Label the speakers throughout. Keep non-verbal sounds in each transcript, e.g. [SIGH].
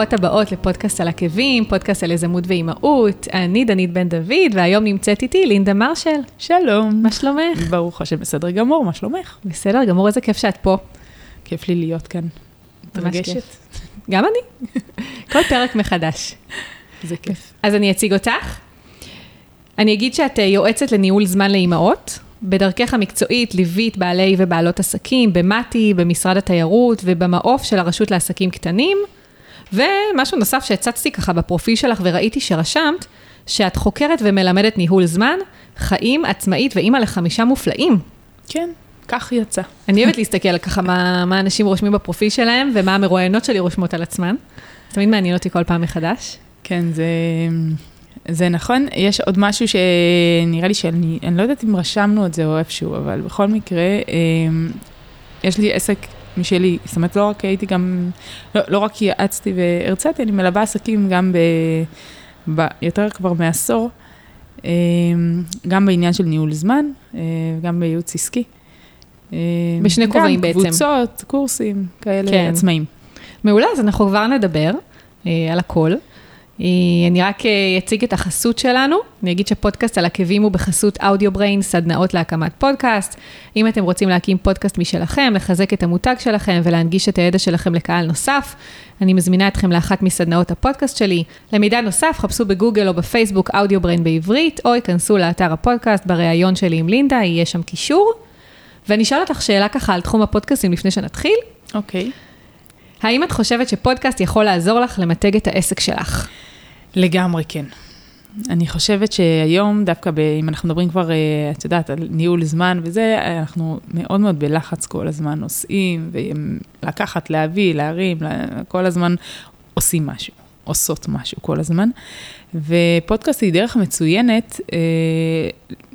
Speaker 1: ברוכות הבאות לפודקאסט על עקבים, פודקאסט על יזמות ואימהות. אני דנית בן דוד, והיום נמצאת איתי לינדה מרשל.
Speaker 2: שלום.
Speaker 1: מה שלומך?
Speaker 2: ברוך השם, בסדר גמור, מה שלומך?
Speaker 1: בסדר גמור, איזה כיף שאת פה.
Speaker 2: כיף לי להיות כאן. מתרגשת.
Speaker 1: גם אני. כל פרק מחדש.
Speaker 2: זה כיף.
Speaker 1: אז אני אציג אותך. אני אגיד שאת אה, יועצת לניהול זמן לאימהות. בדרכך המקצועית ליווית בעלי ובעלות עסקים במטי, במשרד התיירות ובמעוף של הרשות לעסקים קטנים. ומשהו נוסף שהצצתי ככה בפרופיל שלך וראיתי שרשמת, שאת חוקרת ומלמדת ניהול זמן, חיים, עצמאית ואימא לחמישה מופלאים.
Speaker 2: כן, כך יצא.
Speaker 1: אני אוהבת להסתכל ככה מה, מה אנשים רושמים בפרופיל שלהם ומה המרואיינות שלי רושמות על עצמן. תמיד מעניין אותי כל פעם מחדש.
Speaker 2: כן, זה, זה נכון. יש עוד משהו שנראה לי שאני, אני לא יודעת אם רשמנו את זה או איפשהו, אבל בכל מקרה, אמ, יש לי עסק משלי, זאת אומרת, לא רק הייתי גם, לא, לא רק יעצתי והרציתי, אני מלווה עסקים גם ב, ב... יותר כבר מעשור, אמ, גם בעניין של ניהול זמן, אה, גם בייעוץ עסקי. אמ,
Speaker 1: בשני כובעים בעצם.
Speaker 2: גם קבוצות, קורסים, כאלה
Speaker 1: כן.
Speaker 2: עצמאים.
Speaker 1: מעולה, אז אנחנו כבר נדבר אה, על הכל. אה, אני רק אה, אציג את החסות שלנו. אני אגיד שפודקאסט על עקבים הוא בחסות אודיו בריין, סדנאות להקמת פודקאסט. אם אתם רוצים להקים פודקאסט משלכם, לחזק את המותג שלכם ולהנגיש את הידע שלכם לקהל נוסף, אני מזמינה אתכם לאחת מסדנאות הפודקאסט שלי. למידע נוסף, חפשו בגוגל או בפייסבוק אודיו בריין בעברית, או ייכנסו לאתר הפודקאסט בריאיון שלי עם לינדה, יהיה שם קישור. ואני אשאל אותך שאלה ככה על תחום הפודקאסטים לפני שנתחיל.
Speaker 2: אוקיי.
Speaker 1: האם את חושבת שפודקאסט יכול לעזור לך למתג את העסק שלך?
Speaker 2: לגמרי כן. אני חושבת שהיום, דווקא ב, אם אנחנו מדברים כבר, אה, את יודעת, על ניהול זמן וזה, אנחנו מאוד מאוד בלחץ כל הזמן, נוסעים, ולקחת, להביא, להרים, כל הזמן עושים משהו, עושות משהו כל הזמן. ופודקאסט היא דרך מצוינת אה,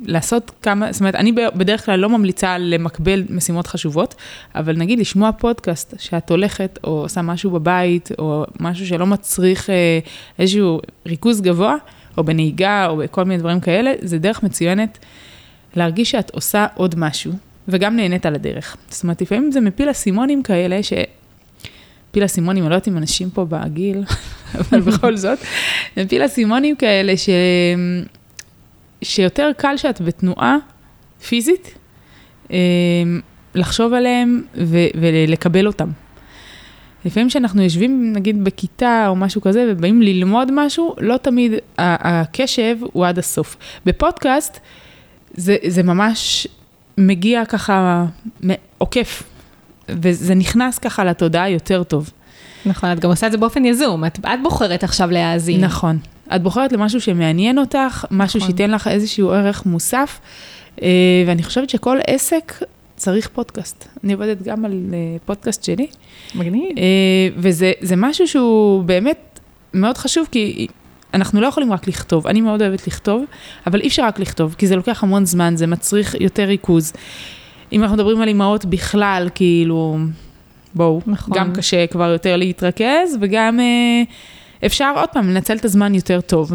Speaker 2: לעשות כמה, זאת אומרת, אני בדרך כלל לא ממליצה למקבל משימות חשובות, אבל נגיד לשמוע פודקאסט שאת הולכת או עושה משהו בבית, או משהו שלא מצריך אה, איזשהו ריכוז גבוה, או בנהיגה, או בכל מיני דברים כאלה, זה דרך מצוינת להרגיש שאת עושה עוד משהו, וגם נהנית על הדרך. זאת אומרת, לפעמים זה מפיל אסימונים כאלה. פיל אסימונים, אני לא יודעת אם אנשים פה בגיל, אבל בכל זאת, זה פיל אסימונים כאלה ש... שיותר קל שאת בתנועה פיזית, אה, לחשוב עליהם ו- ולקבל אותם. לפעמים כשאנחנו יושבים נגיד בכיתה או משהו כזה ובאים ללמוד משהו, לא תמיד הקשב הוא עד הסוף. בפודקאסט זה, זה ממש מגיע ככה עוקף, וזה נכנס ככה לתודעה יותר טוב.
Speaker 1: נכון, את גם עושה את זה באופן יזום, את, את בוחרת עכשיו להאזין.
Speaker 2: נכון. את בוחרת למשהו שמעניין אותך, משהו נכון. שייתן לך איזשהו ערך מוסף, אה, ואני חושבת שכל עסק צריך פודקאסט. אני עובדת גם על אה, פודקאסט שלי.
Speaker 1: מגניב.
Speaker 2: אה, וזה משהו שהוא באמת מאוד חשוב, כי אנחנו לא יכולים רק לכתוב. אני מאוד אוהבת לכתוב, אבל אי אפשר רק לכתוב, כי זה לוקח המון זמן, זה מצריך יותר ריכוז. אם אנחנו מדברים על אימהות בכלל, כאילו, בואו, נכון. גם קשה כבר יותר להתרכז, וגם אה, אפשר עוד פעם לנצל את הזמן יותר טוב.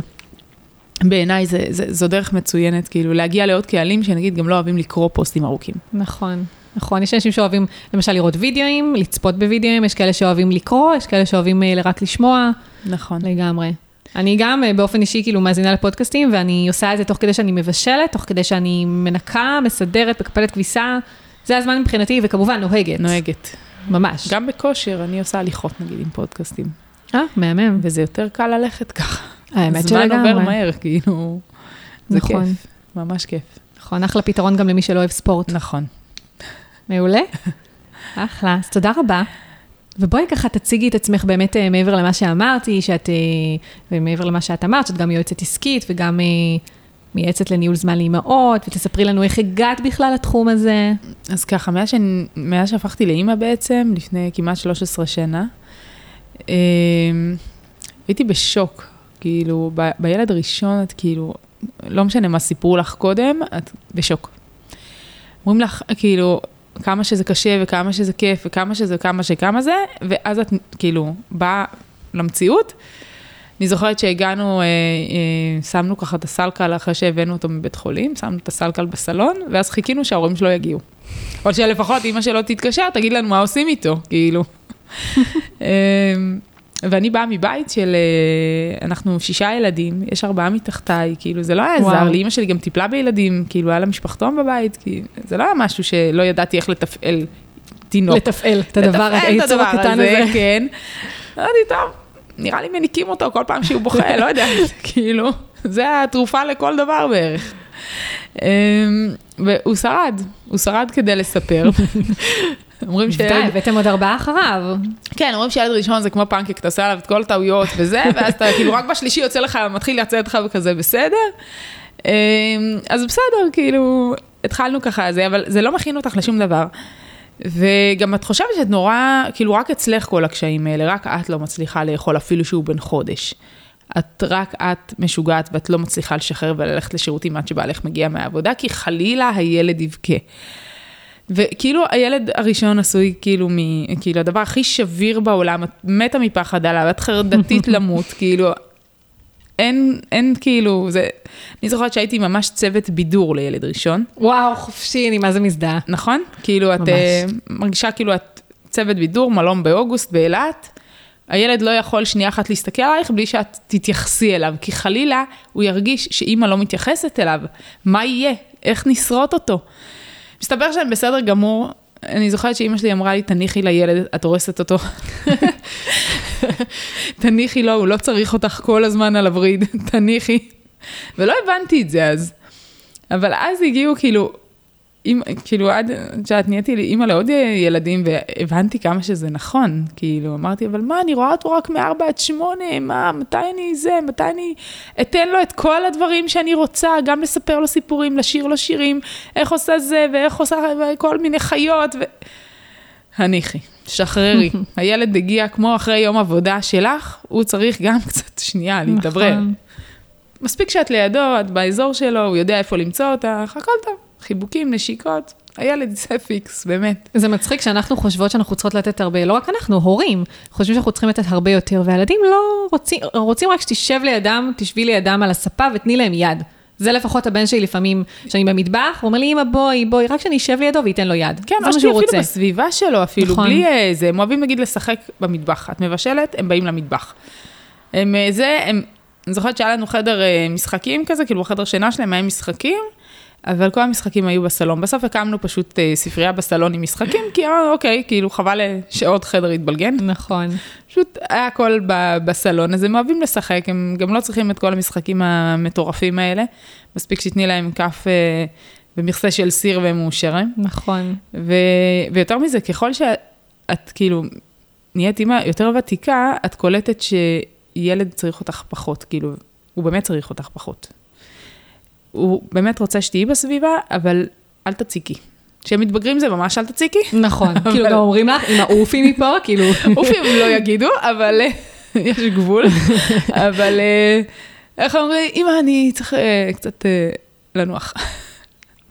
Speaker 2: בעיניי זה, זה, זו דרך מצוינת, כאילו, להגיע לעוד קהלים שנגיד גם לא אוהבים לקרוא פוסטים ארוכים.
Speaker 1: נכון, נכון. יש אנשים שאוהבים למשל לראות וידאוים, לצפות בווידאוים, יש כאלה שאוהבים לקרוא, יש כאלה שאוהבים אה, רק לשמוע.
Speaker 2: נכון.
Speaker 1: לגמרי. אני גם אה, באופן אישי כאילו מאזינה לפודקאסטים, ואני עושה את זה תוך כדי שאני מבשלת, תוך כדי שאני מנקה, מסדרת, מקפלת כביסה. זה הזמן מבחינתי, וכמובן נוהגת.
Speaker 2: נוהגת.
Speaker 1: ממש.
Speaker 2: גם בכושר, אני עושה הליכות נגיד עם פודקאסטים.
Speaker 1: אה, מהמם.
Speaker 2: וזה יותר קל ללכת ככה.
Speaker 1: האמת שלגמרי.
Speaker 2: זמן עובר מהר, כאילו, זה
Speaker 1: נכון.
Speaker 2: כיף, ממש כיף.
Speaker 1: נכון, אחלה פתרון גם למי שלא אוהב ספורט.
Speaker 2: נכון.
Speaker 1: מעולה. [LAUGHS] אחלה, אז תודה רבה. ובואי ככה תציגי את עצמך באמת אה, מעבר למה שאמרתי, שאת, אה, ומעבר למה שאת אמרת, שאת גם יועצת עסקית וגם אה, מייעצת לניהול זמן לאימהות, ותספרי לנו איך הגעת בכלל לתחום הזה.
Speaker 2: אז ככה, מאז, שאני, מאז שהפכתי לאימא בעצם, לפני כמעט 13 שנה, הייתי בשוק, כאילו, ב, בילד הראשון את כאילו, לא משנה מה סיפרו לך קודם, את בשוק. אומרים לך, כאילו, כמה שזה קשה וכמה שזה כיף וכמה שזה כמה שכמה זה, ואז את כאילו באה למציאות. אני זוכרת שהגענו, אה, אה, שמנו ככה את הסלקל אחרי שהבאנו אותו מבית חולים, שמנו את הסלקל בסלון, ואז חיכינו שההורים שלו יגיעו. או שלפחות אימא שלו תתקשר, תגיד לנו מה עושים איתו, כאילו. [LAUGHS] ואני באה מבית של, אה, אנחנו שישה ילדים, יש ארבעה מתחתיי, כאילו זה לא היה
Speaker 1: וואו.
Speaker 2: זר לי, אימא שלי גם טיפלה בילדים, כאילו היה לה משפחתון בבית, כי זה לא היה משהו שלא ידעתי איך לתפעל תינוק.
Speaker 1: לתפעל את הדבר, היצור הקטן הזה.
Speaker 2: כן. אמרתי, טוב, נראה לי מניקים אותו כל פעם שהוא בוכה, לא יודעת, [LAUGHS] כאילו, זה התרופה לכל דבר בערך. אמ, והוא שרד, הוא שרד כדי לספר. [LAUGHS] אומרים
Speaker 1: די,
Speaker 2: שילד,
Speaker 1: הבאתם עוד ארבעה אחריו.
Speaker 2: כן, אומרים שילד ראשון זה כמו פנקק, אתה עושה עליו את כל הטעויות וזה, [LAUGHS] ואז אתה כאילו רק בשלישי יוצא לך, מתחיל לצאת לך וכזה בסדר. אמ, אז בסדר, כאילו, התחלנו ככה, זה, אבל זה לא מכין אותך לשום דבר. וגם את חושבת שאת נורא, כאילו רק אצלך כל הקשיים האלה, רק את לא מצליחה לאכול אפילו שהוא בן חודש. את רק את משוגעת ואת לא מצליחה לשחרר וללכת לשירותים עד שבעלך מגיע מהעבודה, כי חלילה הילד יבכה. וכאילו הילד הראשון עשוי כאילו מ... כאילו הדבר הכי שביר בעולם, את מתה מפחד עליו, את חרדתית [LAUGHS] למות, כאילו, אין, אין כאילו, זה... אני זוכרת שהייתי ממש צוות בידור לילד ראשון,
Speaker 1: וואו, חופשי, אני מה זה מזדהה.
Speaker 2: נכון? כאילו את
Speaker 1: ממש.
Speaker 2: אה, מרגישה כאילו את צוות בידור, מלון באוגוסט באילת, הילד לא יכול שנייה אחת להסתכל עלייך בלי שאת תתייחסי אליו, כי חלילה הוא ירגיש שאימא לא מתייחסת אליו, מה יהיה? איך נשרוט אותו? מסתבר שאני בסדר גמור, אני זוכרת שאימא שלי אמרה לי, תניחי לילד, את הורסת אותו. [LAUGHS] תניחי לו, הוא לא צריך אותך כל הזמן על הווריד, [LAUGHS] תניחי. ולא הבנתי את זה אז. אבל אז הגיעו כאילו, אימא, כאילו עד שאת נהייתי לי אימא לעוד ילדים, והבנתי כמה שזה נכון. כאילו, אמרתי, אבל מה, אני רואה אותו רק מארבע עד שמונה, מה, מתי אני זה, מתי אני אתן לו את כל הדברים שאני רוצה, גם לספר לו סיפורים, לשיר לו שירים, איך עושה זה, ואיך עושה כל מיני חיות, ו... הניחי, שחררי. [LAUGHS] הילד הגיע כמו אחרי יום עבודה שלך, הוא צריך גם [LAUGHS] קצת שנייה להתאוורר.
Speaker 1: נכון.
Speaker 2: מספיק שאת לידו, את באזור שלו, הוא יודע איפה למצוא אותך, הכל טוב. חיבוקים, נשיקות, הילד זה פיקס, באמת.
Speaker 1: זה מצחיק שאנחנו חושבות שאנחנו צריכות לתת הרבה, לא רק אנחנו, הורים, חושבים שאנחנו צריכים לתת הרבה יותר, והילדים לא רוצים, רוצים רק שתשב לידם, תשבי לידם על הספה ותני להם יד. זה לפחות הבן שלי לפעמים, כשאני במטבח, הוא אומר לי, אמא בואי, בואי, רק שאני אשב לידו וייתן לו יד.
Speaker 2: כן, או
Speaker 1: שהוא
Speaker 2: אפילו
Speaker 1: רוצה.
Speaker 2: בסביבה שלו, אפילו,
Speaker 1: נכון.
Speaker 2: בלי אה, זה, הם אוהבים נגיד לשחק במטבח. את מבשלת, הם באים למטבח. הם אה, זה, הם, אני זוכרת שהיה לנו חדר אה, משחקים כזה, כאילו בחדר שינה שלהם היה משחקים, אבל כל המשחקים היו בסלון. בסוף הקמנו פשוט אה, ספרייה בסלון עם משחקים, כי אה, אוקיי, כאילו חבל אה, שעוד חדר יתבלגן.
Speaker 1: נכון.
Speaker 2: פשוט היה הכל ב- בסלון, אז הם אוהבים לשחק, הם גם לא צריכים את כל המשחקים המטורפים האלה. מספיק שתתני להם כף במכסה של סיר והם מאושרים.
Speaker 1: נכון.
Speaker 2: ו... ויותר מזה, ככל שאת כאילו נהיית אימא יותר ותיקה, את קולטת שילד צריך אותך פחות, כאילו, הוא באמת צריך אותך פחות. הוא באמת רוצה שתהיי בסביבה, אבל אל תציקי. כשהם מתבגרים זה ממש אל תציקי.
Speaker 1: נכון. [LAUGHS] כאילו, גם אומרים לך, אמא, עופי מפה, [LAUGHS] כאילו...
Speaker 2: אופי הם לא יגידו, אבל אה, [LAUGHS] יש גבול. אבל אה, איך אומרים, אמא, אני צריך אה, קצת לנוח.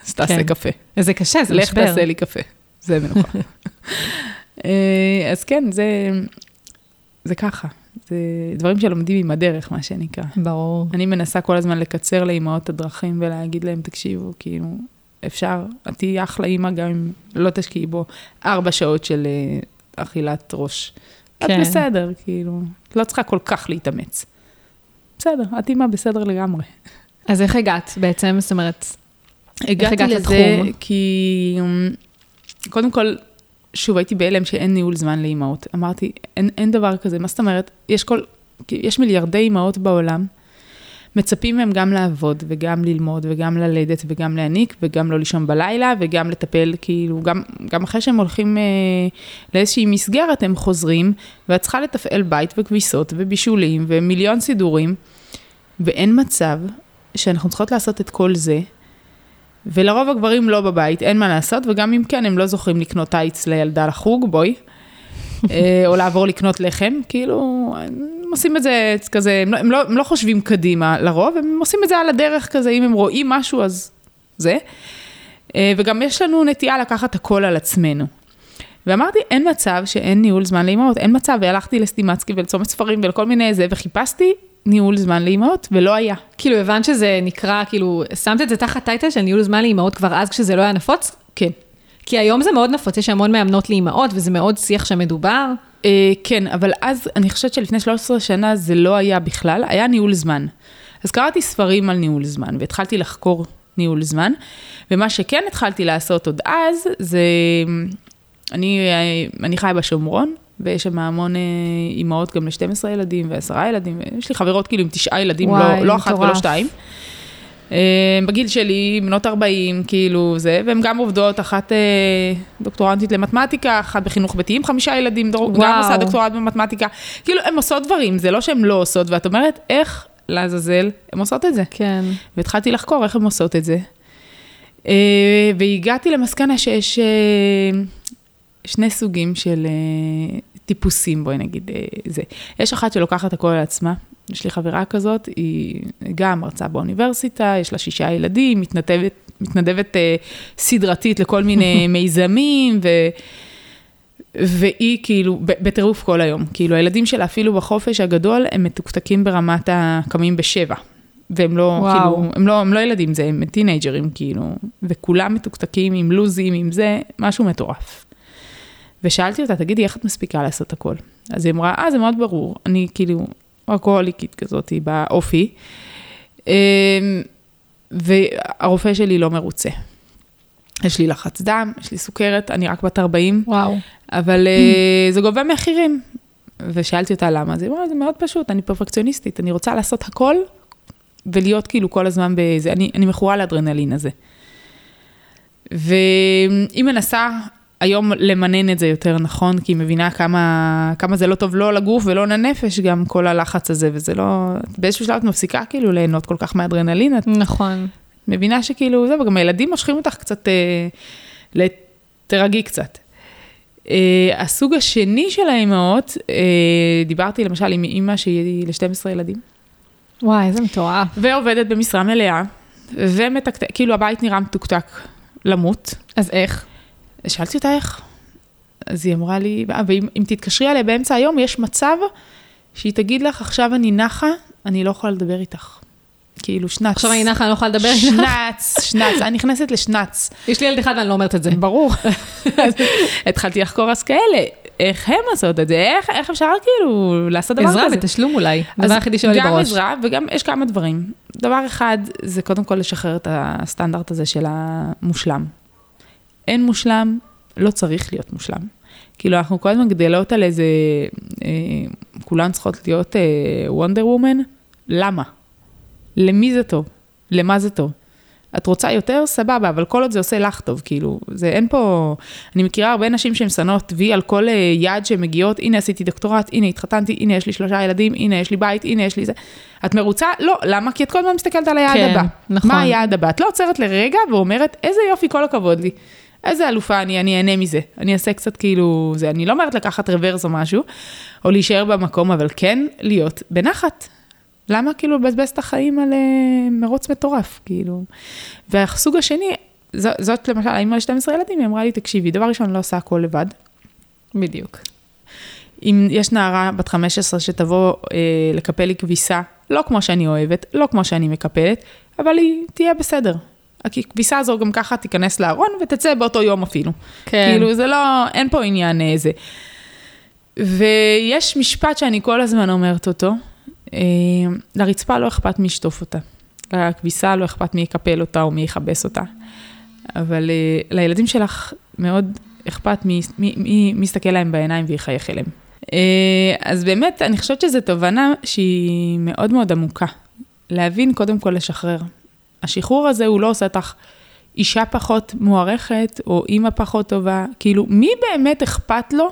Speaker 2: אז תעשה
Speaker 1: כן.
Speaker 2: קפה.
Speaker 1: זה קשה, זה
Speaker 2: לך
Speaker 1: משבר.
Speaker 2: תעשה לי קפה, זה מנוחה. אז כן, זה ככה, זה דברים שלומדים עם הדרך, מה שנקרא.
Speaker 1: ברור.
Speaker 2: אני מנסה כל הזמן לקצר לאימהות את הדרכים ולהגיד להם, תקשיבו, כאילו, אפשר, את תהיי אחלה אימא גם אם לא תשקיעי בו ארבע שעות של אה, אכילת ראש. את
Speaker 1: כן.
Speaker 2: בסדר, כאילו, את לא צריכה כל כך להתאמץ. בסדר, את אימא בסדר לגמרי.
Speaker 1: אז איך הגעת בעצם? זאת אומרת,
Speaker 2: הגעתי
Speaker 1: הגעת
Speaker 2: לזה
Speaker 1: לתחום?
Speaker 2: כי אמ, קודם כל, שוב, הייתי בהלם שאין ניהול זמן לאימהות. אמרתי, אין, אין דבר כזה, מה זאת אומרת? יש כל, יש מיליארדי אימהות בעולם, מצפים מהם גם לעבוד וגם ללמוד וגם ללדת וגם להניק וגם לא לישון בלילה וגם לטפל, כאילו, גם, גם אחרי שהם הולכים אה, לאיזושהי מסגרת, הם חוזרים, ואת צריכה לתפעל בית וכביסות ובישולים ומיליון סידורים, ואין מצב שאנחנו צריכות לעשות את כל זה, ולרוב הגברים לא בבית, אין מה לעשות, וגם אם כן, הם לא זוכרים לקנות טייץ לילדה לחוג, בואי. [LAUGHS] אה, או לעבור לקנות לחם, כאילו, הם עושים את זה כזה, הם לא, הם, לא, הם לא חושבים קדימה לרוב, הם עושים את זה על הדרך כזה, אם הם רואים משהו, אז זה. אה, וגם יש לנו נטייה לקחת הכל על עצמנו. ואמרתי, אין מצב שאין ניהול זמן לאימהות, אין מצב, והלכתי לסטימצקי ולצומת ספרים ולכל מיני זה, וחיפשתי ניהול זמן לאימהות, ולא היה.
Speaker 1: כאילו, הבנת שזה נקרא, כאילו, שמת את זה תחת טייטל של ניהול זמן לאימהות כבר אז כשזה לא היה נפוץ?
Speaker 2: כן.
Speaker 1: כי היום זה מאוד נפוץ, יש המון מאמנות לאימהות, וזה מאוד שיח שמדובר.
Speaker 2: אה, כן, אבל אז אני חושבת שלפני 13 שנה זה לא היה בכלל, היה ניהול זמן. אז קראתי ספרים על ניהול זמן, והתחלתי לחקור ניהול זמן, ומה שכן התחלתי לעשות עוד אז, זה, אני, אה, אני חיה בשומרון, ויש שם המון אה, אימהות גם ל-12 ילדים ועשרה ילדים, יש לי חברות כאילו עם תשעה ילדים, לא-
Speaker 1: וואי,
Speaker 2: לא, לא אחת ולא. שתיים. אה, בגיל שלי, בנות 40, כאילו זה, והן גם עובדות, אחת אה, דוקטורנטית למתמטיקה, אחת בחינוך ביתי עם חמישה ילדים, דור- גם
Speaker 1: וואו.
Speaker 2: עושה דוקטורט במתמטיקה. כאילו, הן עושות דברים, זה לא שהן לא עושות, ואת אומרת, איך לעזאזל הן עושות את זה?
Speaker 1: כן.
Speaker 2: והתחלתי לחקור איך הן עושות את זה. והגעתי למסקנה שיש שני סוגים של טיפוסים, בואי נגיד אה, זה. יש אחת שלוקחת הכל על עצמה. יש לי חברה כזאת, היא גם מרצה באוניברסיטה, יש לה שישה ילדים, מתנדבת, מתנדבת אה, סדרתית לכל מיני [LAUGHS] מיזמים, ו... והיא כאילו בטירוף כל היום. כאילו, הילדים שלה אפילו בחופש הגדול, הם מתוקתקים ברמת הקמים בשבע. והם לא,
Speaker 1: וואו.
Speaker 2: כאילו, הם לא, הם לא ילדים, זה הם טינג'רים, כאילו, וכולם מתוקתקים עם לוזים, עם זה, משהו מטורף. ושאלתי אותה, תגידי, איך את מספיקה לעשות הכל? אז היא אמרה, אה, זה מאוד ברור, אני כאילו אלכוהוליקית כזאת באופי, אמ, והרופא שלי לא מרוצה. יש לי לחץ דם, יש לי סוכרת, אני רק בת 40,
Speaker 1: וואו.
Speaker 2: אבל אה, זה גובה מחירים. ושאלתי אותה למה, אז היא אמרה, זה מאוד פשוט, אני פרפקציוניסטית, אני רוצה לעשות הכל ולהיות כאילו כל הזמן בזה, אני, אני מכורה לאדרנלין הזה. והיא מנסה היום למנן את זה יותר נכון, כי היא מבינה כמה, כמה זה לא טוב לא לגוף ולא לנפש, גם כל הלחץ הזה, וזה לא, באיזשהו שלב את מפסיקה כאילו ליהנות כל כך מאדרנלין, את
Speaker 1: נכון.
Speaker 2: מבינה שכאילו, זה, וגם הילדים מושכים אותך קצת, אה, ל- תרגי קצת. אה, הסוג השני של האימהות, אה, דיברתי למשל עם אימא שהיא ל-12 ילדים,
Speaker 1: וואי, איזה מטורף.
Speaker 2: ועובדת במשרה מלאה, ומתקתק, כאילו הבית נראה מתוקתק למות.
Speaker 1: אז איך?
Speaker 2: שאלתי אותה איך. אז היא אמרה לי, "אה, ואם אם תתקשרי אליה באמצע היום, יש מצב שהיא תגיד לך, עכשיו אני נחה, אני לא יכולה לדבר איתך. כאילו, שנץ.
Speaker 1: עכשיו אני נחה, אני לא יכולה לדבר איתך.
Speaker 2: שנץ, שנץ, אני נכנסת לשנץ.
Speaker 1: יש לי ילד אחד ואני לא אומרת את זה.
Speaker 2: ברור. [LAUGHS] התחלתי לחקור אז כאלה, איך הם עושות את זה, איך, איך אפשר כאילו לעשות דבר
Speaker 1: עזרה
Speaker 2: כזה.
Speaker 1: בתשלום אולי.
Speaker 2: אז
Speaker 1: הדבר היחידי שעולה לי
Speaker 2: גם
Speaker 1: בראש.
Speaker 2: עזרה וגם יש כמה דברים. דבר אחד, זה קודם כל לשחרר את הסטנדרט הזה של המושלם. אין מושלם, לא צריך להיות מושלם. כאילו, אנחנו כל הזמן גדלות על איזה, אה, כולן צריכות להיות וונדר וומן, למה? למי זה טוב? למה זה טוב? את רוצה יותר? סבבה, אבל כל עוד זה עושה לך טוב, כאילו, זה אין פה... אני מכירה הרבה נשים שהן שנות וי על כל אה, יעד שהן מגיעות, הנה עשיתי דוקטורט, הנה התחתנתי, הנה יש לי שלושה ילדים, הנה יש לי בית, הנה יש לי זה. את מרוצה? לא, למה? כי את כל הזמן מסתכלת על היעד
Speaker 1: כן,
Speaker 2: הבא.
Speaker 1: נכון.
Speaker 2: מה היעד הבא? את לא עוצרת לרגע ואומרת, איזה יופי, כל הכבוד לי. איזה אלופה אני, אני אהנה מזה. אני אעשה קצת כאילו, זה, אני לא אומרת לקחת רוורס או משהו, או להישאר במקום, אבל כן להיות בנחת. למה כאילו לבזבז את החיים על אה, מרוץ מטורף, כאילו. והסוג השני, ז, זאת למשל, האמא ל-12 ילדים, היא אמרה לי, תקשיבי, דבר ראשון, לא עושה הכל לבד.
Speaker 1: בדיוק.
Speaker 2: אם יש נערה בת 15 שתבוא אה, לקפל לי כביסה, לא כמו שאני אוהבת, לא כמו שאני מקפלת, אבל היא תהיה בסדר. הכביסה הזו גם ככה תיכנס לארון ותצא באותו יום אפילו.
Speaker 1: כן.
Speaker 2: כאילו, זה לא, אין פה עניין אה, זה. ויש משפט שאני כל הזמן אומרת אותו, אה, לרצפה לא אכפת מי ישטוף אותה. לכביסה לא אכפת מי יקפל אותה או מי יכבס אותה. אבל אה, לילדים שלך מאוד אכפת מי, מי, מי, מי יסתכל להם בעיניים ויחייך אליהם. אה, אז באמת, אני חושבת שזו תובנה שהיא מאוד מאוד עמוקה. להבין, קודם כל לשחרר. השחרור הזה הוא לא עושה אותך אישה פחות מוערכת, או אימא פחות טובה, כאילו, מי באמת אכפת לו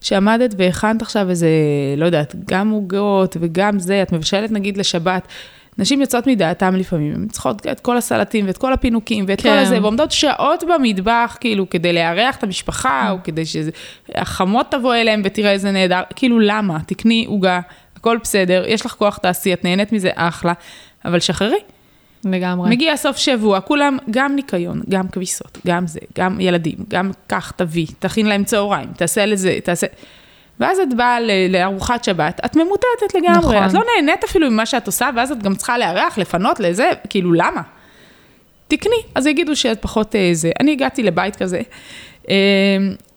Speaker 2: שעמדת והכנת עכשיו איזה, לא יודעת, גם עוגות וגם זה, את מבשלת נגיד לשבת. נשים יוצאות מדעתן לפעמים, הן צריכות את כל הסלטים ואת כל הפינוקים ואת כן. כל. הזה, ועומדות שעות במטבח, כאילו, כדי לארח את המשפחה, או כדי שהחמות תבוא אליהם ותראה איזה נהדר, כאילו, למה? תקני עוגה, הכל בסדר, יש לך כוח תעשי, את נהנית מזה, אחלה, אבל שחררי.
Speaker 1: לגמרי.
Speaker 2: מגיע סוף שבוע, כולם, גם ניקיון, גם כביסות, גם זה, גם ילדים, גם קח, תביא, תכין להם צהריים, תעשה לזה, תעשה... ואז את באה לארוחת שבת, את ממוטטת לגמרי,
Speaker 1: נכון.
Speaker 2: את לא נהנית אפילו ממה שאת עושה, ואז את גם צריכה לארח, לפנות לזה, כאילו, למה? תקני, אז יגידו שאת פחות אה, זה. אני הגעתי לבית כזה. אה,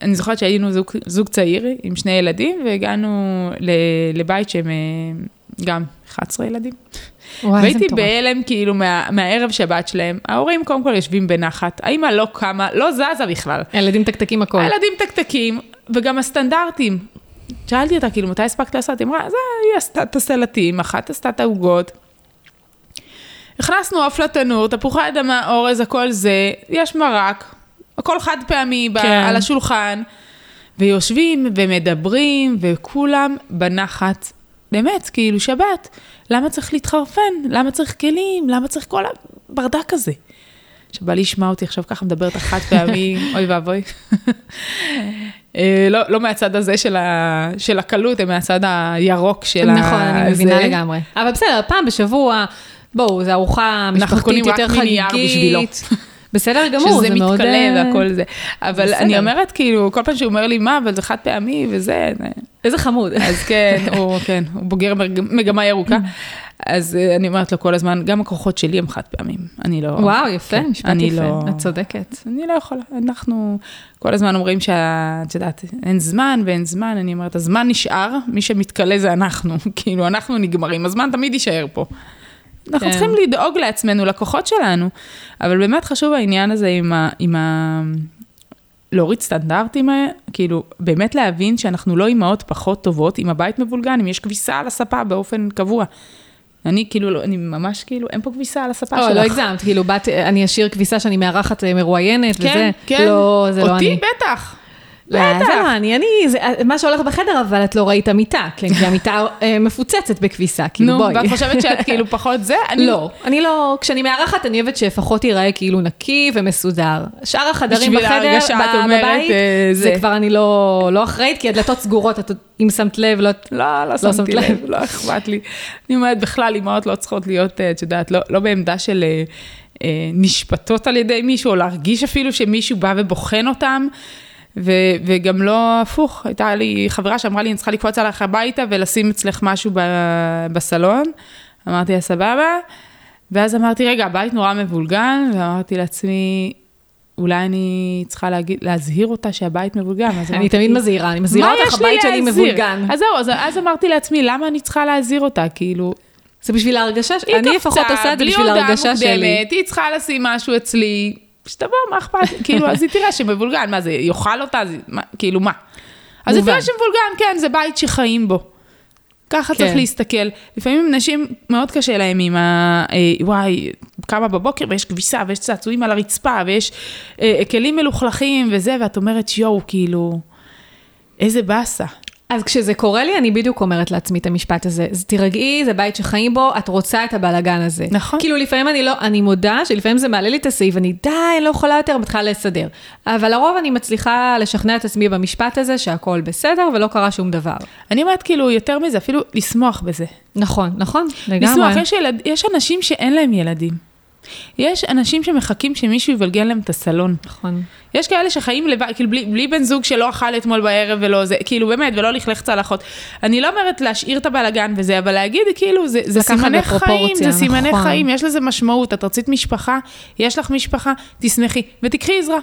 Speaker 2: אני זוכרת שהיינו זוג, זוג צעיר עם שני ילדים, והגענו ל, לבית שהם אה, גם 11 ילדים.
Speaker 1: וואי,
Speaker 2: והייתי. בהלם כאילו מה, מהערב שבת שלהם. ההורים קודם כל יושבים בנחת, האמא לא קמה, לא זזה בכלל.
Speaker 1: הילדים תקתקים הכל.
Speaker 2: הילדים תקתקים, וגם הסטנדרטים. שאלתי אותה, כאילו, מתי הספקת לעשות? היא אמרה, זה, היא עשתה את הסלטים, אחת עשתה את העוגות. הכנסנו עוף לתנור, תפוחי אדמה, אורז, הכל זה, יש מרק, הכל חד פעמי
Speaker 1: כן.
Speaker 2: על השולחן, ויושבים ומדברים, וכולם בנחת. באמת, כאילו, שבת, למה צריך להתחרפן? למה צריך כלים? למה צריך כל הברדק הזה? שבא לי לשמוע אותי עכשיו ככה מדברת החד [LAUGHS] פעמי, אוי ואבוי. אה, לא, לא מהצד הזה של, ה, של הקלות, אלא מהצד הירוק של ה...
Speaker 1: נכון, אני מבינה
Speaker 2: זה.
Speaker 1: לגמרי. אבל בסדר, פעם בשבוע, בואו, זו ארוחה משפחתית
Speaker 2: קונים רק
Speaker 1: יותר
Speaker 2: מנייר בשבילו.
Speaker 1: בסדר גמור,
Speaker 2: שזה
Speaker 1: זה מאוד...
Speaker 2: מתכלה
Speaker 1: אה,
Speaker 2: והכל זה. אבל
Speaker 1: בסדר.
Speaker 2: אני אומרת, כאילו, כל פעם שהוא אומר לי, מה, אבל זה חד פעמי וזה, זה-
Speaker 1: איזה חמוד.
Speaker 2: אז כן, הוא, [LAUGHS] כן, הוא בוגר מג- מגמה ירוקה. אז אה, אני אומרת לו כל הזמן, גם הכוחות שלי הם חד פעמים. אני לא...
Speaker 1: וואו, יפה,
Speaker 2: כן,
Speaker 1: משפט
Speaker 2: אני
Speaker 1: יפה,
Speaker 2: לא-
Speaker 1: את צודקת.
Speaker 2: אני לא יכולה, אנחנו כל הזמן אומרים שאת יודעת, אין זמן ואין זמן, אני אומרת, הזמן נשאר, מי שמתכלה זה אנחנו, [LAUGHS] כאילו, אנחנו נגמרים, הזמן תמיד יישאר פה. אנחנו
Speaker 1: כן.
Speaker 2: צריכים לדאוג לעצמנו, לכוחות שלנו, אבל באמת חשוב העניין הזה עם ה... עם ה... להוריד סטנדרטים, כאילו, באמת להבין שאנחנו לא אימהות פחות טובות, אם הבית מבולגן, אם יש כביסה על הספה באופן קבוע. אני כאילו, לא- אני ממש כאילו, אין פה כביסה על הספה שלך.
Speaker 1: לא, לא הגזמת, כאילו, בת- אני אשאיר כביסה שאני מארחת אה, מרואיינת, וזה.
Speaker 2: כן, כן.
Speaker 1: לא, זה לא אני.
Speaker 2: אותי בטח.
Speaker 1: לא, זה לא אני, זה מה שהולך בחדר, אבל את לא ראית מיטה, כן, כי המיטה אה, מפוצצת בכביסה, כאילו,
Speaker 2: נו,
Speaker 1: בואי.
Speaker 2: ואת חושבת שאת כאילו [LAUGHS] פחות זה?
Speaker 1: לא, אני לא, כשאני מארחת, אני אוהבת שלפחות ייראה כאילו נקי ומסודר. שאר החדרים בחדר, בבית,
Speaker 2: אה,
Speaker 1: זה. כבר אני לא לא אחראית, כי הדלתות סגורות, אם שמת לב, לא...
Speaker 2: לא, לא
Speaker 1: שמת
Speaker 2: שמתי
Speaker 1: לב.
Speaker 2: לא אכפת לי. אני אומרת, בכלל, אימהות לא צריכות להיות, אה, את יודעת, לא, לא בעמדה של נשפטות על ידי מישהו, או להרגיש אפילו שמישהו בא ובוחן אותם. ו- וגם לא הפוך, הייתה לי חברה שאמרה לי, אני צריכה לקפוץ עליך הביתה ולשים אצלך משהו ב- בסלון. אמרתי לה, סבבה. ואז אמרתי, רגע, הבית נורא מבולגן, ואמרתי לעצמי, אולי אני צריכה להגיד, להזהיר אותה שהבית מבולגן.
Speaker 1: אני
Speaker 2: אמרתי,
Speaker 1: תמיד מזהירה, אני מזהירה אותך, הבית שלי? מבולגן.
Speaker 2: אז זהו, אז, אז אמרתי לעצמי, למה אני צריכה להזהיר אותה? כאילו,
Speaker 1: זה בשביל ההרגשה,
Speaker 2: היא
Speaker 1: אני לפחות
Speaker 2: קפצה,
Speaker 1: עושה את זה
Speaker 2: בלי
Speaker 1: בשביל
Speaker 2: הודעה
Speaker 1: ההרגשה שלי.
Speaker 2: מוקדמת, היא צריכה לשים משהו אצלי, שתבוא, מה אכפת? [LAUGHS] כאילו, אז היא תראה שמבולגן, מה זה, יאכל אותה? זה, מה, כאילו, מה? אז היא. תראה שמבולגן, כן, זה בית שחיים בו. ככה צריך
Speaker 1: כן.
Speaker 2: להסתכל. לפעמים נשים, מאוד קשה להם עם ה... אה, וואי, קמה בבוקר ויש כביסה ויש צעצועים על הרצפה ויש אה, כלים מלוכלכים וזה, ואת אומרת, יואו, כאילו, איזה באסה.
Speaker 1: אז כשזה קורה לי, אני בדיוק אומרת לעצמי את המשפט הזה. אז תירגעי, זה בית שחיים בו, את רוצה את הבלגן הזה.
Speaker 2: נכון.
Speaker 1: כאילו, לפעמים אני לא, אני מודה שלפעמים זה מעלה לי את הסעיף, אני די, אני לא יכולה יותר, מתחילה לסדר. אבל לרוב אני מצליחה לשכנע את עצמי במשפט הזה שהכל בסדר ולא קרה שום דבר.
Speaker 2: אני אומרת, כאילו, יותר מזה, אפילו לשמוח בזה.
Speaker 1: נכון, נכון, לגמרי.
Speaker 2: לשמוח, יש, ילד, יש אנשים שאין להם ילדים. יש אנשים שמחכים שמישהו יבלגן להם את הסלון.
Speaker 1: נכון.
Speaker 2: יש כאלה שחיים לבד, כאילו בלי, בלי בן זוג שלא אכל אתמול בערב ולא זה, כאילו באמת, ולא לכלך צלחות. אני לא אומרת להשאיר את הבלאגן וזה, אבל להגיד, כאילו, זה, זה סימני חיים, זה סימני
Speaker 1: נכון.
Speaker 2: חיים, יש לזה משמעות. את רצית משפחה, יש לך משפחה, תשמחי, ותיקחי עזרה.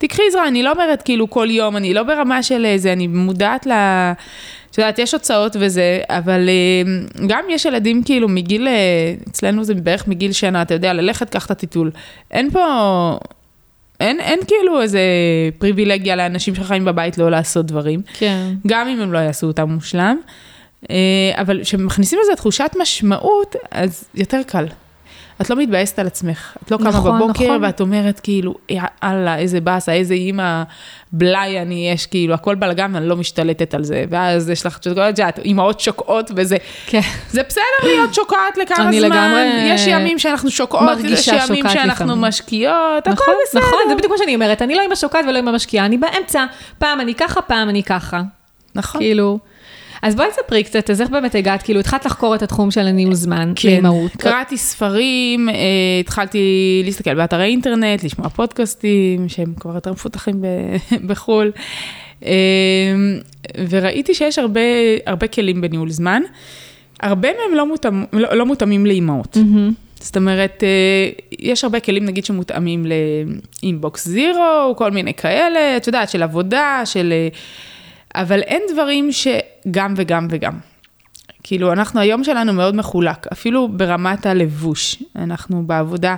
Speaker 2: תיקחי עזרה, אני לא אומרת כאילו כל יום, אני לא ברמה של זה, אני מודעת ל... את יודעת, יש הוצאות וזה, אבל אה, גם יש ילדים כאילו מגיל, אה, אצלנו זה בערך מגיל שנה, אתה יודע, ללכת, קח את הטיטול. אין פה, אין, אין כאילו איזה פריבילגיה לאנשים שחיים בבית לא לעשות דברים,
Speaker 1: כן.
Speaker 2: גם אם הם לא יעשו אותם מושלם. אה, אבל כשמכניסים לזה תחושת משמעות, אז יותר קל. את לא מתבאסת על עצמך. את לא קמה
Speaker 1: נכון,
Speaker 2: בבוקר
Speaker 1: נכון.
Speaker 2: ואת אומרת כאילו, יאללה, איזה באסה, איזה אימא בלאי אני, יש כאילו, הכל בלאגן ואני לא משתלטת על זה. ואז יש לך, את יודעת, אימהות שוקעות וזה.
Speaker 1: כן.
Speaker 2: זה בסדר להיות שוקעת לכמה
Speaker 1: אני
Speaker 2: זמן,
Speaker 1: לגמרי
Speaker 2: יש ימים שאנחנו שוקעות, יש ימים
Speaker 1: שוקעת
Speaker 2: שאנחנו
Speaker 1: לפעמים.
Speaker 2: משקיעות, הכל
Speaker 1: נכון,
Speaker 2: בסדר.
Speaker 1: נכון, זה בדיוק מה שאני אומרת, אני לא עם השוקעת ולא עם המשקיעה, אני באמצע, פעם אני ככה, פעם אני ככה.
Speaker 2: נכון.
Speaker 1: כאילו. אז בואי תספרי קצת, אז איך באמת הגעת, כאילו התחלת לחקור את התחום של הניהול זמן,
Speaker 2: כן,
Speaker 1: לאימהות.
Speaker 2: קראתי ספרים, אה, התחלתי להסתכל באתרי אינטרנט, לשמוע פודקאסטים שהם כבר יותר מפותחים ב- [LAUGHS] בחו"ל, אה, וראיתי שיש הרבה, הרבה כלים בניהול זמן. הרבה מהם לא, מותאם, לא, לא מותאמים לאימהות.
Speaker 1: מהמם.
Speaker 2: זאת אומרת, אה, יש הרבה כלים, נגיד, שמותאמים לאינבוקס זירו, כל מיני כאלה, את יודעת, של עבודה, של... אה, אבל אין דברים שגם וגם וגם. כאילו, אנחנו, היום שלנו מאוד מחולק, אפילו ברמת הלבוש. אנחנו בעבודה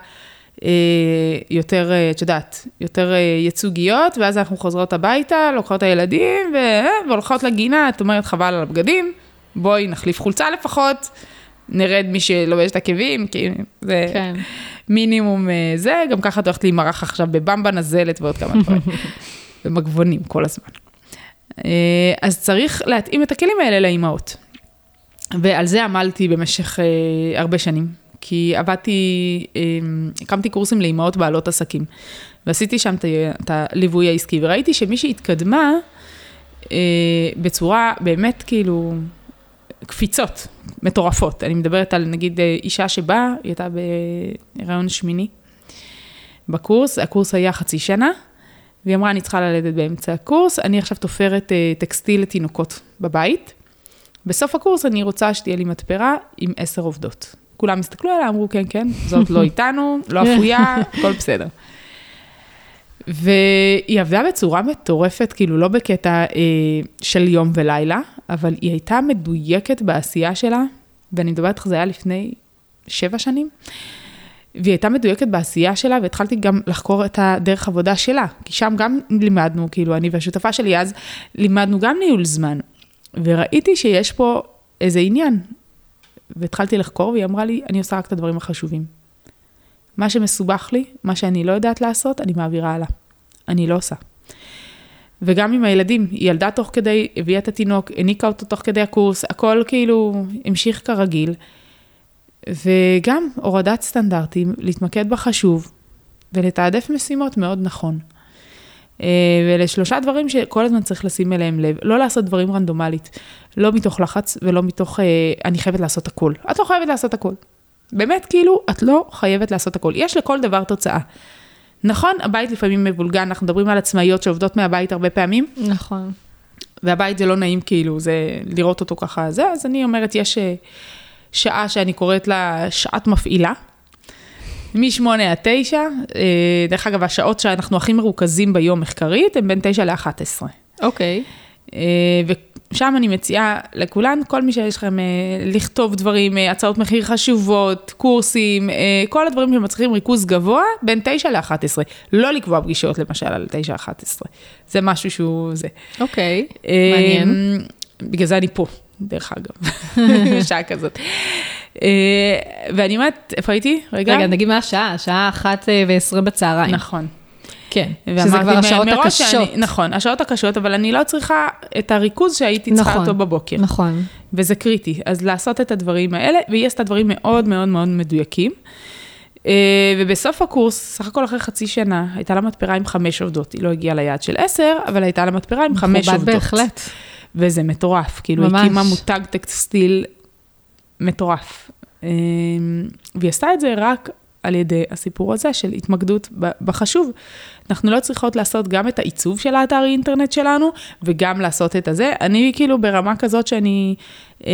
Speaker 2: אה, יותר, אה, את יודעת, יותר אה, ייצוגיות, ואז אנחנו חוזרות הביתה, לוקחות את הילדים, ו... אה, והולכות לגינה, את אומרת, חבל על הבגדים, בואי נחליף חולצה לפחות. נרד מי שלובש את עקבים, כי זה כן. מינימום אה, זה, גם ככה את הולכת להימרח עכשיו בבמבה נזלת ועוד כמה דברים, [LAUGHS] ומגבונים כל הזמן. אה, אז צריך להתאים את הכלים האלה לאימהות. ועל זה עמלתי במשך אה, הרבה שנים, כי עבדתי, הקמתי קורסים לאימהות בעלות עסקים, ועשיתי שם את הליווי העסקי, וראיתי שמי שהתקדמה, בצורה באמת כאילו קפיצות מטורפות. אני מדברת על נגיד אישה שבאה, היא הייתה בהיריון שמיני בקורס, הקורס היה חצי שנה, והיא אמרה, אני צריכה ללדת באמצע הקורס, אני עכשיו תופרת אה, טקסטיל לתינוקות בבית. בסוף הקורס אני רוצה שתהיה לי מתפרה עם עשר עובדות. כולם הסתכלו עליה, אמרו, כן, כן, זאת לא [LAUGHS] איתנו, לא אפויה, הכל בסדר. והיא עבדה בצורה מטורפת, כאילו לא בקטע אה, של יום ולילה, אבל היא הייתה מדויקת בעשייה שלה, ואני מדברת איתך, זה היה לפני שבע שנים, והיא הייתה מדויקת בעשייה שלה, והתחלתי גם לחקור את הדרך עבודה שלה, כי שם גם לימדנו, כאילו, אני והשותפה שלי אז, לימדנו גם ניהול זמן, וראיתי שיש פה איזה עניין, והתחלתי לחקור, והיא אמרה לי, אני עושה רק את הדברים החשובים. מה שמסובך לי, מה שאני לא יודעת לעשות, אני מעבירה הלאה. אני לא עושה. וגם עם הילדים, היא ילדה תוך כדי, הביאה את התינוק, הניקה אותו תוך כדי הקורס, הכל כאילו המשיך כרגיל. וגם הורדת סטנדרטים, להתמקד בחשוב ולתעדף משימות מאוד נכון. אה, ואלה שלושה דברים שכל הזמן צריך לשים אליהם לב, לא לעשות דברים רנדומלית, לא מתוך לחץ ולא מתוך אה, אני חייבת לעשות הכל. את לא חייבת לעשות הכל. באמת, כאילו, את לא חייבת לעשות הכל. יש לכל דבר תוצאה. נכון, הבית לפעמים מבולגן, אנחנו מדברים על עצמאיות שעובדות מהבית הרבה פעמים.
Speaker 1: נכון.
Speaker 2: והבית זה לא נעים, כאילו, זה לראות אותו ככה, זה, אז אני אומרת, יש אה, שעה שאני קוראת לה שעת מפעילה. מ-8 עד 9, אה, דרך אגב, השעות שאנחנו הכי מרוכזים ביום מחקרית, הן בין 9 ל-11.
Speaker 1: אוקיי.
Speaker 2: Okay. אה, שם אני מציעה לכולן, כל מי שיש לכם, אה, לכתוב דברים, הצעות מחיר חשובות, קורסים, כל הדברים שמצריכים ריכוז גבוה, בין 9 ל-11. לא לקבוע פגישות למשל על 9-11. זה משהו שהוא זה.
Speaker 1: אוקיי, okay, מעניין.
Speaker 2: בגלל זה אני פה, דרך אגב, [LAUGHS] בשעה כזאת. ואני אומרת, איפה הייתי?
Speaker 1: רגע. רגע, נגיד מה השעה? השעה 1 ו-20 בצהריים.
Speaker 2: נכון.
Speaker 1: כן, שזה כבר השעות הקשות.
Speaker 2: שאני, נכון, השעות הקשות, אבל אני לא צריכה את הריכוז שהייתי צריכה נכון, אותו בבוקר.
Speaker 1: נכון.
Speaker 2: וזה קריטי. אז לעשות את הדברים האלה, והיא עשתה דברים מאוד מאוד מאוד מדויקים. אה, ובסוף הקורס, סך הכל אחרי חצי שנה, הייתה לה מתפרה עם חמש עובדות. היא לא הגיעה ליעד של עשר, אבל הייתה לה מתפרה עם חמש עובדות.
Speaker 1: מכובד בהחלט.
Speaker 2: וזה מטורף, כאילו, ממש. הקימה מותג טקסטיל מטורף. אה, והיא עשתה את זה רק על ידי הסיפור הזה של התמקדות בחשוב. אנחנו לא צריכות לעשות גם את העיצוב של האתר אינטרנט שלנו, וגם לעשות את הזה. אני כאילו ברמה כזאת שאני, אה,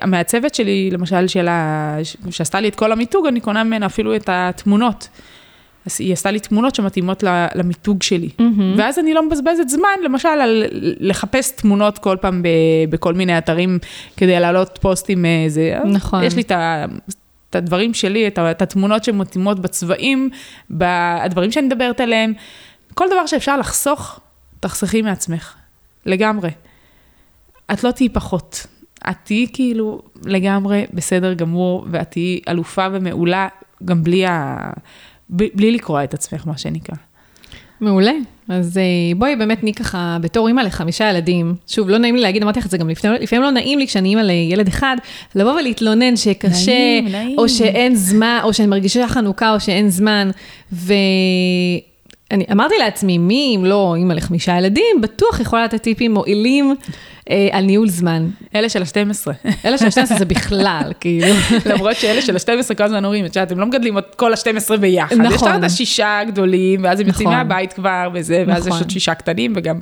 Speaker 2: המעצבת שלי, למשל, שלה, שעשתה לי את כל המיתוג, אני קונה ממנה אפילו את התמונות. אז היא עשתה לי תמונות שמתאימות למיתוג שלי. Mm-hmm. ואז אני לא מבזבזת זמן, למשל, על לחפש תמונות כל פעם ב, בכל מיני אתרים כדי להעלות פוסטים. איזה...
Speaker 1: אה, נכון.
Speaker 2: יש לי את ה... את הדברים שלי, את, את התמונות שמתאימות בצבעים, בדברים שאני מדברת עליהם. כל דבר שאפשר לחסוך, תחסכי מעצמך. לגמרי. את לא תהיי פחות. את תהיי כאילו לגמרי בסדר גמור, ואת תהיי אלופה ומעולה, גם בלי, ה... בלי לקרוע את עצמך, מה שנקרא.
Speaker 1: מעולה. אז אה, בואי באמת נהי ככה, בתור אימא לחמישה ילדים, שוב, לא נעים לי להגיד, אמרתי לך את זה גם לפעמים, לפעמים לא נעים לי כשאני אימא לילד אחד, לבוא ולהתלונן שקשה, נעים, נעים. או שאין זמן, או שאני מרגישה חנוכה, או שאין זמן, ו... אני אמרתי לעצמי, מי אם לא אימא לחמישה ילדים, בטוח יכולה לתת טיפים מועילים אה, על ניהול זמן.
Speaker 2: אלה של ה-12.
Speaker 1: אלה של ה-12 זה בכלל, [LAUGHS] כאילו.
Speaker 2: למרות שאלה של ה-12 כל הזמן אומרים, את יודעת, הם לא מגדלים את כל ה-12 ביחד. נכון. יש את השישה הגדולים, ואז הם יוצאים נכון. מהבית כבר וזה, ואז נכון. יש עוד שישה קטנים, וגם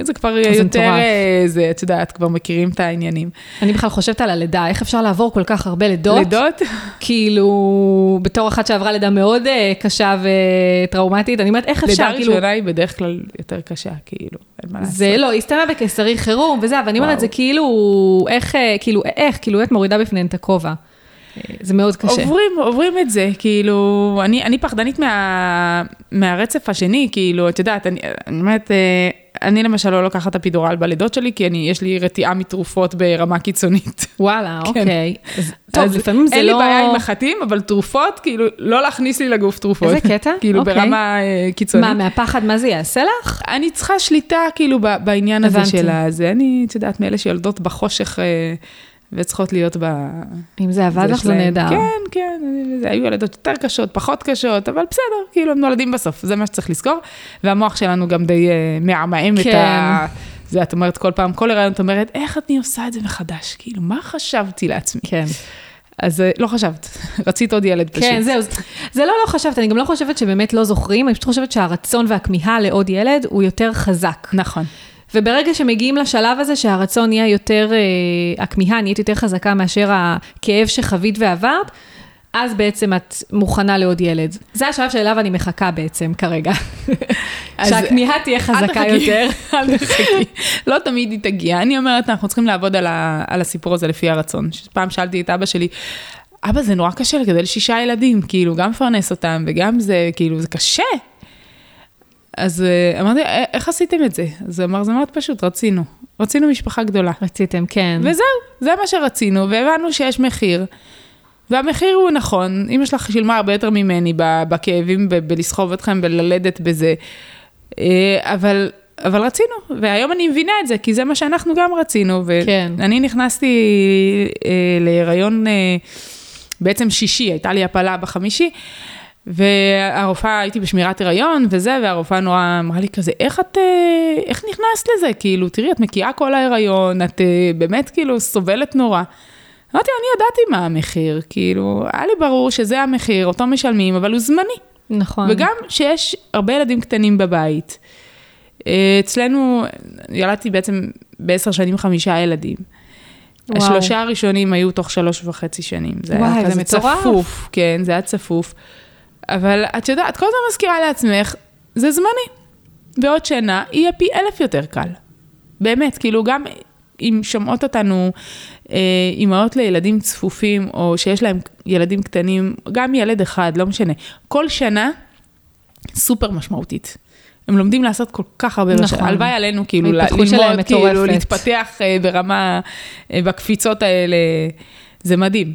Speaker 2: זה כבר
Speaker 1: זה
Speaker 2: יותר,
Speaker 1: מטורף.
Speaker 2: אה, זה, את יודעת, כבר מכירים את העניינים.
Speaker 1: אני בכלל חושבת על הלידה, איך אפשר לעבור כל כך הרבה לידות?
Speaker 2: לידות?
Speaker 1: כאילו, בתור אחת שעברה לידה מאוד אה, קשה וטראומטית, אני אומרת, איך אפשר,
Speaker 2: לידה
Speaker 1: כאילו...
Speaker 2: ראשונה היא בדרך כלל יותר קשה, כאילו, אין מה לעשות.
Speaker 1: זה לא, היא הסתיימה בקיסרי חירום וזה, אבל אני אומרת. זה כאילו, איך, אה, כאילו, איך, כאילו, את מורידה בפניהן את הכובע. אה, זה מאוד קשה.
Speaker 2: עוברים, עוברים את זה, כאילו, אני, אני פחדנית מה, מהרצף השני, כאילו, את יודעת, אני, אני אומרת, אה, אני למשל לא לוקחת את הפידורל בלידות שלי, כי אני, יש לי רתיעה מתרופות ברמה קיצונית.
Speaker 1: וואלה, [LAUGHS]
Speaker 2: כן.
Speaker 1: אוקיי. אז, טוב,
Speaker 2: אז
Speaker 1: לפעמים זה
Speaker 2: אין
Speaker 1: לא...
Speaker 2: לי בעיה עם מחטים, אבל תרופות, כאילו, לא להכניס לי לגוף תרופות.
Speaker 1: איזה קטע? [LAUGHS]
Speaker 2: כאילו,
Speaker 1: אוקיי.
Speaker 2: ברמה אה, קיצונית.
Speaker 1: מה, מהפחד, מה זה יעשה לך?
Speaker 2: אני צריכה שליטה, כאילו, בעניין הזה
Speaker 1: הבנתי.
Speaker 2: של הזה. אני, את יודעת, מאלה שיולדות בחושך אה, וצריכות להיות ב...
Speaker 1: אם זה עבד לך, זה. נהדר.
Speaker 2: כן, כן, זה היו ילדות יותר קשות, פחות קשות, אבל בסדר, כאילו, הם נולדים בסוף, זה מה שצריך לזכור. והמוח שלנו גם די אה, מעמעם את
Speaker 1: כן.
Speaker 2: ה... זה, את אומרת כל פעם, כל הריון את אומרת, איך אני עושה את זה מחדש? כאילו, מה חשבתי לעצמי?
Speaker 1: כן.
Speaker 2: אז אה, לא חשבת, [LAUGHS] רצית עוד ילד פשוט.
Speaker 1: כן, זהו. זה לא לא חשבת, אני גם לא חושבת שבאמת לא זוכרים, אני פשוט חושבת שהרצון והכמיהה לעוד ילד הוא יותר חזק.
Speaker 2: נכון.
Speaker 1: וברגע שמגיעים לשלב הזה שהרצון נהיה יותר, אה, הכמיהה נהיית יותר חזקה מאשר הכאב שחווית ועברת, אז בעצם את מוכנה לעוד ילד. זה השלב שאליו אני מחכה בעצם כרגע. [LAUGHS] שהכמיהה תהיה חזקה יותר. [LAUGHS]
Speaker 2: אל תחכי. לא תמיד היא תגיע. אני אומרת, אנחנו צריכים לעבוד על, ה, על הסיפור הזה לפי הרצון. פעם שאלתי את אבא שלי, אבא, זה נורא קשה לגדל שישה ילדים, כאילו, גם לפרנס אותם וגם זה, כאילו, זה קשה. אז אה, אמרתי, "א- איך עשיתם את זה? אז הוא אמר, זה מאוד פשוט, רצינו. רצינו משפחה גדולה.
Speaker 1: רציתם, כן.
Speaker 2: וזהו, זה מה שרצינו, והבנו שיש מחיר. והמחיר הוא נכון, אמא שלך שילמה הרבה יותר ממני בכאבים, ב- בלסחוב אתכם, בללדת בזה. אה, אבל, אבל רצינו, והיום אני מבינה את זה, כי זה מה שאנחנו גם רצינו.
Speaker 1: כן.
Speaker 2: ואני נכנסתי אה, להיריון אה, בעצם שישי, הייתה לי הפלה בחמישי, והרופאה, הייתי בשמירת הריון וזה, והרופאה נורא אמרה לי כזה, איך את, אה, איך נכנסת לזה? כאילו, תראי, את מקיאה כל ההיריון, את אה, באמת כאילו סובלת נורא. אמרתי, אני ידעתי מה המחיר, כאילו, היה לי ברור שזה המחיר, אותו משלמים, אבל הוא זמני.
Speaker 1: נכון.
Speaker 2: וגם שיש הרבה ילדים קטנים בבית. אה, אצלנו, ילדתי בעצם בעשר שנים חמישה ילדים.
Speaker 1: וואו.
Speaker 2: השלושה הראשונים היו תוך שלוש וחצי שנים. זה
Speaker 1: וואי,
Speaker 2: היה
Speaker 1: זה
Speaker 2: כזה
Speaker 1: מטורף.
Speaker 2: צפוף, כן, זה היה צפוף. אבל את יודעת, כל הזמן מזכירה לעצמך, זה זמני. בעוד שנה יהיה פי אלף יותר קל. באמת, כאילו גם אם שומעות אותנו אה, אימהות לילדים צפופים, או שיש להם ילדים קטנים, גם ילד אחד, לא משנה. כל שנה סופר משמעותית. הם לומדים לעשות כל כך הרבה
Speaker 1: נכון.
Speaker 2: בשנה. הלוואי עלינו, כאילו, ללמוד, כאילו. להתפתח אה, ברמה, אה, בקפיצות האלה, זה מדהים.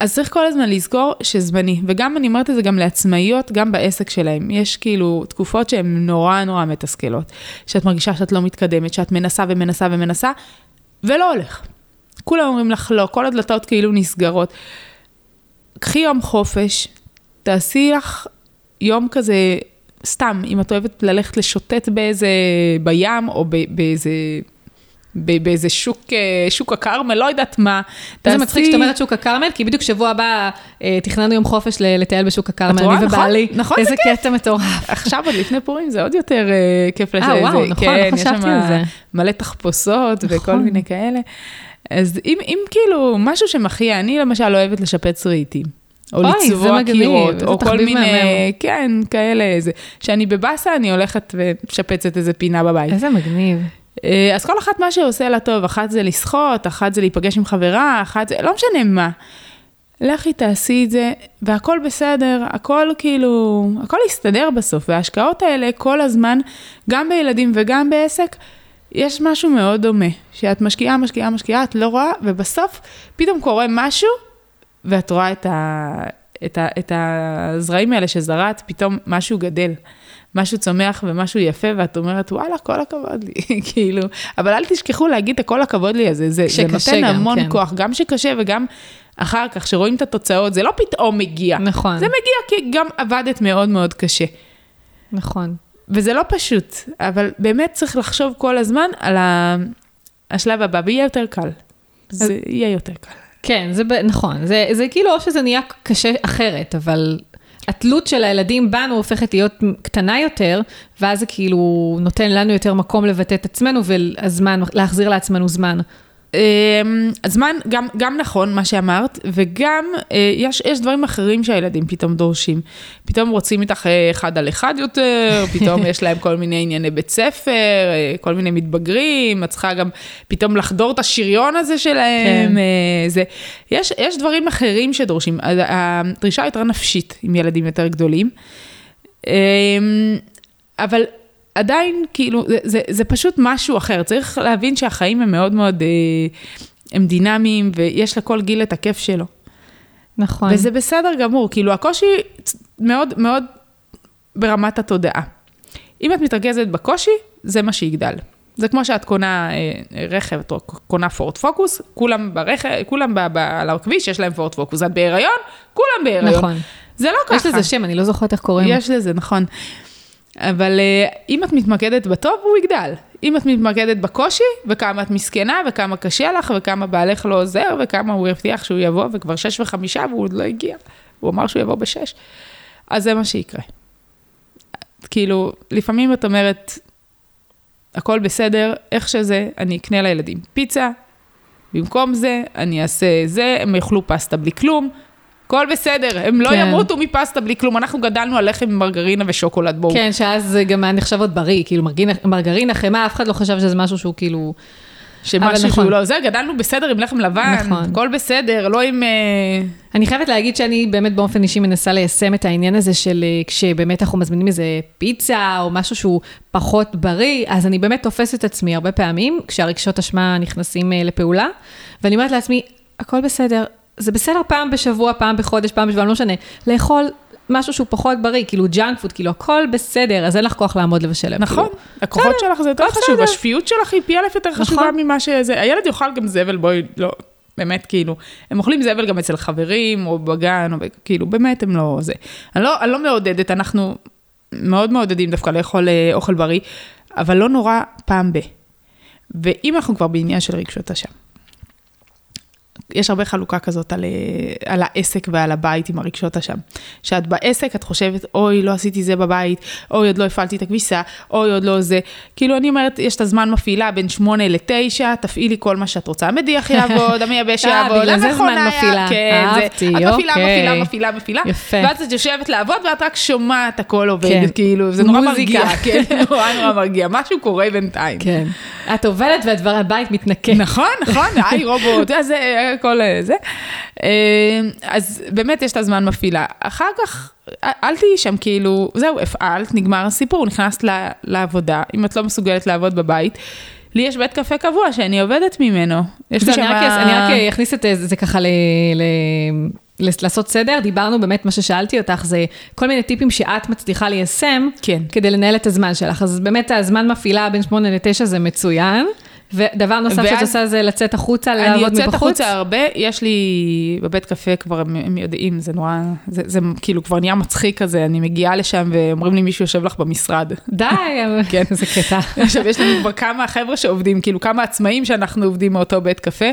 Speaker 2: אז צריך כל הזמן לזכור שזמני, וגם אני אומרת את זה גם לעצמאיות, גם בעסק שלהם. יש כאילו תקופות שהן נורא נורא מתסכלות, שאת מרגישה שאת לא מתקדמת, שאת מנסה ומנסה ומנסה, ולא הולך. כולם אומרים לך לא, כל הדלתות כאילו נסגרות. קחי יום חופש, תעשי לך יום כזה, סתם, אם את אוהבת ללכת לשוטט באיזה, בים, או באיזה... באיזה שוק, אה, שוק הכרמל, לא יודעת מה.
Speaker 1: זה
Speaker 2: תעשי-
Speaker 1: מצחיק שאת אומרת שוק הכרמל, כי בדיוק שבוע הבא אה, תכננו יום חופש לטייל בשוק הכרמל? אני
Speaker 2: נכון,
Speaker 1: ובעלי.
Speaker 2: נכון,
Speaker 1: איזה
Speaker 2: זה
Speaker 1: קטע מטורף.
Speaker 2: עכשיו עוד לפני פורים זה עוד יותר אה, כיף לזה.
Speaker 1: אה, וואו, נכון,
Speaker 2: כן,
Speaker 1: לא חשבתי על זה.
Speaker 2: מלא תחפושות וכל
Speaker 1: נכון.
Speaker 2: מיני כאלה. אז אם, אם כאילו משהו שמכריע, אני למשל אוהבת לשפץ רהיטים. או
Speaker 1: אוי,
Speaker 2: לצבוע קירות, או כל מיני,
Speaker 1: מהמם.
Speaker 2: כן, כאלה, איזה. כשאני בבאסה, אני הולכת ומשפצת איזה פינה בבית.
Speaker 1: איזה מגניב.
Speaker 2: אה, אז כל אחת מה שעושה לה טוב, אחת זה לשחות, אחת זה להיפגש עם חברה, אחת זה, לא משנה מה. לכי תעשי את זה, והכל בסדר, הכל כאילו, הכל יסתדר בסוף, וההשקעות האלה כל הזמן, גם בילדים וגם בעסק, יש משהו מאוד דומה, שאת משקיעה, משקיעה, משקיעה, את לא רואה, ובסוף פתאום קורה משהו, ואת רואה את, ה, את, ה, את הזרעים האלה שזרעת, פתאום משהו גדל. משהו צומח ומשהו יפה, ואת אומרת, וואלה, כל הכבוד לי, [LAUGHS] כאילו, אבל אל תשכחו להגיד את הכל הכבוד לי הזה, זה, זה נותן
Speaker 1: גם,
Speaker 2: המון
Speaker 1: כן.
Speaker 2: כוח, גם שקשה וגם אחר כך, שרואים את התוצאות, זה לא פתאום מגיע,
Speaker 1: נכון,
Speaker 2: זה מגיע כי גם עבדת מאוד מאוד קשה.
Speaker 1: נכון.
Speaker 2: וזה לא פשוט, אבל באמת צריך לחשוב כל הזמן על. השלב הבא, ויהיה יותר קל. זה יהיה יותר קל.
Speaker 1: כן, זה נכון, זה, זה כאילו או שזה נהיה קשה אחרת, אבל, התלות של הילדים בנו הופכת להיות קטנה יותר, ואז זה כאילו נותן לנו יותר מקום לבטא את עצמנו והזמן, להחזיר לעצמנו זמן.
Speaker 2: אמ, הזמן, גם, גם נכון מה שאמרת, וגם אה, יש, יש דברים אחרים שהילדים פתאום דורשים. פתאום רוצים איתך אה, אחד על אחד יותר, [LAUGHS] פתאום יש להם כל מיני ענייני בית ספר, אה, כל מיני מתבגרים, את צריכה גם פתאום לחדור את השריון הזה שלהם. כן. זה, יש, יש דברים אחרים שדורשים. הדרישה יותר נפשית עם ילדים יותר גדולים. אמ, אבל עדיין, כאילו, זה, זה, זה פשוט משהו אחר. צריך להבין שהחיים הם מאוד מאוד, אה, הם דינמיים, ויש לכל גיל את הכיף שלו.
Speaker 1: נכון.
Speaker 2: וזה בסדר גמור, כאילו, הקושי מאוד מאוד ברמת התודעה. אם את מתרכזת בקושי, זה מה שיגדל. זה כמו שאת קונה אה, רכב, את קונה פורט פוקוס, כולם ברכב, כולם ב, ב, על הכביש, יש להם פורט פוקוס. את בהיריון, כולם בהיריון.
Speaker 1: נכון.
Speaker 2: זה לא ככה.
Speaker 1: יש לזה שם, אני לא זוכרת איך קוראים.
Speaker 2: יש לזה, נכון. אבל אה, אם את מתמקדת בטוב, הוא יגדל. אם את מתמקדת בקושי, וכמה את מסכנה, וכמה קשה לך, וכמה בעלך לא עוזר, וכמה הוא הבטיח שהוא יבוא, וכבר שש וחמישה, והוא עוד לא הגיע. הוא אמר שהוא יבוא בשש. אז זה מה שיקרה. כאילו, לפעמים את אומרת, הכל בסדר, איך שזה, אני אקנה לילדים פיצה, במקום זה, אני אעשה זה, הם יאכלו פסטה בלי כלום, הכל בסדר, הם לא כן. ימותו מפסטה בלי כלום, אנחנו גדלנו על לחם עם מרגרינה ושוקולד, בואו.
Speaker 1: כן, שאז זה גם היה נחשב עוד בריא, כאילו מרגרינה, מרגרינה, חמאה, אף אחד לא חשב שזה משהו שהוא כאילו...
Speaker 2: שמשהו נכון. שהוא לא זה, גדלנו בסדר עם לחם לבן, נכון. הכל בסדר, לא עם... אה,
Speaker 1: אני חייבת להגיד שאני באמת באופן אישי מנסה ליישם את העניין הזה של אה, כשבאמת אנחנו מזמינים איזה פיצה או משהו שהוא פחות בריא, אז אני באמת תופסת את עצמי הרבה פעמים, כשהרגשות אשמה נכנסים אה, לפעולה, ואני אומרת לעצמי, הכל בסדר, זה בסדר פעם בשבוע, פעם בחודש, פעם בשבוע, לא משנה, לאכול משהו שהוא פחות בריא, כאילו junk food, כאילו הכל בסדר, אז אין לך כוח לעמוד לבשל.
Speaker 2: נכון, כאילו. הכוחות שלך זה יותר חשוב, השפיות שלך היא פי אלף יותר נכון. חשובה ממה שזה, הילד יאכל גם זבל, בואי, לא, באמת, כאילו, הם אוכלים זבל גם אצל חברים, או בגן, או כאילו, באמת הם לא זה. אני לא, אני לא מעודדת, אנחנו מאוד מעודדים דווקא לאכול אה, אוכל בריא, אבל לא נורא פעם ב. ואם אנחנו כבר בעניין של רגשות אשם, יש הרבה חלוקה כזאת על, אה, על העסק ועל הבית עם הרגשות אשם. שאת בעסק, את חושבת, אוי, לא עשיתי זה בבית, אוי, עוד לא הפעלתי את הכביסה, אוי, עוד לא זה. כאילו, אני אומרת, יש את הזמן מפעילה בין שמונה לתשע, תפעילי כל מה שאת רוצה. המדיח יעבוד, [LAUGHS] המייבש
Speaker 1: אה,
Speaker 2: יעבוד,
Speaker 1: המכונה יעבוד.
Speaker 2: כן, אהבתי, אוקיי. את מפעילה, מפעילה, מפעילה, מפעילה. יפה. ואז את יושבת לעבוד ואת רק שומעת הכל עובד, כן. כאילו, זה נורא מרגיע, [LAUGHS] כן, נורא נורא מרגיע. משהו קורה בינתיים.
Speaker 1: כן. את עובדת והבית מתנקה.
Speaker 2: נכון, נכון, היי רובוט, זה, כל אה, זה. אה, אז באמת יש את הזמן מפעילה. אחר כך, אל תהיי שם כאילו, זהו, הפעלת, נגמר הסיפור, נכנסת לעבודה, אם את לא מסוגלת לעבוד בבית. לי יש בית קפה קבוע שאני עובדת ממנו. יש לי שם...
Speaker 1: אני רק אכניס את זה ככה ל... לעשות סדר, דיברנו באמת, מה ששאלתי אותך, זה כל מיני טיפים שאת מצליחה ליישם,
Speaker 2: כן.
Speaker 1: כדי לנהל את הזמן שלך. אז באמת הזמן מפעילה בין 8 ל-9 זה מצוין. ודבר נוסף שאת עושה זה לצאת החוצה, לעבוד מבחוץ?
Speaker 2: אני יוצאת החוצה הרבה, יש לי בבית קפה כבר, הם יודעים, זה נורא, זה, זה כאילו כבר נהיה מצחיק כזה, אני מגיעה לשם ואומרים לי, מישהו יושב לך במשרד.
Speaker 1: די, [LAUGHS] כן, איזה קטע.
Speaker 2: עכשיו, יש לנו כבר כמה חבר'ה שעובדים, כאילו כמה עצמאים שאנחנו עובדים מאותו בית קפה.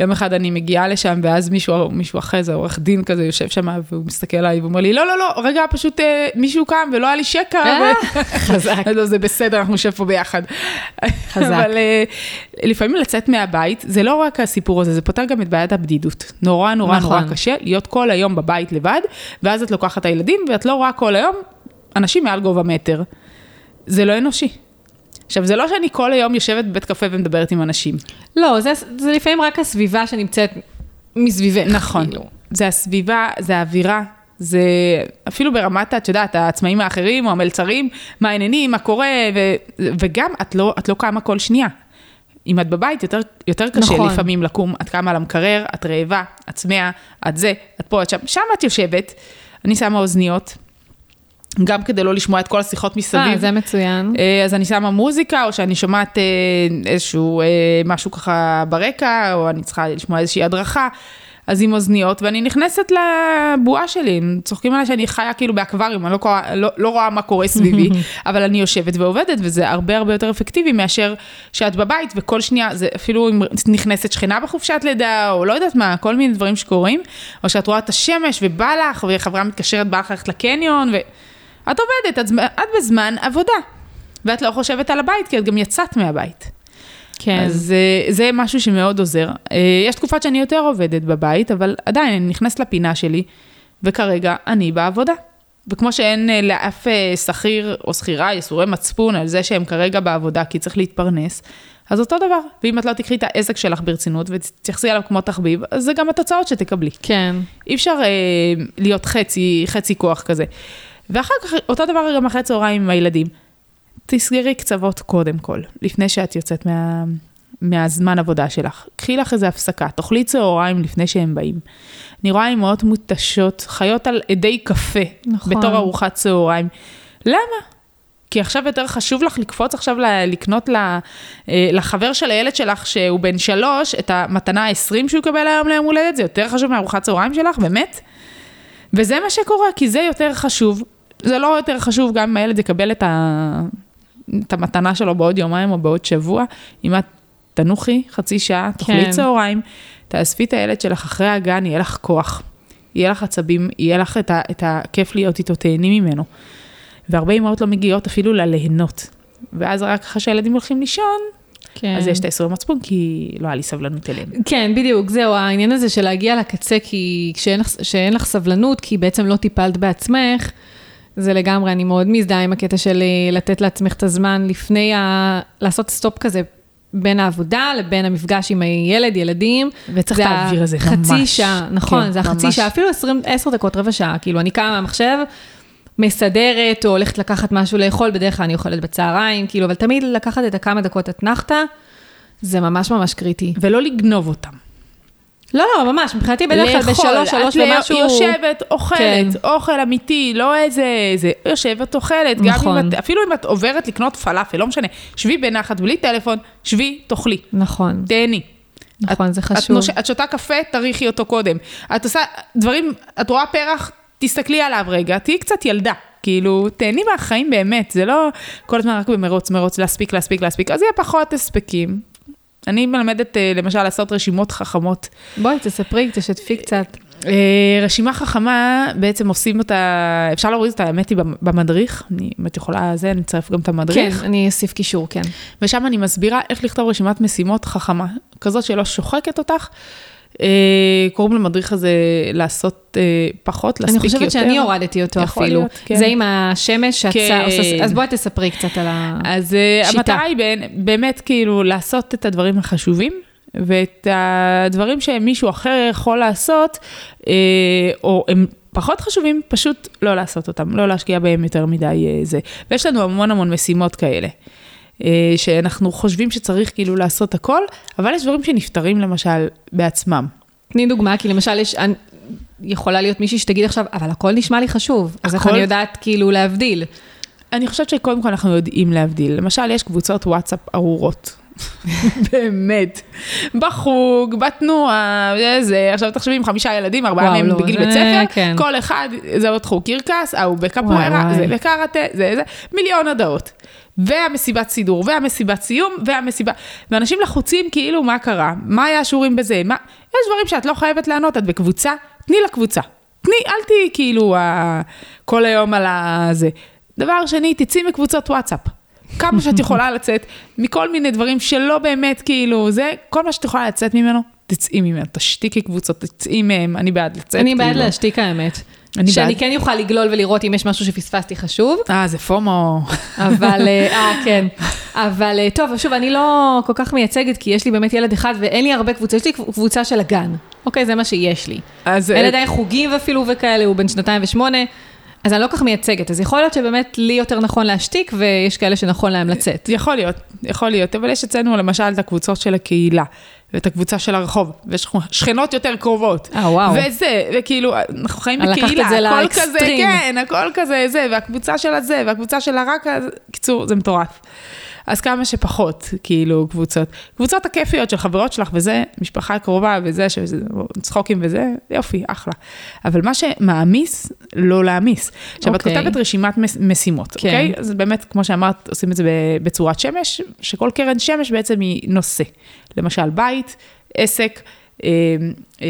Speaker 2: יום אחד אני מגיעה לשם, ואז מישהו, מישהו אחרי זה, עורך דין כזה, יושב שם, והוא מסתכל עליי ואומר לי, לא, לא, לא, רגע, פשוט אה, מישהו קם ולא היה לי שקע.
Speaker 1: אה, חזק. [LAUGHS]
Speaker 2: לא, זה בסדר, אנחנו נשב פה ביחד. חזק. אבל אה, לפעמים לצאת מהבית, זה לא רק הסיפור הזה, זה פותר גם את בעיית הבדידות. נורא נורא נכון. נורא קשה להיות כל היום בבית לבד, ואז את לוקחת את הילדים, ואת לא רואה כל היום אנשים מעל גובה מטר. זה לא אנושי. עכשיו, זה לא שאני כל היום יושבת בבית קפה ומדברת עם אנשים.
Speaker 1: לא, זה, זה לפעמים רק הסביבה שנמצאת מסביבך.
Speaker 2: נכון. כאילו. זה הסביבה, זה האווירה, זה אפילו ברמת, את יודעת, העצמאים האחרים או המלצרים, מה העניינים, מה קורה, ו, וגם את לא, את לא קמה כל שנייה. אם את בבית, יותר, יותר קשה נכון. לפעמים לקום, את קמה על המקרר, את רעבה, את צמאה, את זה, את פה, את שם, שם את יושבת, אני שמה אוזניות, גם כדי לא לשמוע את כל השיחות מסביב.
Speaker 1: אה, זה מצוין.
Speaker 2: אה, אז אני שמה מוזיקה, או שאני שומעת אה, איזשהו משהו ככה ברקע, או אני צריכה לשמוע איזושהי הדרכה. אז עם אוזניות, ואני נכנסת לבועה שלי, הם צוחקים עליי שאני חיה כאילו באקווריום, אני לא, קורא, לא, לא רואה מה קורה סביבי, [LAUGHS] אבל אני יושבת ועובדת, וזה הרבה הרבה יותר אפקטיבי מאשר שאת בבית, וכל שנייה, זה אפילו אם נכנסת שכנה בחופשת לידה, או לא יודעת מה, כל מיני דברים שקורים, או שאת רואה את השמש ובא לך, וחברה מתקשרת, בא לך ללכת לקניון, ואת עובדת, את, את בזמן עבודה, ואת לא חושבת על הבית, כי את גם יצאת מהבית.
Speaker 1: כן.
Speaker 2: אז אה, זה משהו שמאוד עוזר. אה, יש תקופות שאני יותר עובדת בבית, אבל עדיין אני נכנסת לפינה שלי, וכרגע אני בעבודה. וכמו שאין אה, לאף שכיר או שכירה יסורי מצפון על זה שהם כרגע בעבודה כי צריך להתפרנס, אז אותו דבר. ואם את לא תקחי את העסק שלך ברצינות ותתייחסי אליו כמו תחביב, אז זה גם התוצאות שתקבלי.
Speaker 1: כן.
Speaker 2: אי אפשר אה, להיות חצי, חצי כוח כזה. ואחר כך, אותו דבר גם אחרי צהריים עם הילדים. תסגרי קצוות קודם כל, לפני שאת יוצאת מה, מהזמן עבודה שלך. קחי לך איזה הפסקה, תאכלי צהריים לפני שהם באים. אני רואה אמהות מותשות, חיות על אדי קפה, נכון. בתור ארוחת צהריים. למה? כי עכשיו יותר חשוב לך לקפוץ עכשיו לקנות אה, לחבר של הילד שלך, שהוא בן שלוש, את המתנה ה-20 שהוא יקבל היום ליום הולדת, זה יותר חשוב מארוחת צהריים שלך, באמת? וזה מה שקורה, כי זה יותר חשוב. זה לא יותר חשוב גם אם הילד יקבל את, ה... את המתנה שלו בעוד יומיים או בעוד שבוע. אם את תנוחי חצי שעה, תאכלי כן. צהריים, תאספי את הילד שלך אחרי הגן, יהיה לך כוח, יהיה לך עצבים, יהיה לך את, ה... את הכיף להיות איתו, תהני ממנו. והרבה אמהות לא מגיעות אפילו לליהנות. ואז רק אחרי שהילדים הולכים לישון, כן. אז יש את האיסור מצפון, כי לא היה לי סבלנות אליהם.
Speaker 1: כן, בדיוק, זהו, העניין הזה של להגיע לקצה, כי כשאין לך, לך סבלנות, כי בעצם לא טיפלת בעצמך, זה לגמרי, אני מאוד מזדהה עם הקטע של אה, לתת לעצמך את הזמן לפני ה... לעשות stop כזה בין העבודה לבין המפגש עם הילד, ילדים.
Speaker 2: וצריך את האוויר הזה, ממש.
Speaker 1: חצי שעה, נכון, כן, זה החצי שעה, אפילו 20, 10 דקות, רבע שעה, כאילו, אני קמה מהמחשב, מסדרת, או הולכת לקחת משהו לאכול, בדרך כלל אני אוכלת בצהריים, כאילו, אבל תמיד לקחת את הכמה דקות אתנחתא, זה ממש ממש קריטי.
Speaker 2: ולא לגנוב אותם.
Speaker 1: לא, לא, ממש, מבחינתי בדרך כלל בשלוש, שלוש ומשהו...
Speaker 2: יושבת, אוכלת, כן. אוכל אמיתי, לא איזה, איזה, יושבת, אוכלת, נכון. גם אם את, אפילו אם את עוברת לקנות פלאפל, לא משנה, שבי בנחת בלי טלפון, שבי, תאכלי.
Speaker 1: נכון.
Speaker 2: תהני.
Speaker 1: נכון, את, זה חשוב. את, נוש,
Speaker 2: את שותה קפה, תריחי אותו קודם. את עושה דברים, את רואה פרח, תסתכלי עליו רגע, תהיי קצת ילדה. כאילו, תהני מהחיים באמת, זה לא כל הזמן רק במרוץ, מרוץ, להספיק, להספיק, להספיק, אז יהיה פחות הספקים. אני מלמדת אה, למשל לעשות רשימות חכמות.
Speaker 1: בואי, תספרי, תשתפי קצת.
Speaker 2: אה, רשימה חכמה, בעצם עושים אותה, אפשר להוריד אותה, האמת היא, במדריך. אני, אם את יכולה, זה, אני אצרף גם את המדריך.
Speaker 1: כן, אני אוסיף קישור, כן.
Speaker 2: ושם אני מסבירה איך לכתוב רשימת משימות חכמה, כזאת שלא שוחקת אותך. אה, קוראים למדריך הזה לעשות אה, פחות, להספיק יותר.
Speaker 1: אני חושבת שאני הורדתי אותו אפילו. להיות, כן. זה עם השמש שאת כן. עושה, אז בואי תספרי קצת על השיטה.
Speaker 2: אז אה, המטרה היא באמת כאילו לעשות את הדברים החשובים. ואת הדברים שמישהו אחר יכול לעשות, או הם פחות חשובים, פשוט לא לעשות אותם, לא להשקיע בהם יותר מדי זה. ויש לנו המון המון משימות כאלה. אה, שאנחנו חושבים שצריך כאילו לעשות הכל, אבל יש דברים שנפתרים למשל בעצמם.
Speaker 1: תני דוגמה, כי למשל יש, יכולה להיות מישהי שתגיד עכשיו, אבל הכל נשמע לי חשוב, אז איך אני יודעת כאילו להבדיל?
Speaker 2: אני חושבת שקודם כל אנחנו יודעים להבדיל. למשל, יש קבוצות וואטסאפ ארורות. [LAUGHS] באמת. בחוג, בתנועה, זה, עכשיו תחשבי עם חמישה ילדים, ארבעה מהם לא, בגיל בית ספר, כן. כל אחד, זה עוד חוג קרקס, ההוא בקפוארה, זה בקראטה, זה זה, מיליון הודעות. והמסיבת סידור, והמסיבת סיום, והמסיבה... ואנשים לחוצים כאילו מה קרה, מה היה השיעורים בזה, מה... יש דברים שאת לא חייבת לענות, את בקבוצה, תני לקבוצה. תני, אל תהיי כאילו. כל היום על הזה. דבר שני, תצאי מקבוצות וואטסאפ. כמה שאת יכולה לצאת מכל מיני דברים שלא באמת כאילו, זה, כל מה שאת יכולה לצאת ממנו, תצאי ממנו, תשתיקי קבוצות, תצאי מהם, אני בעד לצאת.
Speaker 1: אני בעד כאילו. להשתיק האמת. אני שאני בעד. כן אוכל לגלול ולראות אם יש משהו שפספסתי חשוב.
Speaker 2: אה, זה פומו.
Speaker 1: אבל, אה, אה, כן. אבל אה, טוב, שוב, אני לא כל כך מייצגת, כי יש לי באמת ילד אחד ואין לי הרבה קבוצה, יש לי קבוצה של הגן. אוקיי, זה מה שיש לי. אז... אין אה, עדיין חוגים אפילו וכאלה, הוא בן שנתיים ושמונה. אז אני לא כל כך מייצגת, אז יכול להיות שבאמת לי יותר נכון להשתיק, ויש כאלה שנכון להם לצאת.
Speaker 2: יכול להיות, יכול להיות, אבל יש אצלנו למשל את הקבוצות של הקהילה, ואת הקבוצה של הרחוב, ויש שכנות יותר קרובות.
Speaker 1: אה, וואו.
Speaker 2: וזה, וכאילו, אנחנו חיים בקהילה, הכל כזה, כן, הכל כזה, זה, והקבוצה של הזה, והקבוצה של הרק, קיצור, זה מטורף. אז כמה שפחות, כאילו, קבוצות. קבוצות הכיפיות של חברות שלך וזה, משפחה קרובה וזה, שזה, צחוקים וזה, יופי, אחלה. אבל מה שמעמיס, לא להעמיס. עכשיו, את
Speaker 1: אוקיי.
Speaker 2: כותבת רשימת מס- משימות,
Speaker 1: כן.
Speaker 2: אוקיי? אז באמת, כמו שאמרת, עושים את זה בצורת שמש, שכל קרן שמש בעצם היא נושא. למשל, בית, עסק, אה, אה,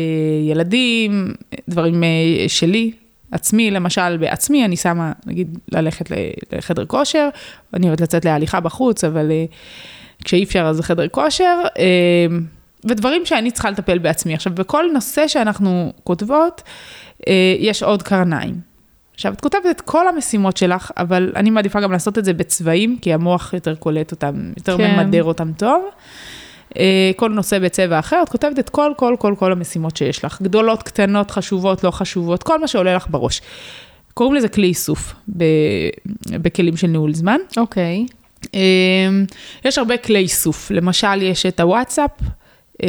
Speaker 2: ילדים, דברים אה, שלי, עצמי, למשל, בעצמי, אני שמה, נגיד, ללכת לחדר כושר, אני אוהבת לצאת להליכה בחוץ, אבל אה, כשאי אפשר אז זה חדר כושר, אה, ודברים שאני צריכה לטפל בעצמי. עכשיו, בכל נושא שאנחנו כותבות, אה, יש עוד קרניים. עכשיו, את כותבת את כל המשימות שלך, אבל אני מעדיפה גם לעשות את זה בצבעים, כי המוח יותר קולט אותם, יותר
Speaker 1: כן.
Speaker 2: ממדר אותם טוב. אה, כל נושא בצבע אחר, את כותבת את כל, כל, כל, כל המשימות שיש לך. גדולות, קטנות, חשובות, לא חשובות, כל מה שעולה לך בראש. קוראים לזה כלי איסוף ב- בכלים של ניהול זמן.
Speaker 1: אוקיי.
Speaker 2: אה, יש הרבה כלי איסוף, למשל יש את הוואטסאפ, אה,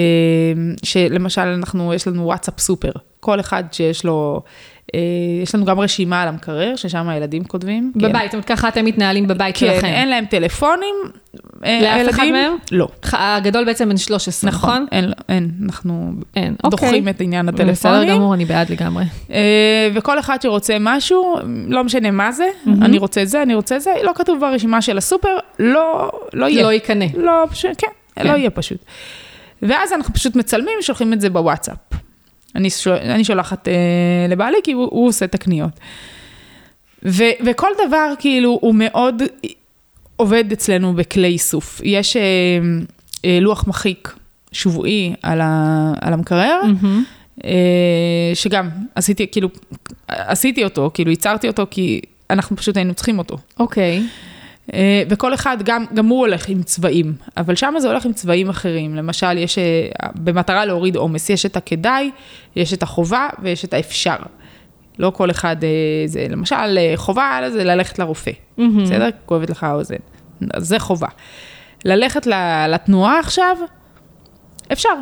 Speaker 2: שלמשל אנחנו, יש לנו וואטסאפ סופר, כל אחד שיש לו, יש לנו גם רשימה על המקרר, ששם הילדים כותבים.
Speaker 1: בבית, זאת אומרת, ככה אתם מתנהלים בבית
Speaker 2: כן,
Speaker 1: שלכם.
Speaker 2: אין להם טלפונים. אה,
Speaker 1: לאף אחד מהם?
Speaker 2: לא.
Speaker 1: הגדול בעצם בן 13, נכון?
Speaker 2: אין, אין, אנחנו
Speaker 1: אין, אוקיי.
Speaker 2: דוחים את עניין
Speaker 1: בסדר
Speaker 2: הטלפונים.
Speaker 1: גמור, אני בעד לגמרי.
Speaker 2: אה, וכל אחד שרוצה משהו, לא משנה מה זה, אני רוצה זה, אני רוצה זה, לא כתוב ברשימה של הסופר, לא, לא יהיה.
Speaker 1: לא יקנא.
Speaker 2: לא, פשוט, כן,
Speaker 1: כן.
Speaker 2: לא יהיה פשוט. ואז אנחנו פשוט מצלמים ושולחים את זה בוואטסאפ. אני, שול, אני שולחת אה, לבעלי, כי הוא, הוא עושה את הקניות. ו, וכל דבר, כאילו, הוא מאוד עובד אצלנו בכלי איסוף. יש אה, אה, לוח מחיק שבועי על, ה, על המקרר,
Speaker 1: מהמם.
Speaker 2: אה, שגם עשיתי, כאילו, עשיתי אותו, כאילו, ייצרתי אותו, כי אנחנו פשוט היינו צריכים אותו.
Speaker 1: אוקיי.
Speaker 2: אה, וכל אחד, גם, גם הוא הולך עם צבעים, אבל שם זה הולך עם צבעים אחרים. למשל, יש, אה, במטרה להוריד עומס, יש את הכדאי, יש את החובה ויש את האפשר. לא כל אחד, אה, זה למשל, אה, חובה זה ללכת לרופא,
Speaker 1: מהמם.
Speaker 2: בסדר? כואבת לך האוזן. אז זה חובה. ללכת לתנועה עכשיו, אפשר.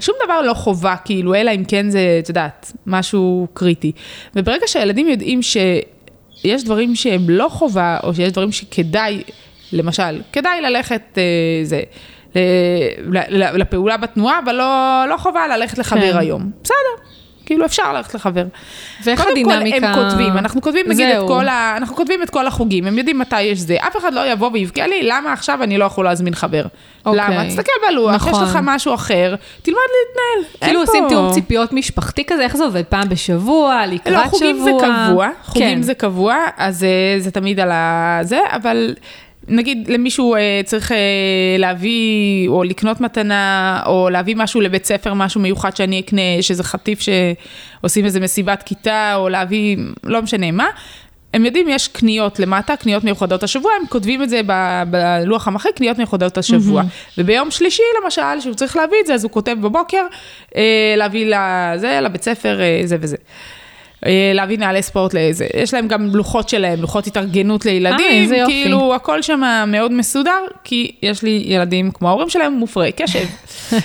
Speaker 2: שום דבר לא חובה, כאילו, אלא אם כן זה, את יודעת, משהו קריטי. וברגע שהילדים יודעים שיש דברים שהם לא חובה, או שיש דברים שכדאי, למשל, כדאי ללכת, אה, זה, ל- ל- לפעולה בתנועה, אבל לא, לא חובה ללכת לחבר
Speaker 1: כן.
Speaker 2: היום. בסדר, כאילו אפשר ללכת לחבר.
Speaker 1: ואיך
Speaker 2: קודם כל,
Speaker 1: הדינמיקה...
Speaker 2: הם כותבים, אנחנו כותבים נגיד
Speaker 1: זהו.
Speaker 2: את כל ה... אנחנו כותבים את כל החוגים, הם יודעים מתי יש זה. אף אחד לא יבוא ויבכה לי, למה עכשיו אני לא יכול להזמין חבר?
Speaker 1: אוקיי.
Speaker 2: למה? תסתכל בלוח, יש
Speaker 1: נכון.
Speaker 2: לך משהו אחר, תלמד להתנהל.
Speaker 1: כאילו
Speaker 2: פה-
Speaker 1: עושים תיאום ציפיות משפחתי כזה, איך זה עובד? פעם בשבוע, לקראת שבוע?
Speaker 2: לא, חוגים זה קבוע, חוגים
Speaker 1: כן.
Speaker 2: זה קבוע, אז אה, זה תמיד על הזה, אבל נגיד למישהו אה, צריך אה, להביא או לקנות מתנה, או להביא משהו לבית ספר, משהו מיוחד שאני אקנה, שזה חטיף שעושים איזה מסיבת כיתה, או להביא, לא משנה מה. הם יודעים, יש קניות למטה, קניות מיוחדות השבוע, הם כותבים את זה ב- בלוח המחק, קניות מיוחדות השבוע. וביום שלישי, למשל, שהוא צריך להביא את זה, אז הוא כותב בבוקר, אה, להביא לזה, לבית ספר, אה, זה וזה. אה, להביא נעלי ספורט לזה. יש להם גם לוחות שלהם, לוחות התארגנות
Speaker 1: אה,
Speaker 2: לילדים,
Speaker 1: יופי.
Speaker 2: כאילו הכל שם מאוד מסודר, כי יש לי ילדים כמו ההורים שלהם מופרעי קשב. [LAUGHS]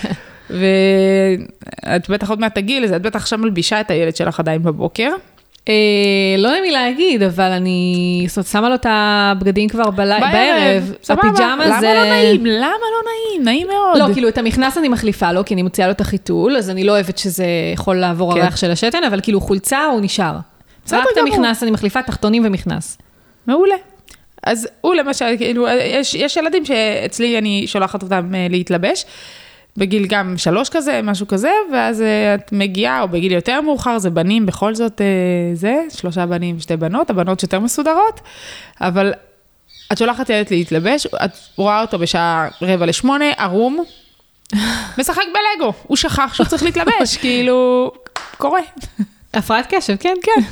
Speaker 2: ואת בטח עוד מעט תגיעי לזה, את בטח עכשיו מלבישה את הילד שלך עדיין בבוקר.
Speaker 1: אה, לא יודעת מי להגיד, אבל אני זאת אומרת, שמה לו את הבגדים כבר בערב.
Speaker 2: סבבה.
Speaker 1: הפיג'מה
Speaker 2: למה
Speaker 1: זה...
Speaker 2: לא נעים? למה לא נעים? נעים מאוד.
Speaker 1: לא, כאילו את המכנס אני מחליפה לו, כי אני מוציאה לו את החיתול, אז אני לא אוהבת שזה יכול לעבור
Speaker 2: כן.
Speaker 1: הריח של השתן, אבל כאילו חולצה הוא נשאר.
Speaker 2: בסדר
Speaker 1: רק את. המכנס אני מחליפה, תחתונים ומכנס.
Speaker 2: מעולה. אז הוא למשל, כאילו, יש, יש ילדים שאצלי אני שולחת אותם אה, להתלבש, בגיל גם שלוש כזה, משהו כזה, ואז אה, את מגיעה, או בגיל יותר מאוחר, זה בנים, בכל זאת אה, זה, שלושה בנים ושתי בנות, הבנות שיותר מסודרות, אבל את שולחת ילד להתלבש, את רואה אותו בשעה רבע לשמונה, ערום, משחק בלגו, הוא שכח שהוא צריך להתלבש, [LAUGHS] כאילו, קורה.
Speaker 1: הפרעת קשב, כן, כן.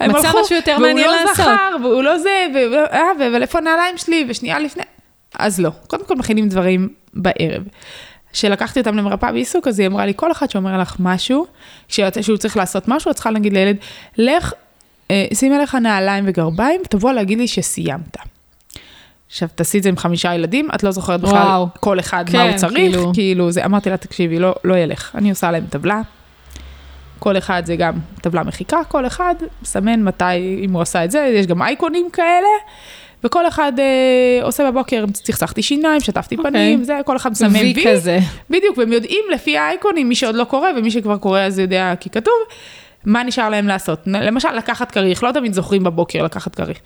Speaker 2: הם
Speaker 1: מצא משהו יותר
Speaker 2: והוא
Speaker 1: מעניין
Speaker 2: לא
Speaker 1: לעשות.
Speaker 2: זכר, והוא לא זה, אה, אבל איפה הנעליים שלי, ושנייה לפני. אז לא, קודם כל מכינים דברים בערב. כשלקחתי אותם למרפאה בעיסוק, אז היא אמרה לי, כל אחד שאומר לך משהו, שהוא צריך לעשות משהו, את צריכה להגיד לילד, לך, אה, שים עליך נעליים וגרביים, תבוא להגיד לי שסיימת. עכשיו, תעשי את זה עם חמישה ילדים, את לא זוכרת בכלל
Speaker 1: וואו.
Speaker 2: כל אחד
Speaker 1: כן,
Speaker 2: מה הוא צריך,
Speaker 1: כאילו.
Speaker 2: כאילו, זה, אמרתי לה, תקשיבי, לא, לא ילך, אני עושה להם טבלה, כל אחד זה גם טבלה מחיקה, כל אחד מסמן מתי, אם הוא עשה את זה, יש גם אייקונים כאלה, וכל אחד אה, עושה בבוקר, צחצחתי שיניים, שטפתי
Speaker 1: אוקיי.
Speaker 2: פנים, זה, כל אחד מסמן
Speaker 1: וי. כזה.
Speaker 2: בדיוק, והם יודעים לפי האייקונים, מי שעוד לא קורא ומי שכבר קורא אז יודע כי כתוב, מה נשאר להם לעשות. למשל, לקחת כריך, לא תמיד זוכרים בבוקר לקחת כריך.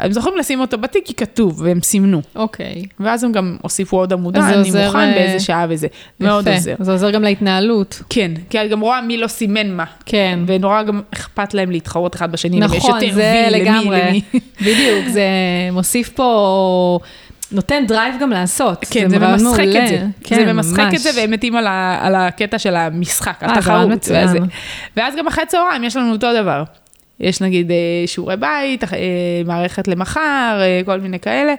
Speaker 2: הם זוכרים לשים אותו בתיק כי כתוב, והם סימנו.
Speaker 1: אוקיי.
Speaker 2: ואז הם גם הוסיפו עוד עמודה,
Speaker 1: זה
Speaker 2: אני
Speaker 1: עוזר,
Speaker 2: מוכן באיזה שעה וזה. מאוד
Speaker 1: יפה.
Speaker 2: עוזר.
Speaker 1: זה עוזר גם להתנהלות.
Speaker 2: כן, כי את גם רואה מי לא סימן מה.
Speaker 1: כן.
Speaker 2: ונורא גם אכפת להם להתחרות אחד בשני, למי יש
Speaker 1: נכון,
Speaker 2: יותר
Speaker 1: זה
Speaker 2: וי, למי,
Speaker 1: לגמרי.
Speaker 2: למי.
Speaker 1: בדיוק, זה מוסיף פה, נותן drive גם לעשות.
Speaker 2: כן, זה
Speaker 1: רעיון
Speaker 2: ממשחק
Speaker 1: מעולה.
Speaker 2: את זה.
Speaker 1: כן,
Speaker 2: זה ממשחק
Speaker 1: ממש.
Speaker 2: את זה, והם מתים על, ה, על הקטע של המשחק,
Speaker 1: אה, זה
Speaker 2: התחרות.
Speaker 1: מצוין.
Speaker 2: ואז גם אחרי צהריים יש לנו אותו דבר. יש נגיד אה, שיעורי בית, אה, מערכת למחר, אה, כל מיני כאלה.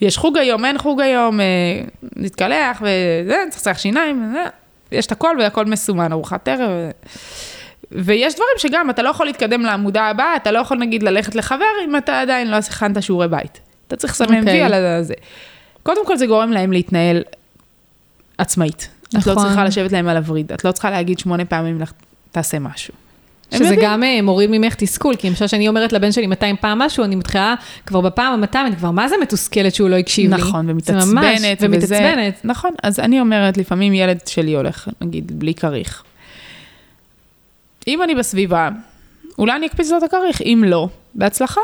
Speaker 2: יש חוג היום, אין חוג היום, נתקלח וזה, צריך לצריך שיניים, וזה. יש את הכל והכל מסומן, ארוחת ערב. ו- ויש דברים שגם, אתה לא יכול להתקדם לעמודה הבאה, אתה לא יכול נגיד ללכת לחבר אם אתה עדיין לא הכנת שיעורי בית. אתה צריך לסמן
Speaker 1: אוקיי.
Speaker 2: וי על הזה. קודם כל זה גורם להם להתנהל עצמאית. את לא
Speaker 1: נכון.
Speaker 2: צריכה לשבת להם על הווריד, את לא צריכה להגיד שמונה פעמים לך, תעשה משהו.
Speaker 1: שזה. גם אה, מוריד ממך תסכול, כי למשל שאני אומרת לבן שלי 200 פעם משהו, אני מתחילה כבר בפעם ה-200, אני כבר מה זה מתוסכלת שהוא לא הקשיב לי.
Speaker 2: נכון, ומתעצבנת.
Speaker 1: ומתעצבנת.
Speaker 2: נכון, אז אני אומרת, לפעמים ילד שלי הולך, נגיד, בלי כריך. אם אני בסביבה, אולי אני אקפיץ לו את הכריך, אם לא, בהצלחה.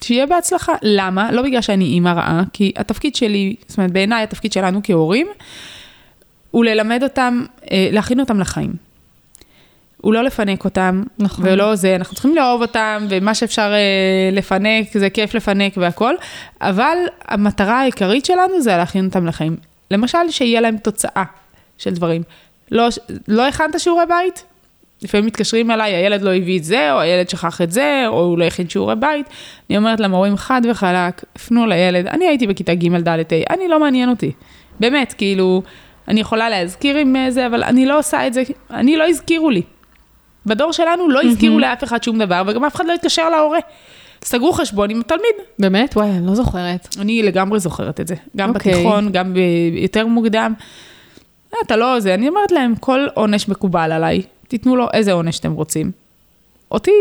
Speaker 2: שיהיה בהצלחה. למה? לא בגלל שאני אימא רעה, כי התפקיד שלי, זאת אומרת, בעיניי התפקיד שלנו כהורים, הוא ללמד אותם, אה, להכין אותם לחיים. הוא לא לפנק אותם,
Speaker 1: נכון.
Speaker 2: ולא זה, אנחנו צריכים לאהוב אותם, ומה שאפשר אה, לפנק, זה כיף לפנק והכל, אבל המטרה העיקרית שלנו זה להכין אותם לחיים. למשל, שיהיה להם תוצאה של דברים. לא, לא הכנת שיעורי בית? לפעמים מתקשרים אליי, הילד לא הביא את זה, או הילד שכח את זה, או הוא לא הכין שיעורי בית. אני אומרת למורים חד וחלק, פנו לילד, אני הייתי בכיתה ג' ד' ה', אני לא מעניין אותי. באמת, כאילו, אני יכולה להזכיר עם זה, אבל אני לא עושה את זה, אני לא הזכירו לי. בדור שלנו לא הזכירו לאף אחד שום דבר, וגם אף אחד לא התקשר להורה. סגרו חשבון עם התלמיד.
Speaker 1: באמת? וואי, אני לא זוכרת.
Speaker 2: אני לגמרי זוכרת את זה. גם
Speaker 1: אוקיי.
Speaker 2: בתיכון, גם יותר מוקדם. אה, אתה לא זה, אני אומרת להם, כל עונש מקובל עליי, תיתנו לו איזה עונש שאתם רוצים. אותי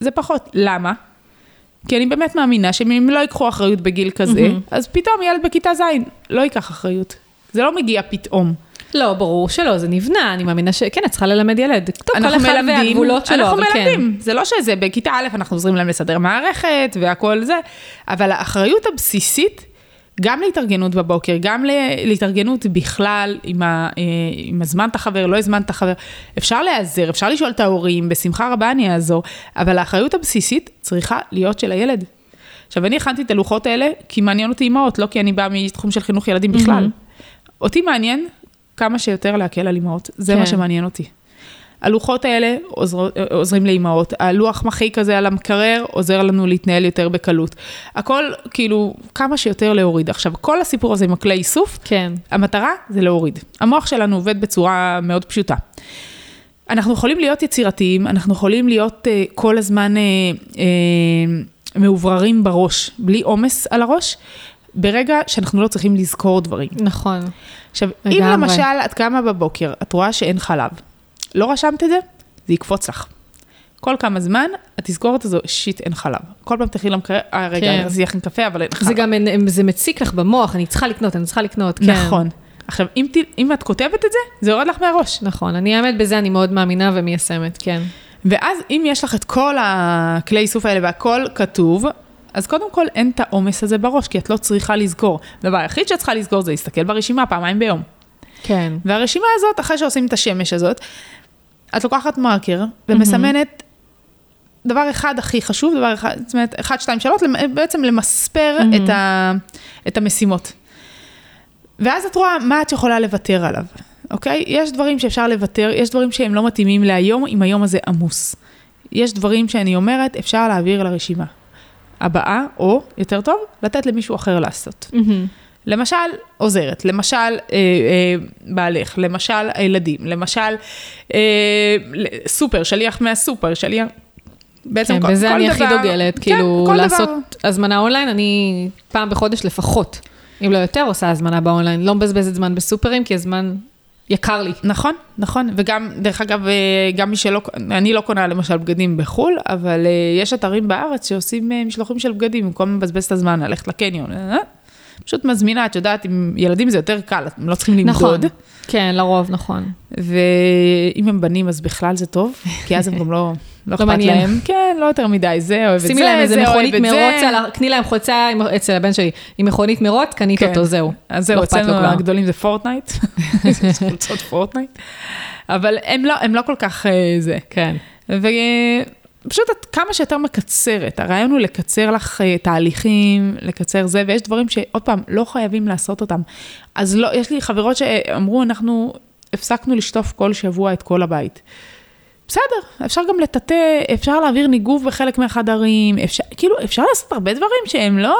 Speaker 2: זה פחות. למה? כי אני באמת מאמינה שאם הם לא ייקחו אחריות בגיל כזה,
Speaker 1: מהמם.
Speaker 2: אז פתאום ילד בכיתה ז' לא ייקח אחריות. זה לא מגיע פתאום.
Speaker 1: לא, ברור שלא, זה נבנה, אני מאמינה ש... כן, את צריכה ללמד ילד. טוב, כל אחד והגבולות שלו,
Speaker 2: אנחנו
Speaker 1: כן.
Speaker 2: מלמדים, זה לא שזה, בכיתה א' אנחנו עוזרים להם לסדר מערכת והכל זה, אבל האחריות הבסיסית, גם להתארגנות בבוקר, גם להתארגנות בכלל, עם, ה, אה, עם הזמנת חבר, לא הזמנת חבר, אפשר להיעזר, אפשר לשאול את ההורים, בשמחה רבה אני אעזור, אבל האחריות הבסיסית צריכה להיות של הילד. עכשיו, אני הכנתי את הלוחות האלה, כי מעניין אותי אימהות, לא כי אני באה מתחום של חינוך ילדים בכלל. אותי מעניין כמה שיותר להקל על אימהות, זה
Speaker 1: כן.
Speaker 2: מה שמעניין אותי. הלוחות האלה עוזר, עוזרים לאימהות, הלוח מחיק הזה על המקרר עוזר לנו להתנהל יותר בקלות. הכל, כאילו, כמה שיותר להוריד. עכשיו, כל הסיפור הזה עם הכלי איסוף,
Speaker 1: כן.
Speaker 2: המטרה זה להוריד. המוח שלנו עובד בצורה מאוד פשוטה. אנחנו יכולים להיות יצירתיים, אנחנו יכולים להיות uh, כל הזמן uh, uh, מאובררים בראש, בלי עומס על הראש, ברגע שאנחנו לא צריכים לזכור דברים.
Speaker 1: נכון.
Speaker 2: עכשיו, אם
Speaker 1: לגמרי.
Speaker 2: למשל את קמה בבוקר, את רואה שאין חלב, לא רשמת את זה, זה יקפוץ לך. כל כמה זמן, התזכורת הזו, שיט, אין חלב. כל פעם תלכי למקרר, אה, רגע,
Speaker 1: כן.
Speaker 2: אני רציתי לכם קפה, אבל אין חלב.
Speaker 1: זה גם, זה מציק לך במוח, אני צריכה לקנות, אני צריכה לקנות, כן.
Speaker 2: נכון. עכשיו, אם, אם את כותבת את זה, זה יורד לך מהראש.
Speaker 1: נכון, אני האמת בזה אני מאוד מאמינה ומיישמת, כן.
Speaker 2: ואז אם יש לך את כל הכלי איסוף האלה והכל כתוב, אז קודם כל אין את העומס הזה בראש, כי את לא צריכה לזכור. הדבר היחיד שאת צריכה לזכור זה להסתכל ברשימה פעמיים ביום.
Speaker 1: כן.
Speaker 2: והרשימה הזאת, אחרי שעושים את השמש הזאת, את לוקחת מרקר ומסמנת דבר אחד הכי חשוב, דבר אחד, זאת אומרת, אחד, שתיים, שלוש, למ- בעצם למספר
Speaker 1: מהמם.
Speaker 2: את, ה, את המשימות. ואז את רואה מה את יכולה לוותר עליו, אוקיי? יש דברים שאפשר לוותר, יש דברים שהם לא מתאימים להיום, אם היום הזה עמוס. יש דברים שאני אומרת, אפשר להעביר לרשימה הבאה, או, יותר טוב, לתת למישהו אחר לעשות.
Speaker 1: מהמם.
Speaker 2: למשל, עוזרת, למשל, אה, אה, בעלך, למשל, הילדים, למשל, אה, סופר, שליח מהסופר, שליח... בעצם
Speaker 1: כן,
Speaker 2: כל,
Speaker 1: בזה
Speaker 2: כל
Speaker 1: אני
Speaker 2: דבר,
Speaker 1: הכי דוגלת,
Speaker 2: כן,
Speaker 1: כאילו, לעשות
Speaker 2: דבר.
Speaker 1: הזמנה אונליין, אני פעם בחודש לפחות, אם לא יותר, עושה הזמנה באונליין. לא מבזבזת זמן בסופרים, כי הזמן יקר לי.
Speaker 2: נכון, נכון, וגם, דרך אגב, אה, גם מי שלא, אני לא קונה למשל בגדים בחו"ל, אבל אה, יש אתרים בארץ שעושים אה, משלוחים של בגדים, במקום לבזבז את הזמן, ללכת לקניון, פשוט מזמינה, את יודעת, עם ילדים זה יותר קל, הם לא צריכים למדוד.
Speaker 1: נכון, כן, לרוב, נכון.
Speaker 2: ואם הם בנים, אז בכלל זה טוב, כי אז הם גם לא, לא אכפת
Speaker 1: מעניין.
Speaker 2: להם. כן, לא יותר מדי, זה אוהב את זה,
Speaker 1: שימי להם איזה
Speaker 2: זה אוהב
Speaker 1: מכונית
Speaker 2: את זה.
Speaker 1: מרוץ, על ה- קני להם חולצה אצל הבן שלי, עם מכונית מרוץ, קנית
Speaker 2: כן.
Speaker 1: אותו, זהו.
Speaker 2: אז זהו,
Speaker 1: לא
Speaker 2: אצלנו
Speaker 1: כבר.
Speaker 2: הגדולים זה Fortnite, [LAUGHS] קבוצות Fortnite, אבל הם לא, הם לא כל כך אה, זה.
Speaker 1: כן.
Speaker 2: ופשוט את כמה שיותר מקצרת, הרעיון הוא לקצר לך אה, תהליכים, לקצר זה, ויש דברים שעוד פעם, לא חייבים לעשות אותם. אז לא, יש לי חברות שאמרו, אנחנו הפסקנו לשטוף כל שבוע את כל הבית. בסדר, אפשר גם לטאטא, אפשר להעביר ניגוב בחלק מהחדרים, אפשר, כאילו, אפשר לעשות הרבה דברים שהם לא,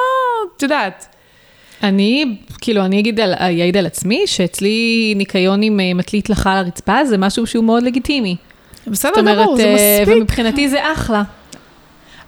Speaker 2: את יודעת.
Speaker 1: אני, כאילו, אני אגיד, על- אעיד על עצמי, שאצלי ניקיון עם אה, מטלית לחה על הרצפה זה משהו שהוא מאוד לגיטימי.
Speaker 2: בסדר גמור, זה
Speaker 1: אה,
Speaker 2: מספיק.
Speaker 1: ומבחינתי זה אחלה.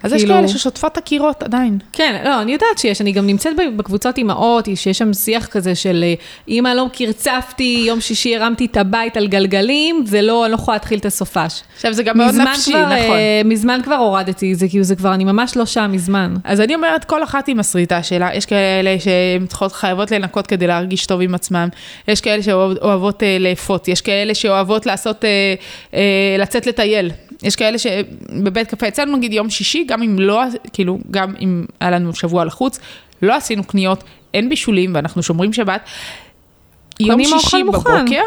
Speaker 2: אז יש
Speaker 1: כאילו-
Speaker 2: כאלה ששוטפות את הקירות עדיין.
Speaker 1: כן, לא, אני יודעת שיש, אני גם נמצאת בקבוצות אימהות, שיש שם שיח כזה של אה, אמא לא קרצפתי, יום שישי הרמתי את הבית על גלגלים, זה לא, אני לא יכולה להתחיל את הסופש.
Speaker 2: עכשיו, זה גם מאוד נפשי,
Speaker 1: כבר,
Speaker 2: נכון.
Speaker 1: אה, מזמן כבר הורדתי את זה, כאילו זה כבר, אני ממש לא שם מזמן.
Speaker 2: אז אני אומרת, כל אחת עם הסריטה שלה, יש כאלה שהן צריכות, חייבות לנקות כדי להרגיש טוב עם עצמם, יש כאלה שאוהבות אה, לאפות, יש כאלה שאוהבות לעשות, אה, אה, לצאת לטייל, יש כאלה שבבית קפה, אצלנו נגיד יום שישי, גם אם לא, כאילו, גם אם היה לנו שבוע לחוץ, לא עשינו קניות, אין בישולים ואנחנו שומרים שבת. יום שישי. בבוקר,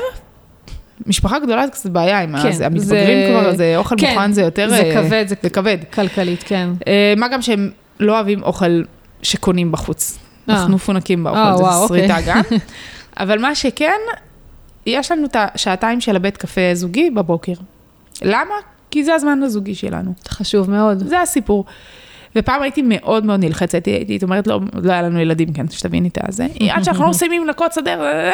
Speaker 2: משפחה גדולה זה קצת בעיה עם
Speaker 1: כן,
Speaker 2: כן, המתבגרים
Speaker 1: זה-
Speaker 2: כבר, זה אוכל
Speaker 1: כן,
Speaker 2: מוכן, זה יותר...
Speaker 1: זה
Speaker 2: אה,
Speaker 1: כבד, זה-
Speaker 2: זה כבד.
Speaker 1: כלכלית, כן.
Speaker 2: אה, מה גם שהם לא אוהבים אוכל שקונים בחוץ.
Speaker 1: אה.
Speaker 2: אנחנו מפונקים באוכל,
Speaker 1: אה,
Speaker 2: זה
Speaker 1: וואו,
Speaker 2: שריטה
Speaker 1: אוקיי.
Speaker 2: גם. [LAUGHS] אבל מה שכן, יש לנו את השעתיים של הבית קפה זוגי בבוקר. למה? כי זה הזמן הזוגי שלנו.
Speaker 1: חשוב מאוד.
Speaker 2: זה הסיפור. ופעם הייתי מאוד מאוד נלחצת, הייתי, אומרת, לא, לא היה לנו ילדים, כן, שתביני את הזה. עד שאנחנו לא מסיימים לנקות שדה, אה,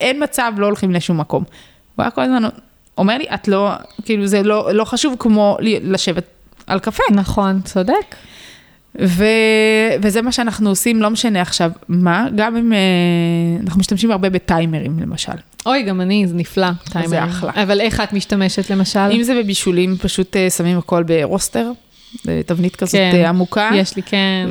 Speaker 2: אין מצב, לא הולכים לשום מקום. הוא היה כל הזמן אומר לי, את לא, כאילו, זה לא, לא חשוב כמו לשבת על קפה.
Speaker 1: נכון, צודק.
Speaker 2: ו... וזה מה שאנחנו עושים, לא משנה עכשיו מה, גם אם אה, אנחנו משתמשים הרבה בטיימרים למשל.
Speaker 1: אוי, גם אני, זה נפלא, טיימרים.
Speaker 2: אחלה.
Speaker 1: אבל איך את משתמשת למשל?
Speaker 2: אם זה בבישולים, פשוט אה, שמים הכל ברוסטר, תבנית כזאת
Speaker 1: כן,
Speaker 2: אה, עמוקה.
Speaker 1: יש לי, כן.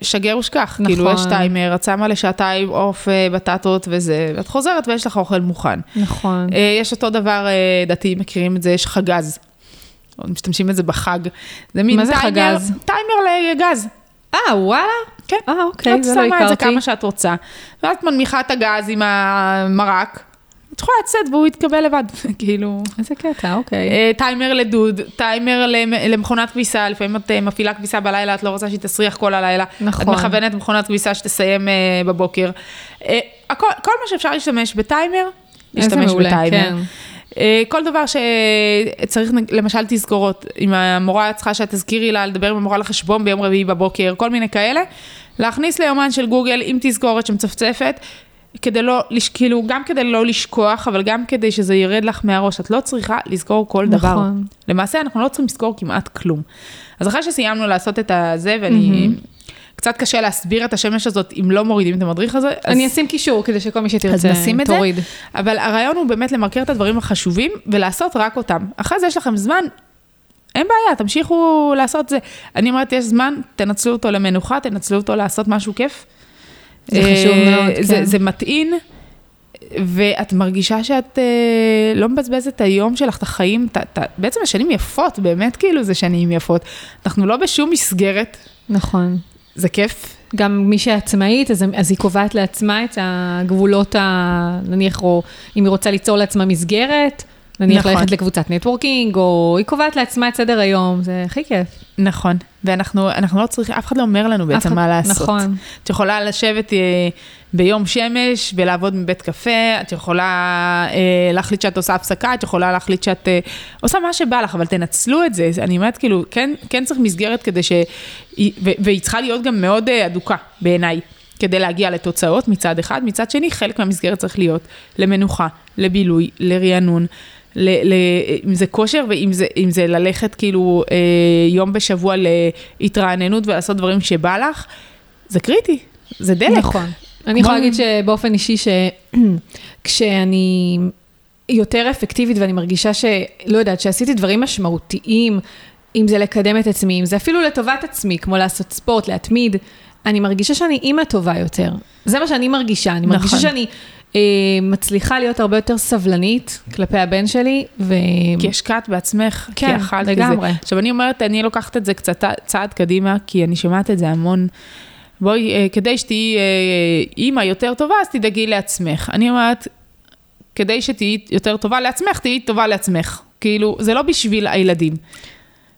Speaker 2: ושגר ושכח,
Speaker 1: נכון.
Speaker 2: כאילו יש טיימר, את שמה לשעתיים עוף, אה, בטטות וזה, ואת חוזרת ויש לך אוכל מוכן.
Speaker 1: נכון.
Speaker 2: יש אותו דבר, דתיים מכירים את זה, יש חגז. משתמשים בזה בחג. זה מין
Speaker 1: מה זה
Speaker 2: טיימר,
Speaker 1: חגז?
Speaker 2: טיימר לגז.
Speaker 1: אה, וואלה?
Speaker 2: כן.
Speaker 1: אה, אוקיי,
Speaker 2: את
Speaker 1: זה לא
Speaker 2: שמה את זה
Speaker 1: הכרתי.
Speaker 2: כמה שאת רוצה, ואז את מנמיכה את הגז עם המרק, את יכולה לצאת והוא יתכבה לבד, [LAUGHS] כאילו.
Speaker 1: איזה קטע, אוקיי.
Speaker 2: אה, טיימר לדוד, טיימר למ- למכונת כביסה, לפעמים את אה, מפעילה כביסה בלילה, את לא רוצה שהיא תסריח כל הלילה.
Speaker 1: נכון.
Speaker 2: את מכוונת מכונת כביסה שתסיים אה, בבוקר. הכל, כל מה שאפשר להשתמש בטיימר, להשתמש בטיימר.
Speaker 1: כן.
Speaker 2: אה, כל דבר שצריך, למשל תזכורות, אם המורה צריכה שאת תזכירי לה לדבר עם המורה לחשבון ביום רביעי בבוקר, כל מיני כאלה, להכניס ליומן של גוגל עם תזכורת שמצפצפת, כדי לא, כאילו, גם כדי לא לשכוח, אבל גם כדי שזה ירד לך מהראש, את לא צריכה לזכור כל דבר.
Speaker 1: נכון.
Speaker 2: למעשה, אנחנו לא צריכים לזכור כמעט כלום. אז אחרי שסיימנו לעשות את הזה, ואני... קצת קשה להסביר את השמש הזאת אם לא מורידים את המדריך הזה. אז-
Speaker 1: אני אשים קישור כדי שכל מי שתרצה
Speaker 2: אז נשים את זה,
Speaker 1: תוריד.
Speaker 2: אבל הרעיון הוא באמת למרקר את הדברים החשובים ולעשות רק אותם. אחרי זה יש לכם זמן, אין בעיה, תמשיכו לעשות זה. אני אומרת, יש זמן, תנצלו אותו למנוחה, תנצלו אותו לעשות משהו כיף.
Speaker 1: זה חשוב
Speaker 2: אה,
Speaker 1: מאוד,
Speaker 2: זה,
Speaker 1: כן.
Speaker 2: זה מטעין, ואת מרגישה שאת אה, לא מבזבזת את היום שלך, את החיים, את, את, בעצם השנים יפות, באמת כאילו זה שנים יפות. אנחנו לא בשום מסגרת,
Speaker 1: נכון.
Speaker 2: זה כיף.
Speaker 1: גם מי שעצמאית, אז, אז היא קובעת לעצמה את הגבולות, ה, נניח, או אם היא רוצה ליצור לעצמה מסגרת, נניח
Speaker 2: נכון.
Speaker 1: ללכת לקבוצת נטוורקינג, או היא קובעת לעצמה את סדר היום, זה הכי כיף.
Speaker 2: נכון, ואנחנו אנחנו לא צריכים, אף אחד לא אומר לנו בעצם מה לעשות.
Speaker 1: נכון.
Speaker 2: את יכולה לשבת אה, ביום שמש ולעבוד מבית קפה, את יכולה אה, להחליט שאת עושה הפסקה, את יכולה להחליט שאת אה, עושה מה שבא לך, אבל תנצלו את זה. אני אומרת, כאילו, כן, כן צריך מסגרת כדי ש... ו- והיא צריכה להיות גם מאוד אדוקה בעיניי. כדי להגיע לתוצאות מצד אחד, מצד שני חלק מהמסגרת צריך להיות למנוחה, לבילוי, לרענון, ל- ל- אם זה כושר ואם זה, זה ללכת כאילו אה, יום בשבוע להתרעננות ולעשות דברים שבא לך, זה קריטי, זה דלק.
Speaker 1: נכון. אני יכולה להגיד שבאופן אישי, שכשאני [CLEARS THROAT] יותר אפקטיבית ואני מרגישה ש... לא יודעת, שעשיתי דברים משמעותיים, אם זה לקדם את עצמי, אם זה אפילו לטובת עצמי, כמו לעשות ספורט, להתמיד, אני מרגישה שאני אימא טובה יותר. זה מה שאני מרגישה, אני מרגישה
Speaker 2: נכון.
Speaker 1: שאני מצליחה להיות הרבה יותר סבלנית כלפי הבן שלי, ו...
Speaker 2: כי השקעת בעצמך,
Speaker 1: כן,
Speaker 2: כי אכלת
Speaker 1: לגמרי.
Speaker 2: את זה. עכשיו, אני אומרת, אני לוקחת את זה קצת צעד קדימה, כי אני שומעת את זה המון. בואי, אה, כדי שתהיי אה, אימא יותר טובה, אז תדאגי לעצמך. אני אומרת, כדי שתהיי יותר טובה לעצמך, תהיי טובה לעצמך. כאילו, זה לא בשביל הילדים.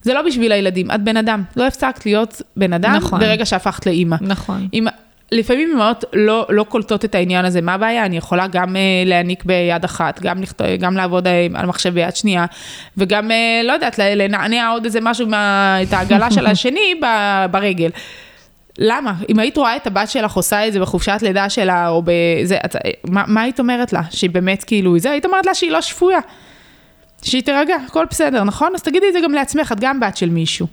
Speaker 2: זה לא בשביל הילדים, את בן אדם. לא הפסקת להיות בן אדם
Speaker 1: נכון.
Speaker 2: ברגע שהפכת לאימא.
Speaker 1: נכון.
Speaker 2: אם, לפעמים אמהות לא, לא קולטות את העניין הזה, מה הבעיה? אני יכולה גם uh, להעניק ביד אחת, גם, לכתוב, גם לעבוד uh, על מחשב ביד שנייה, וגם, uh, לא יודעת, לנענע עוד איזה משהו, מה, את העגלה של השני [LAUGHS] ב, ברגל. למה? אם היית רואה את הבת שלך עושה את זה בחופשת לידה שלה, או בזה, את, מה, מה היית אומרת לה? שהיא באמת כאילו, זה, היית אומרת לה שהיא לא שפויה. שהיא תירגע, הכל בסדר, נכון? אז תגידי את זה גם לעצמך, את גם בת של מישהו.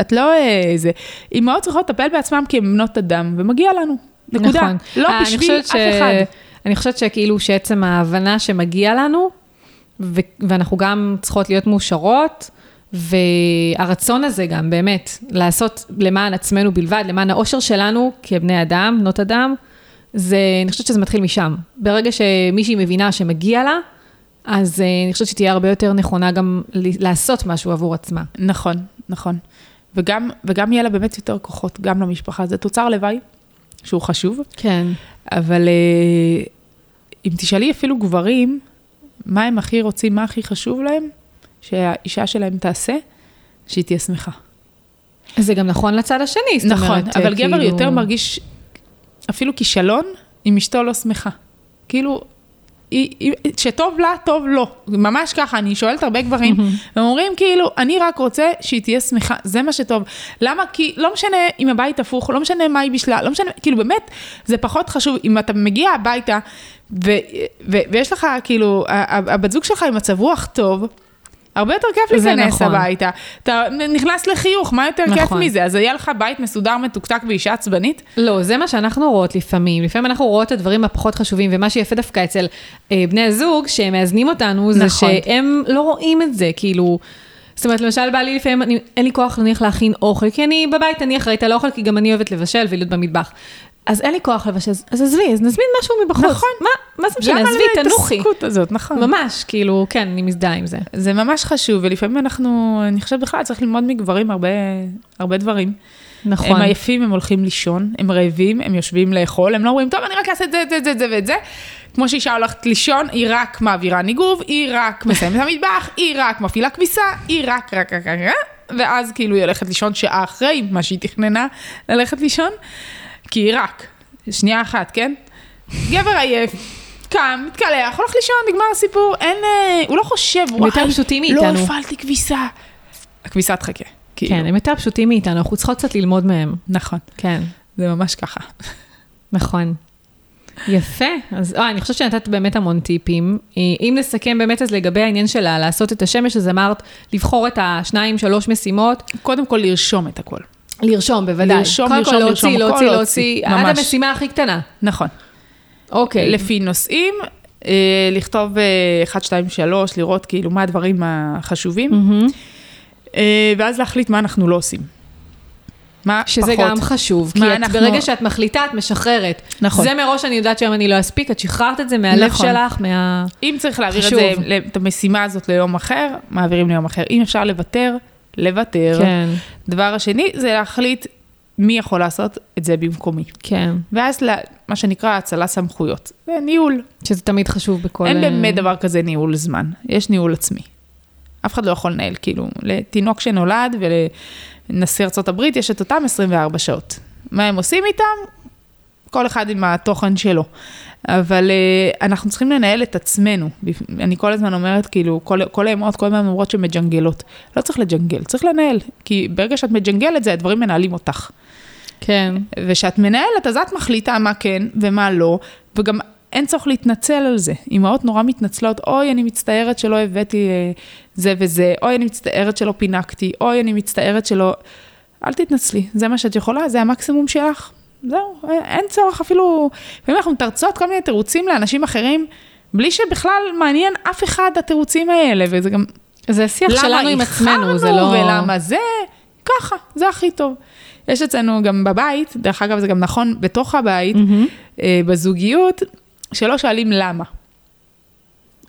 Speaker 2: את לא איזה... אימהות צריכות לטפל בעצמם כי הן בנות אדם, ומגיע לנו. נקודה.
Speaker 1: נכון.
Speaker 2: לא
Speaker 1: אה,
Speaker 2: בשביל אף
Speaker 1: ש-
Speaker 2: אחד.
Speaker 1: אני חושבת שכאילו שעצם ההבנה שמגיע לנו, ו- ואנחנו גם צריכות להיות מאושרות, והרצון הזה גם, באמת, לעשות למען עצמנו בלבד, למען האושר שלנו כבני אדם, בנות אדם, זה, אני חושבת שזה מתחיל משם. ברגע שמישהי מבינה שמגיע לה, אז אה, אני חושבת שתהיה הרבה יותר נכונה גם לעשות משהו עבור עצמה.
Speaker 2: נכון, נכון. וגם, וגם יהיה לה באמת יותר כוחות, גם למשפחה. זה תוצר לוואי, שהוא חשוב,
Speaker 1: כן.
Speaker 2: אבל אה, אם תשאלי אפילו גברים, מה הם הכי רוצים, מה הכי חשוב להם, שהאישה שלהם תעשה, שהיא תהיה שמחה.
Speaker 1: זה גם נכון לצד השני, זאת אומרת,
Speaker 2: נכון,
Speaker 1: אה,
Speaker 2: אבל גבר
Speaker 1: כאילו-
Speaker 2: יותר מרגיש אפילו כישלון אם אשתו לא שמחה. כאילו, שטוב לה, טוב לו. ממש ככה, אני שואלת הרבה גברים, והם אומרים כאילו, אני רק רוצה שהיא תהיה שמחה, זה מה שטוב. למה? כי לא משנה אם הבית הפוך, לא משנה מה היא בשלה, לא משנה, כאילו באמת, זה פחות חשוב. אם אתה מגיע הביתה, ו, ו, ויש לך, כאילו, הבת זוג שלך עם מצב רוח טוב, הרבה יותר כיף להיכנס
Speaker 1: נכון.
Speaker 2: הביתה. אתה נכנס לחיוך, מה יותר כיף
Speaker 1: נכון.
Speaker 2: מזה? אז היה לך בית מסודר, מתוקתק ואישה עצבנית?
Speaker 1: לא, זה מה שאנחנו רואות לפעמים. לפעמים אנחנו רואות את הדברים הפחות חשובים, ומה שיפה דווקא אצל אה, בני הזוג, שהם מאזנים אותנו, זה
Speaker 2: נכון.
Speaker 1: שהם לא רואים את זה, כאילו... זאת אומרת, למשל, בא לי לפעמים, אני, אין לי כוח נניח להכין אוכל, כי אני בבית, אני אחראית על האוכל, כי גם אני אוהבת לבשל ולהיות במטבח. אז אין לי כוח לבשל, אז- עזבי, אז נזמין משהו מבחוץ.
Speaker 2: נכון.
Speaker 1: מה, מה זה משנה,
Speaker 2: למה
Speaker 1: עזבי, תנוחי.
Speaker 2: ההתעסקות הזאת, נכון.
Speaker 1: ממש, כאילו, כן, אני מזדהה עם זה.
Speaker 2: זה ממש חשוב, ולפעמים אנחנו, אני חושבת בכלל, צריך ללמוד מגברים הרבה, הרבה דברים.
Speaker 1: נכון.
Speaker 2: הם עייפים, הם הולכים לישון, הם רעבים, הם יושבים לאכול, הם לא אומרים, טוב, אני רק אעשה את זה, את זה, את זה, את זה ואת זה. כמו שאישה הולכת לישון, היא רק מעבירה ניגוב, היא רק מסיימת המטבח, היא רק מפעילה כביסה, היא רק, רק, רק, רק, רק, ואז כאילו היא הולכת לישון שעה אחרי מה שהיא תכננה ללכת לישון, כי רק, שנייה אחת, כן? גבר עייף, קם, מתקלח, הולך לישון, נגמר הסיפור, אין, אה, הוא לא חושב, הוא
Speaker 1: הם יותר
Speaker 2: "איי,
Speaker 1: פשוטים
Speaker 2: לא
Speaker 1: מאיתנו."
Speaker 2: הפעלתי כביסה. הכביסה תחכה. כאילו.
Speaker 1: כן, הם יותר פשוטים מאיתנו, אנחנו צריכות קצת ללמוד מהם.
Speaker 2: נכון,
Speaker 1: כן.
Speaker 2: זה ממש ככה.
Speaker 1: נכון. יפה, אז אה, אני חושבת שנתת באמת המון טיפים. אה, אם נסכם באמת אז לגבי העניין שלה לעשות את השמש, אז אמרת לבחור את השניים, שלוש משימות,
Speaker 2: קודם כל לרשום את הכל.
Speaker 1: לרשום בוודאי.
Speaker 2: לרשום,
Speaker 1: קודם כל
Speaker 2: לרשום,
Speaker 1: להוציא,
Speaker 2: לרשום,
Speaker 1: להוציא, להוציא,
Speaker 2: להוציא,
Speaker 1: עד
Speaker 2: ממש.
Speaker 1: המשימה הכי קטנה.
Speaker 2: נכון.
Speaker 1: אוקיי.
Speaker 2: לפי נושאים, אה, לכתוב אה, 1, 2, 3, לראות כאילו מה הדברים החשובים. אה, ואז להחליט מה אנחנו לא עושים. מה
Speaker 1: שזה
Speaker 2: פחות.
Speaker 1: גם חשוב, כי את,
Speaker 2: אנחנו-
Speaker 1: ברגע שאת מחליטה, את משחררת.
Speaker 2: נכון.
Speaker 1: זה מראש אני יודעת שהיום אני לא אספיק, את שחררת את זה מהלב
Speaker 2: נכון.
Speaker 1: שלך, מה...
Speaker 2: אם צריך להעביר את. זה, את המשימה הזאת ליום אחר, מעבירים ליום אחר. אם אפשר לוותר, לוותר.
Speaker 1: כן,
Speaker 2: דבר השני זה להחליט מי יכול לעשות את זה במקומי.
Speaker 1: כן.
Speaker 2: ואז לה- מה שנקרא האצלה סמכויות. זה ניהול.
Speaker 1: שזה תמיד חשוב בכל...
Speaker 2: אין
Speaker 1: אה,
Speaker 2: באמת דבר כזה ניהול זמן, יש ניהול עצמי. אף אחד לא יכול לנהל, כאילו, לתינוק שנולד ולנשיא הברית יש את אותם 24 שעות. מה הם עושים איתם? כל אחד עם התוכן שלו. אבל uh, אנחנו צריכים לנהל את עצמנו. אני כל הזמן אומרת, כאילו, כל, כל האמהות כל הזמן אומרות שמג'נגלות. לא צריך לג'נגל, צריך לנהל. כי ברגע שאת מג'נגלת זה, הדברים מנהלים אותך.
Speaker 1: כן.
Speaker 2: וכשאת מנהלת, אז את מחליטה מה כן ומה לא, וגם אין צורך להתנצל על זה. אמהות נורא מתנצלות, אוי, אני מצטערת שלא הבאתי אה, זה וזה, אוי, אני מצטערת שלא פינקתי, אוי, אני מצטערת שלא... אל תתנצלי, זה מה שאת יכולה, זה המקסימום שלך. זהו, אין צורך אפילו, לפעמים אנחנו מתרצות כל מיני תירוצים לאנשים אחרים, בלי שבכלל מעניין אף אחד התירוצים האלה, וזה גם...
Speaker 1: זה שיח שלנו עם עצמנו, זה לא...
Speaker 2: ולמה זה, ככה, זה הכי טוב. יש אצלנו גם בבית, דרך אגב, זה גם נכון בתוך הבית, mm-hmm. בזוגיות, שלא שואלים למה.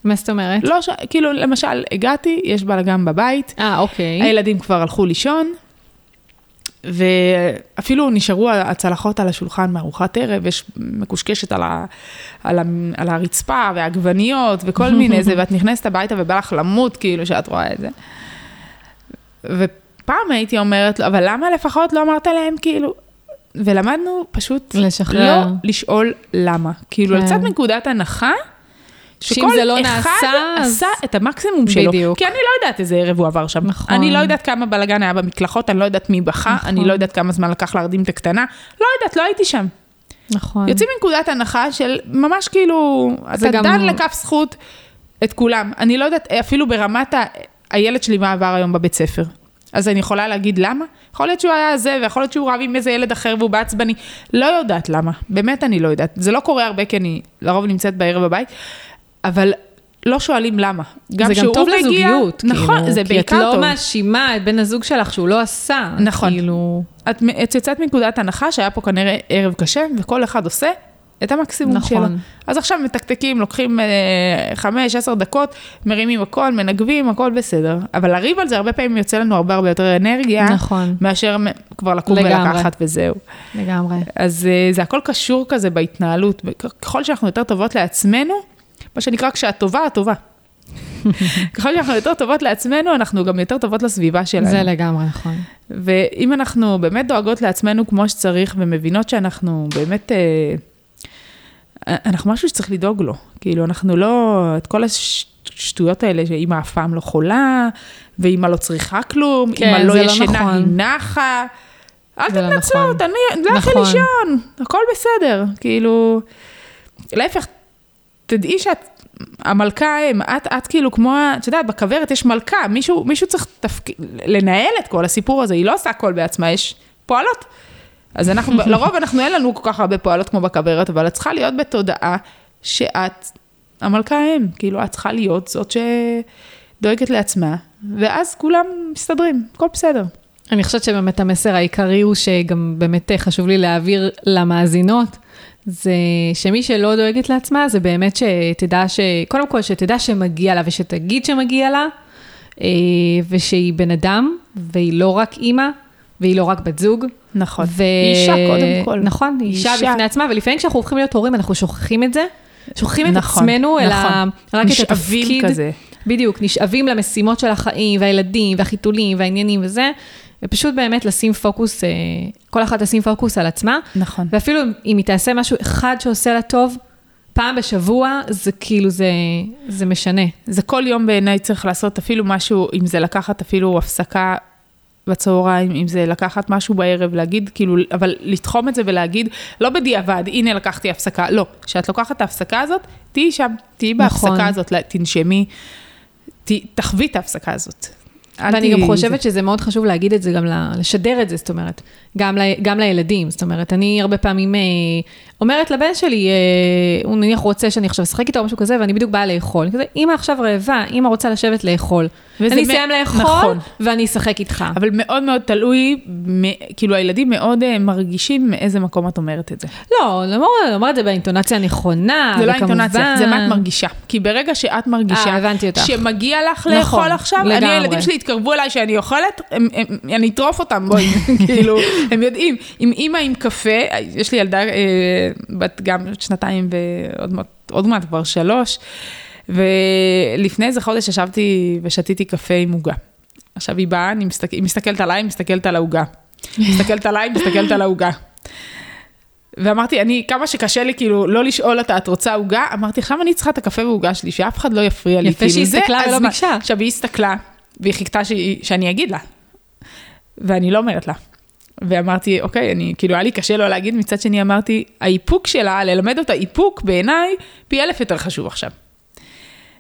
Speaker 1: מה זאת אומרת?
Speaker 2: לא, ש... כאילו, למשל, הגעתי, יש בלאגן בבית.
Speaker 1: אה, אוקיי.
Speaker 2: הילדים כבר הלכו לישון, ואפילו נשארו הצלחות על השולחן מארוחת ערב, יש מקושקשת על, ה, על, ה, על הרצפה ועגבניות וכל מיני זה, ואת נכנסת הביתה ובא לך למות, כאילו, שאת רואה את זה. ופעם הייתי אומרת לו, אבל למה לפחות לא אמרת להם, כאילו, ולמדנו פשוט
Speaker 1: לשחרר.
Speaker 2: לא לשאול למה. כאילו, כן. לצאת מנקודת הנחה,
Speaker 1: שאם זה לא נעשה,
Speaker 2: אז... עשה את המקסימום שלו.
Speaker 1: בדיוק.
Speaker 2: כי אני לא יודעת איזה ערב הוא עבר שם.
Speaker 1: נכון.
Speaker 2: אני לא יודעת כמה בלאגן היה במקלחות, אני לא יודעת מי בכה,
Speaker 1: נכון.
Speaker 2: אני לא יודעת כמה זמן לקח להרדים את הקטנה. לא יודעת, לא הייתי שם.
Speaker 1: נכון.
Speaker 2: יוצאים מנקודת הנחה של ממש כאילו, אתה
Speaker 1: גם-
Speaker 2: דן לכף זכות את כולם. אני לא יודעת, אפילו ברמת ה... הילד שלי מה עבר היום בבית ספר. אז אני יכולה להגיד למה? יכול להיות שהוא היה זה, ויכול להיות שהוא רב עם איזה ילד אחר והוא בעצבני. לא יודעת למה, באמת אני לא יודעת. זה לא קורה הרבה כי אני לרוב נמצאת בערב בבית, אבל לא שואלים למה. גם
Speaker 1: זה גם טוב
Speaker 2: מגיע-
Speaker 1: לזוגיות,
Speaker 2: נכון,
Speaker 1: כאילו,
Speaker 2: זה
Speaker 1: כי
Speaker 2: בעיקר
Speaker 1: את לא
Speaker 2: טוב.
Speaker 1: מאשימה את בן הזוג שלך שהוא לא עשה.
Speaker 2: נכון.
Speaker 1: כאילו,
Speaker 2: את, את יצאת מנקודת הנחה שהיה פה כנראה ערב קשה, וכל אחד עושה את המקסימום
Speaker 1: נכון.
Speaker 2: שלו. אז עכשיו מתקתקים, לוקחים אה, חמש, עשר דקות, מרימים הכל, מנגבים, הכל בסדר. אבל לריב על זה הרבה פעמים יוצא לנו הרבה הרבה יותר אנרגיה,
Speaker 1: נכון.
Speaker 2: מאשר כבר לקום
Speaker 1: לגמרי.
Speaker 2: ולקחת וזהו.
Speaker 1: לגמרי.
Speaker 2: אז אה, זה הכל קשור כזה בהתנהלות. ככל שאנחנו יותר טובות לעצמנו, מה שנקרא כשאת טובה, את טובה. [LAUGHS] ככל שאנחנו יותר טובות לעצמנו, אנחנו גם יותר טובות לסביבה שלנו.
Speaker 1: זה לגמרי נכון.
Speaker 2: ואם אנחנו באמת דואגות לעצמנו כמו שצריך, ומבינות שאנחנו באמת, אה, אנחנו משהו שצריך לדאוג לו. כאילו, אנחנו לא, את כל השטויות האלה, שאמא אף פעם לא חולה, ואמא לא צריכה כלום,
Speaker 1: כן,
Speaker 2: אמא לא
Speaker 1: לא
Speaker 2: ישנה,
Speaker 1: נכון.
Speaker 2: היא נחה. אל
Speaker 1: זה לא
Speaker 2: תתנצלו,
Speaker 1: נכון.
Speaker 2: תני, לכי
Speaker 1: נכון.
Speaker 2: לישון, הכל בסדר. כאילו, להפך, תדעי שאת המלכה הם, את, את כאילו כמו, את יודעת, בכוורת יש מלכה, מישהו, מישהו צריך תפק... לנהל את כל הסיפור הזה, היא לא עושה הכל בעצמה, יש פועלות. אז אנחנו, [LAUGHS] לרוב אנחנו, אין לנו כל כך הרבה פועלות כמו בכוורת, אבל את צריכה להיות בתודעה שאת המלכה הם, כאילו, את צריכה להיות זאת שדואגת לעצמה, ואז כולם מסתדרים, הכל בסדר.
Speaker 1: אני חושבת שבאמת המסר העיקרי הוא שגם באמת חשוב לי להעביר למאזינות, זה שמי שלא דואגת לעצמה, זה באמת שתדע ש... קודם כל, שתדע שמגיע לה ושתגיד שמגיע לה, אה, ושהיא בן אדם, והיא לא רק אימא, והיא לא רק בת זוג.
Speaker 2: נכון.
Speaker 1: ו...
Speaker 2: היא אישה קודם כל.
Speaker 1: נכון, היא אישה
Speaker 2: אישה.
Speaker 1: בפני עצמה, ולפעמים כשאנחנו הופכים להיות הורים, אנחנו שוכחים את זה. שוכחים את
Speaker 2: נכון,
Speaker 1: עצמנו, אלא
Speaker 2: נכון.
Speaker 1: רק את
Speaker 2: נשאבים
Speaker 1: התפקיד.
Speaker 2: כזה.
Speaker 1: בדיוק, נשאבים למשימות של החיים, והילדים, והחיתולים, והעניינים וזה, ופשוט באמת לשים פוקוס, אה, כל אחת לשים פוקוס על עצמה,
Speaker 2: נכון.
Speaker 1: ואפילו אם היא תעשה משהו אחד שעושה לה טוב, פעם בשבוע, זה כאילו, זה, זה משנה.
Speaker 2: זה כל יום בעיניי צריך לעשות אפילו משהו, אם זה לקחת אפילו הפסקה בצהריים, אם זה לקחת משהו בערב, להגיד, כאילו, אבל לתחום את זה ולהגיד, לא בדיעבד, הנה לקחתי הפסקה, לא. כשאת לוקחת את ההפסקה הזאת, תהיי שם, תהיי
Speaker 1: נכון.
Speaker 2: בהפסקה הזאת, לה- תנשמי, ת- תחווי את ההפסקה הזאת.
Speaker 1: ואני גם חושבת שזה מאוד חשוב להגיד את זה, גם לשדר את זה, זאת אומרת, גם, ל, גם לילדים. זאת אומרת, אני הרבה פעמים אה, אומרת לבן שלי, אה, הוא נניח רוצה שאני עכשיו אשחק איתו או משהו כזה, ואני בדיוק באה לאכול. כזה, אמא עכשיו רעבה, אמא רוצה לשבת לאכול. אני
Speaker 2: מ-
Speaker 1: אסיים לאכול,
Speaker 2: נכון.
Speaker 1: ואני אשחק איתך.
Speaker 2: אבל מאוד מאוד תלוי, מ- כאילו הילדים מאוד אה, מרגישים מאיזה מקום את אומרת את זה.
Speaker 1: לא, לומר, לומר את זה באינטונציה הנכונה,
Speaker 2: זה לא האינטונציה, זה מה את מרגישה. כי ברגע שאת מרגישה,
Speaker 1: אה, הבנתי אותך.
Speaker 2: שמגיע לך
Speaker 1: נכון,
Speaker 2: לאכול עכשיו, אני,
Speaker 1: לגמרי.
Speaker 2: הילדים שלי יתקרבו אליי שאני אוכלת, הם, הם, אני אטרוף אותם, בואי, [LAUGHS] כאילו, הם יודעים, עם אימא עם קפה, יש לי ילדה אה, בת גם שנתיים ועוד מעט- מעט כבר שלוש, ולפני איזה חודש ישבתי ושתיתי קפה עם עוגה. עכשיו היא באה, אני מסתכל, היא מסתכלת עליי, מסתכלת על העוגה. מסתכלת עליי, מסתכלת על העוגה. ואמרתי, אני, כמה שקשה לי כאילו לא לשאול אותה, את רוצה עוגה? אמרתי, עכשיו אני צריכה את הקפה והעוגה שלי, שאף אחד לא יפריע לי.
Speaker 1: יפה
Speaker 2: כאילו,
Speaker 1: שהיא הסתכלה ולא
Speaker 2: הזמן."
Speaker 1: ביקשה.
Speaker 2: עכשיו, היא הסתכלה, והיא חיכתה שאני אגיד לה. ואני לא אומרת לה. ואמרתי, אוקיי, אני, כאילו, היה לי קשה לא להגיד, מצד שני אמרתי, האיפוק שלה, ללמד אותה איפוק, בעיניי, פי אלף יותר חשוב עכשיו.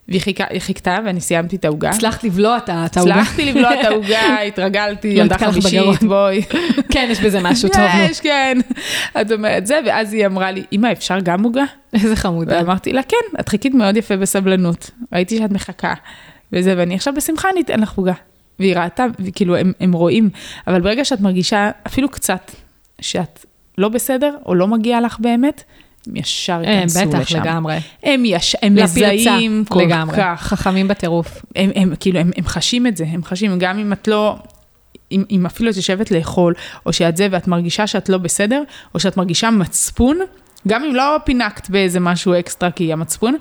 Speaker 2: והיא חיכה- חיכתה ואני סיימתי את העוגה.
Speaker 1: הצלחת לבלוע את העוגה.
Speaker 2: הצלחתי לבלוע את העוגה, [LAUGHS] התרגלתי,
Speaker 1: לא
Speaker 2: ילדה חמישית. בואי. [LAUGHS]
Speaker 1: כן, יש בזה משהו טוב. [LAUGHS]
Speaker 2: יש, כן. את אומרת זה, ואז היא אמרה לי, אמא, אפשר גם עוגה?
Speaker 1: איזה חמודה.
Speaker 2: ואמרתי לה, כן, את חיכית מאוד יפה בסבלנות. ראיתי שאת מחכה. וזה, ואני עכשיו בשמחה אני אתן לך עוגה. והיא ראתה, וכאילו, הם, הם רואים, אבל ברגע שאת מרגישה אפילו קצת שאת לא בסדר, או לא מגיע לך באמת, הם ישר
Speaker 1: אה,
Speaker 2: ייכנסו לשם.
Speaker 1: בטח, לגמרי.
Speaker 2: הם, יש, הם מזהים כל
Speaker 1: לגמרי.
Speaker 2: כך.
Speaker 1: חכמים בטירוף.
Speaker 2: הם, הם כאילו, הם, הם חשים את זה, הם חשים, גם אם את לא, אם, אם אפילו את יושבת לאכול, או שאת זה ואת מרגישה שאת לא בסדר, או שאת מרגישה מצפון, גם אם לא פינקת באיזה משהו אקסטרה כי המצפון,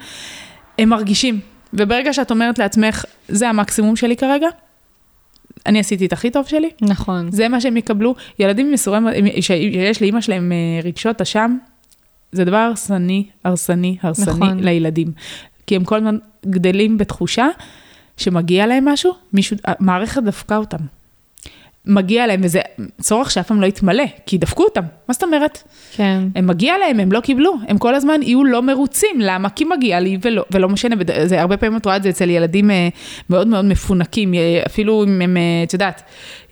Speaker 2: הם מרגישים. וברגע שאת אומרת לעצמך, זה המקסימום שלי כרגע, אני עשיתי את הכי טוב שלי,
Speaker 1: נכון.
Speaker 2: זה מה שהם יקבלו. ילדים מסורים, שיש לאימא שלהם אה, רגשות אשם, זה דבר הרסני, הרסני, הרסני
Speaker 1: נכון.
Speaker 2: לילדים. כי הם כל הזמן גדלים בתחושה שמגיע להם משהו, מישהו, המערכת דפקה אותם. מגיע להם, וזה צורך שאף פעם לא יתמלא, כי דפקו אותם. מה זאת אומרת?
Speaker 1: כן.
Speaker 2: הם מגיע להם, הם לא קיבלו, הם כל הזמן יהיו לא מרוצים, למה? כי מגיע לי ולא, ולא משנה, וזה הרבה פעמים את רואה את זה אצל ילדים אה, מאוד מאוד מפונקים, אה, אפילו אם הם, אה, את יודעת,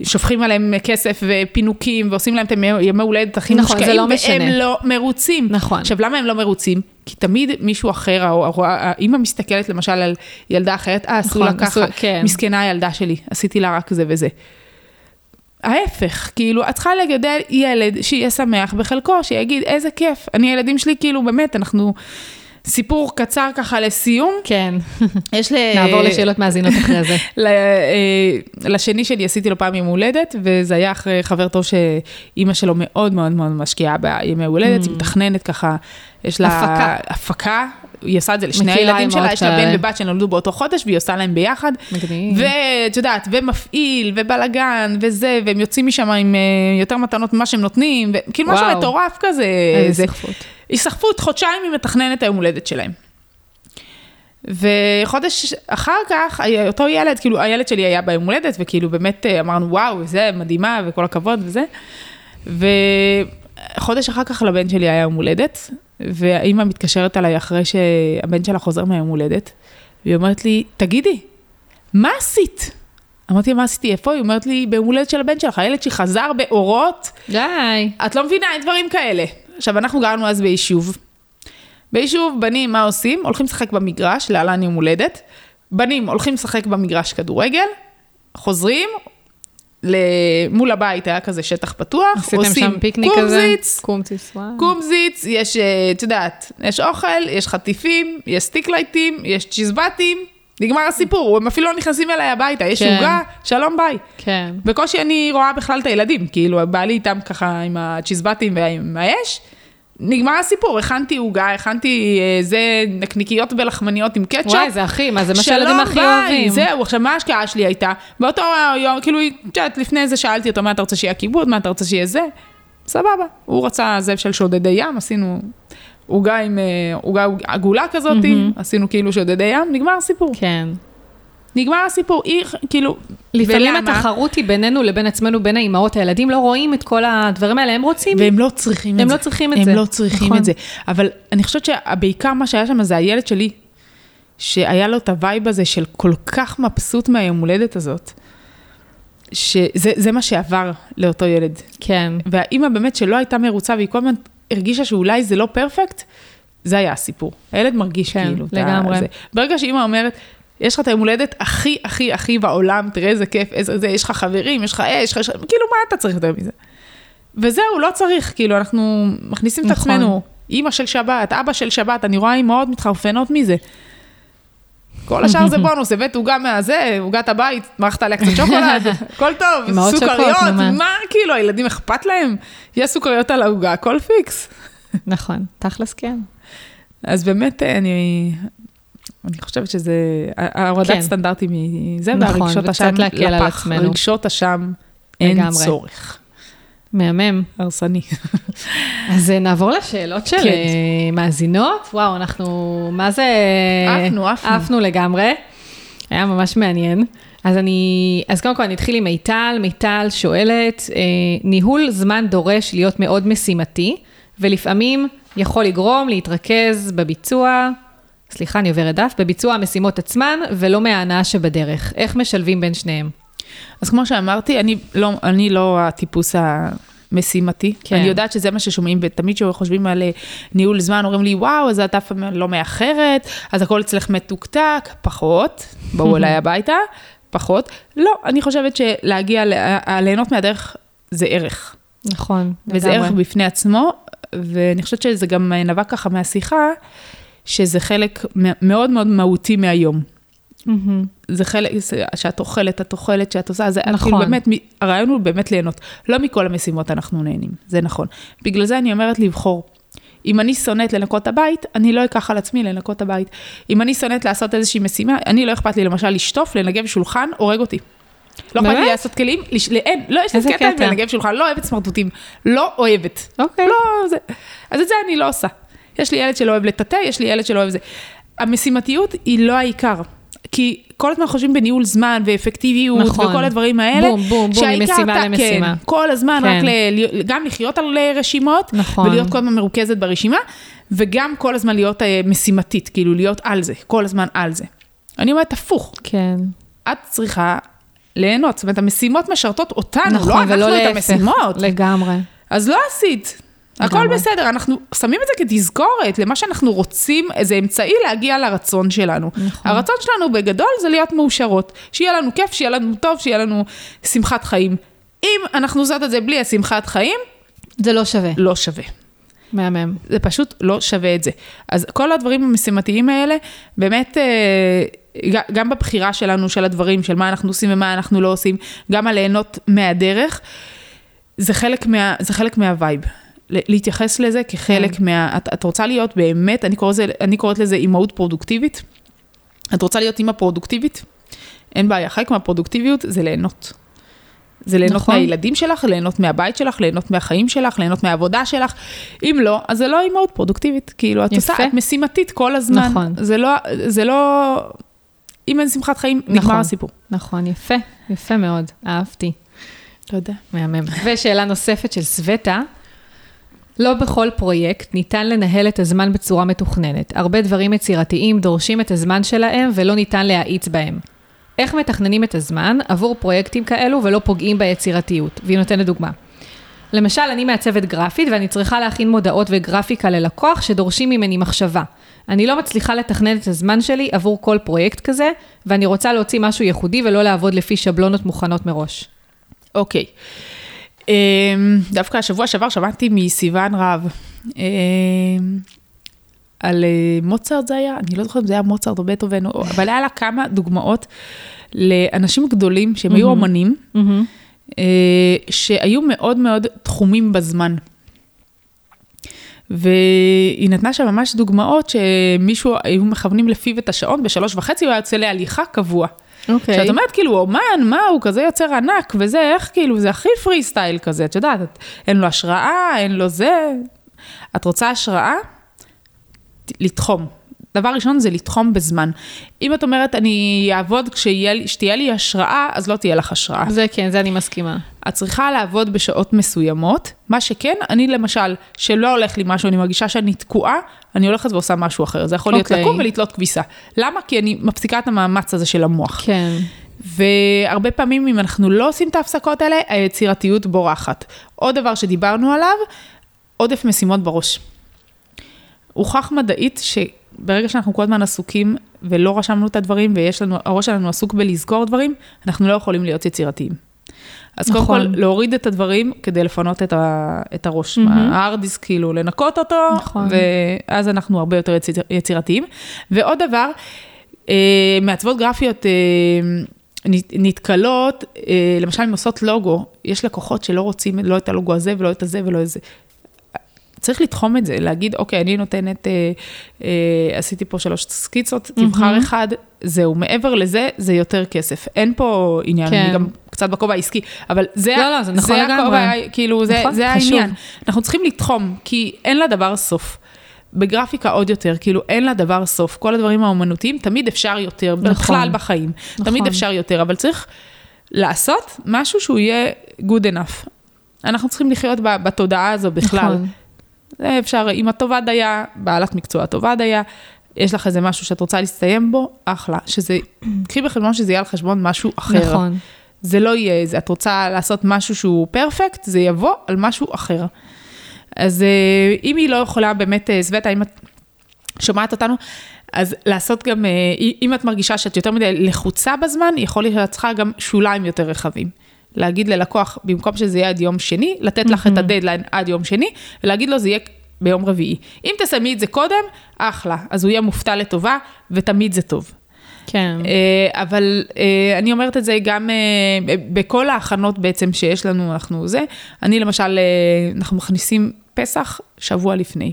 Speaker 2: שופכים עליהם כסף ופינוקים ועושים להם את ימי הולדת הכי
Speaker 1: נכון,
Speaker 2: מושקעים,
Speaker 1: לא
Speaker 2: והם
Speaker 1: משנה.
Speaker 2: לא מרוצים.
Speaker 1: נכון.
Speaker 2: עכשיו, למה הם לא מרוצים? כי תמיד מישהו אחר, או- או- האמא מסתכלת למשל על ילדה אחרת, אה, עשו לה
Speaker 1: נכון, עשו-
Speaker 2: ככה,
Speaker 1: כן.
Speaker 2: מסכנה הילדה שלי, עשיתי לה רק זה וזה. ההפך, כאילו, את צריכה לגדל ילד שיהיה שמח בחלקו, שיגיד, איזה כיף. אני, הילדים שלי, כאילו, באמת, אנחנו... סיפור קצר ככה לסיום.
Speaker 1: כן. [LAUGHS]
Speaker 2: יש ל...
Speaker 1: נעבור לשאלות [LAUGHS] מאזינות אחרי זה.
Speaker 2: ל- אה, לשני שלי עשיתי לו פעם יום הולדת, וזה היה אחרי חבר טוב שאימא שלו מאוד מאוד מאוד משקיעה בימי הולדת, היא מתכננת ככה, יש לה...
Speaker 1: Mm. הפקה.
Speaker 2: הפקה. היא עושה את זה לשני הילדים שלה, יש לה. בן ובת שנולדו באותו חודש, והיא עושה להם ביחד.
Speaker 1: מגניב.
Speaker 2: ואת יודעת, ומפעיל, ובלאגן, וזה, והם יוצאים משם עם אה, יותר מתנות ממה שהם נותנים, וכאילו משהו. מטורף כזה.
Speaker 1: איזה
Speaker 2: זה-
Speaker 1: סחפות.
Speaker 2: היסחפות, חודשיים היא מתכננת היום הולדת שלהם. וחודש אחר כך, היה- אותו ילד, כאילו הילד שלי היה ביום הולדת, וכאילו באמת אה, אמרנו, וואו, זה מדהימה, וכל הכבוד וזה. וחודש אחר כך לבן שלי היה יום הולדת, והאימא מתקשרת אליי אחרי שהבן שלה חוזר מהיום הולדת, והיא אומרת לי, תגידי, מה עשית? אמרתי, מה עשיתי, איפה? היא אומרת לי, ביום הולדת של הבן שלך, הילד שחזר באורות,
Speaker 1: די.
Speaker 2: את לא מבינה, אין דברים כאלה. עכשיו, אנחנו גרנו אז ביישוב. ביישוב, בנים, מה עושים? הולכים לשחק במגרש, להלן יום הולדת. בנים הולכים לשחק במגרש כדורגל, חוזרים, מול הבית היה כזה שטח פתוח,
Speaker 1: עשיתם שם פיקניק כזה?
Speaker 2: קומזיץ,
Speaker 1: קומציץ, וואו.
Speaker 2: קומזיץ, יש, אה, את יודעת, יש אוכל, יש חטיפים, יש סטיקלייטים, יש צ'יזבטים, נגמר הסיפור, הם אפילו לא נכנסים אליי הביתה, יש
Speaker 1: כן.
Speaker 2: עוגה, שלום ביי.
Speaker 1: כן.
Speaker 2: בקושי אני רואה בכלל את הילדים, כאילו, בא לי איתם ככה עם הצ'יזבטים ועם האש. נגמר הסיפור, הכנתי עוגה, הכנתי אה, זה, נקניקיות ולחמניות עם קטשופ.
Speaker 1: וואי, זה הכי, מה זה מה שהילדים הכי אוהבים.
Speaker 2: זהו, עכשיו, מה ההשקעה שלי הייתה? באותו יום, כאילו, את יודעת, לפני זה שאלתי אותו, מה אתה רוצה שיהיה כיבוד, מה אתה רוצה שיהיה זה? סבבה. הוא רצה זאב של שודדי ים, עשינו עוגה עם, אה, עוגה עגולה כזאת, עשינו כאילו שודדי ים, נגמר הסיפור.
Speaker 1: כן.
Speaker 2: נגמר הסיפור, היא, כאילו,
Speaker 1: לפעמים
Speaker 2: ולמה?
Speaker 1: התחרות היא בינינו לבין עצמנו, בין האימהות, הילדים לא רואים את כל הדברים האלה, הם רוצים.
Speaker 2: והם לא צריכים את
Speaker 1: הם
Speaker 2: זה.
Speaker 1: לא צריכים את
Speaker 2: הם
Speaker 1: זה.
Speaker 2: לא צריכים
Speaker 1: נכון.
Speaker 2: את זה. אבל אני חושבת שבעיקר מה שהיה שם זה הילד שלי, שהיה לו את ה vibe הזה של כל כך מבסוט מהיום הולדת הזאת, שזה זה מה שעבר לאותו ילד.
Speaker 1: כן.
Speaker 2: והאימא באמת שלא הייתה מרוצה, והיא כל הזמן הרגישה שאולי זה לא פרפקט, זה היה הסיפור. הילד מרגיש
Speaker 1: כן,
Speaker 2: כאילו.
Speaker 1: לגמרי.
Speaker 2: ברגע שאימא אומרת, יש לך את היום הולדת הכי הכי הכי בעולם, תראה איזה כיף, איזה זה, יש לך חברים, יש לך אש, יש לך... כאילו, מה אתה צריך יותר מזה? וזהו, לא צריך, כאילו, אנחנו מכניסים את
Speaker 1: נכון.
Speaker 2: עצמנו, אימא של שבת, אבא של שבת, אני רואה אימהות מתחרפנות מזה. כל השאר זה [LAUGHS] בונוס, הבאת עוגה מהזה, עוגת הבית, מערכת עליה קצת שוקולד, [LAUGHS] הכל טוב, סוכריות,
Speaker 1: מה.
Speaker 2: מה, כאילו, הילדים אכפת להם? יש סוכריות על העוגה, הכל פיקס.
Speaker 1: נכון, תכלס כן.
Speaker 2: אז באמת, אני, אני חושבת שזה, ההורדת
Speaker 1: כן.
Speaker 2: סטנדרטים היא זה,
Speaker 1: נכון,
Speaker 2: והרגשות אשם
Speaker 1: להקל על
Speaker 2: לפח,
Speaker 1: עצמנו.
Speaker 2: רגשות אשם, אין
Speaker 1: לגמרי.
Speaker 2: צורך.
Speaker 1: מהמם.
Speaker 2: הרסני.
Speaker 1: אז אה, נעבור לשאלות של
Speaker 2: כן.
Speaker 1: אה, מאזינות. וואו, אנחנו, מה זה...
Speaker 2: עפנו, עפנו.
Speaker 1: עפנו לגמרי. היה ממש מעניין. אז אני, אז קודם כל אני אתחיל עם מיטל. מיטל שואלת, אה, ניהול זמן דורש להיות מאוד משימתי, ולפעמים יכול לגרום להתרכז בביצוע, סליחה, אני עוברת דף, בביצוע המשימות עצמן ולא מההנאה שבדרך. איך משלבים בין שניהם?
Speaker 2: אז כמו שאמרתי, אני לא, אני לא הטיפוס המשימתי.
Speaker 1: כן.
Speaker 2: כן. אני יודעת שזה מה ששומעים, ותמיד כשחושבים על אה, ניהול זמן, אומרים לי, וואו, אז את אף פעם לא מאחרת, אז הכל אצלך מתוקתק, פחות, בואו אליי [LAUGHS] הביתה, פחות. לא, אני חושבת שלהגיע, לה- ליהנות מהדרך זה ערך.
Speaker 1: נכון,
Speaker 2: וזה
Speaker 1: לגמרי.
Speaker 2: ערך בפני עצמו, ואני חושבת שזה גם נבע ככה מהשיחה, שזה חלק מאוד מאוד מהותי מהיום. זה חלק, שאת אוכלת, את אוכלת, שאת עושה, זה
Speaker 1: נכון.
Speaker 2: כאילו באמת, הרעיון הוא באמת ליהנות. לא מכל המשימות אנחנו נהנים, זה נכון. בגלל זה אני אומרת לבחור. אם אני שונאת לנקות את הבית, אני לא אקח על עצמי לנקות את הבית. אם אני שונאת לעשות איזושהי משימה, אני לא אכפת לי למשל לשטוף, לנגב שולחן, הורג אותי. לא אכפת לי? לעשות כלים, לש... אין, לא, יש לי קטע
Speaker 1: קטע?
Speaker 2: בלנגב שולחן, לא אוהבת סמרטוטים, לא אוהבת.
Speaker 1: אוקיי.
Speaker 2: לא, זה, אז את זה אני לא עושה. יש לי ילד שלא אוהב לטאטא, יש לי ילד שלא אוהב זה. המשימתיות היא לא העיקר. כי כל הזמן חושבים בניהול זמן ואפקטיביות
Speaker 1: נכון.
Speaker 2: וכל הדברים האלה.
Speaker 1: בום, בום, בום, ממשימה
Speaker 2: אתה-
Speaker 1: למשימה.
Speaker 2: כן, כל הזמן
Speaker 1: כן.
Speaker 2: רק ל, גם לחיות על אה, רשימות,
Speaker 1: נכון.
Speaker 2: ולהיות כל הזמן מרוכזת ברשימה, וגם כל הזמן להיות אה, משימתית, כאילו להיות על זה, כל הזמן על זה. אני אומרת הפוך,
Speaker 1: כן.
Speaker 2: את צריכה ליהנות, זאת אומרת, המשימות משרתות אותנו,
Speaker 1: נכון,
Speaker 2: לא אנחנו
Speaker 1: ולא
Speaker 2: את. המשימות.
Speaker 1: לגמרי.
Speaker 2: אז לא עשית. הכל. בסדר, אנחנו שמים את זה כתזכורת למה שאנחנו רוצים, איזה אמצעי להגיע לרצון שלנו.
Speaker 1: נכון.
Speaker 2: הרצון שלנו בגדול זה להיות מאושרות. שיהיה לנו כיף, שיהיה לנו טוב, שיהיה לנו שמחת חיים. אם אנחנו עושות את זה בלי השמחת חיים,
Speaker 1: זה לא שווה.
Speaker 2: לא שווה.
Speaker 1: מהמם.
Speaker 2: זה פשוט לא שווה את זה. אז כל הדברים המשימתיים האלה, באמת, אה, גם בבחירה שלנו של הדברים, של מה אנחנו עושים ומה אנחנו לא עושים, גם הליהנות מהדרך, זה חלק, מה, זה חלק מהווייב. להתייחס לזה כחלק
Speaker 1: כן.
Speaker 2: מה... את, את רוצה להיות באמת, אני קוראת, לזה, אני קוראת לזה אימהות פרודוקטיבית. את רוצה להיות אימא פרודוקטיבית? אין בעיה, חלק מהפרודוקטיביות זה ליהנות. זה ליהנות.
Speaker 1: נכון.
Speaker 2: מהילדים שלך, ליהנות מהבית שלך, ליהנות מהחיים שלך, ליהנות מהעבודה שלך. אם לא, אז זה לא אימהות פרודוקטיבית. כאילו, את
Speaker 1: יפה.
Speaker 2: עושה, את משימתית כל הזמן.
Speaker 1: נכון.
Speaker 2: זה לא, זה לא... אם אין שמחת חיים,
Speaker 1: נכון.
Speaker 2: נגמר הסיפור.
Speaker 1: נכון, יפה. יפה מאוד. אהבתי.
Speaker 2: תודה.
Speaker 1: מהמם. ושאלה נוספת של סווטה, לא בכל פרויקט ניתן לנהל את הזמן בצורה מתוכננת. הרבה דברים יצירתיים דורשים את הזמן שלהם ולא ניתן להאיץ בהם. איך מתכננים את הזמן עבור פרויקטים כאלו ולא פוגעים ביצירתיות? והיא נותנת דוגמה. למשל, אני מעצבת גרפית ואני צריכה להכין מודעות וגרפיקה ללקוח שדורשים ממני מחשבה. אני לא מצליחה לתכנן את הזמן שלי עבור כל פרויקט כזה, ואני רוצה להוציא משהו ייחודי ולא לעבוד לפי שבלונות מוכנות מראש.
Speaker 2: אוקיי. אמ, דווקא השבוע שעבר שמעתי מסיוון רהב. אמ, על אה, מוצרט זה היה, אני לא זוכרת אם זה היה מוצרט או בטהובן, אבל היה לה כמה דוגמאות לאנשים גדולים שהם היו. אמנים, אה, שהיו מאוד מאוד תחומים בזמן. והיא נתנה שם ממש דוגמאות שמישהו, היו מכוונים לפיו את השעון, בשלוש וחצי הוא היה יוצא להליכה קבוע.
Speaker 1: אוקיי.
Speaker 2: שאת אומרת, כאילו, אומן, מה, הוא כזה יוצר ענק וזה, איך כאילו, זה הכי פרי סטייל כזה, את יודעת, את, אין לו השראה, אין לו זה. את רוצה השראה? לתחום. דבר ראשון זה לתחום בזמן. אם את אומרת, אני אעבוד כשתהיה לי השראה, אז לא תהיה לך השראה.
Speaker 1: זה כן, זה אני מסכימה.
Speaker 2: את צריכה לעבוד בשעות מסוימות, מה שכן, אני למשל, שלא הולך לי משהו, אני מרגישה שאני תקועה, אני הולכת ועושה משהו אחר. זה יכול להיות
Speaker 1: אוקיי.
Speaker 2: לקום ולתלות כביסה. למה? כי אני מפסיקה את המאמץ הזה של המוח.
Speaker 1: כן.
Speaker 2: והרבה פעמים אם אנחנו לא עושים את ההפסקות האלה, היצירתיות בורחת. עוד דבר שדיברנו עליו, עודף משימות בראש. הוכח מדעית שברגע שאנחנו כל הזמן עסוקים ולא רשמנו את הדברים ויש לנו, הראש שלנו עסוק בלזכור דברים, אנחנו לא יכולים להיות יצירתיים. אז קודם
Speaker 1: נכון.
Speaker 2: כל, להוריד את הדברים כדי לפנות את, ה, את הראש.
Speaker 1: מהמם.
Speaker 2: ההארד דיסק, כאילו, לנקות אותו,
Speaker 1: נכון.
Speaker 2: ואז אנחנו הרבה יותר יציר, יצירתיים. ועוד דבר, אה, מעצבות גרפיות אה, נת- נתקלות, אה, למשל, אם עושות לוגו, יש לקוחות שלא רוצים לא את הלוגו הזה ולא את הזה ולא את זה. צריך לתחום את זה, להגיד, אוקיי, אני נותנת, אה, אה, עשיתי פה שלוש סקיצות, תבחר
Speaker 1: מהמם.
Speaker 2: אחד, זהו, מעבר לזה, זה יותר כסף. אין פה עניין,
Speaker 1: כן.
Speaker 2: אני גם קצת בכובע העסקי, אבל זה,
Speaker 1: לא, לא, זה נכון לגמרי.
Speaker 2: הכובע, כאילו, זה,
Speaker 1: נכון,
Speaker 2: זה
Speaker 1: חשוב.
Speaker 2: העניין. אנחנו צריכים לתחום, כי אין לדבר סוף. בגרפיקה עוד יותר, כאילו אין לדבר סוף. כל הדברים האומנותיים, תמיד אפשר יותר,
Speaker 1: נכון.
Speaker 2: בכלל בחיים.
Speaker 1: נכון.
Speaker 2: תמיד אפשר יותר, אבל צריך לעשות משהו שהוא יהיה good enough. אנחנו צריכים לחיות בתודעה הזו בכלל.
Speaker 1: נכון.
Speaker 2: זה אפשר, אימא טובה דייה, בעלת מקצוע טובה דייה, יש לך איזה משהו שאת רוצה להסתיים בו, אחלה. שזה, קחי בחשבון שזה יהיה על חשבון משהו אחר.
Speaker 1: נכון.
Speaker 2: זה לא יהיה זה, את רוצה לעשות משהו שהוא פרפקט, זה יבוא על משהו אחר. אז אה, אם היא לא יכולה באמת, אה, סווטה, אם את שומעת אותנו, אז לעשות גם, אה, אם את מרגישה שאת יותר מדי לחוצה בזמן, יכול להיות שאת צריכה גם שוליים יותר רחבים. להגיד ללקוח, במקום שזה יהיה עד יום שני, לתת לך את הדדליין עד יום שני, ולהגיד לו זה יהיה ביום רביעי. אם תסיימי את זה קודם, אחלה, אז הוא יהיה מופתע לטובה, ותמיד זה טוב.
Speaker 1: כן.
Speaker 2: אבל אני אומרת את זה גם בכל ההכנות בעצם שיש לנו, אנחנו זה, אני למשל, אנחנו מכניסים פסח שבוע לפני.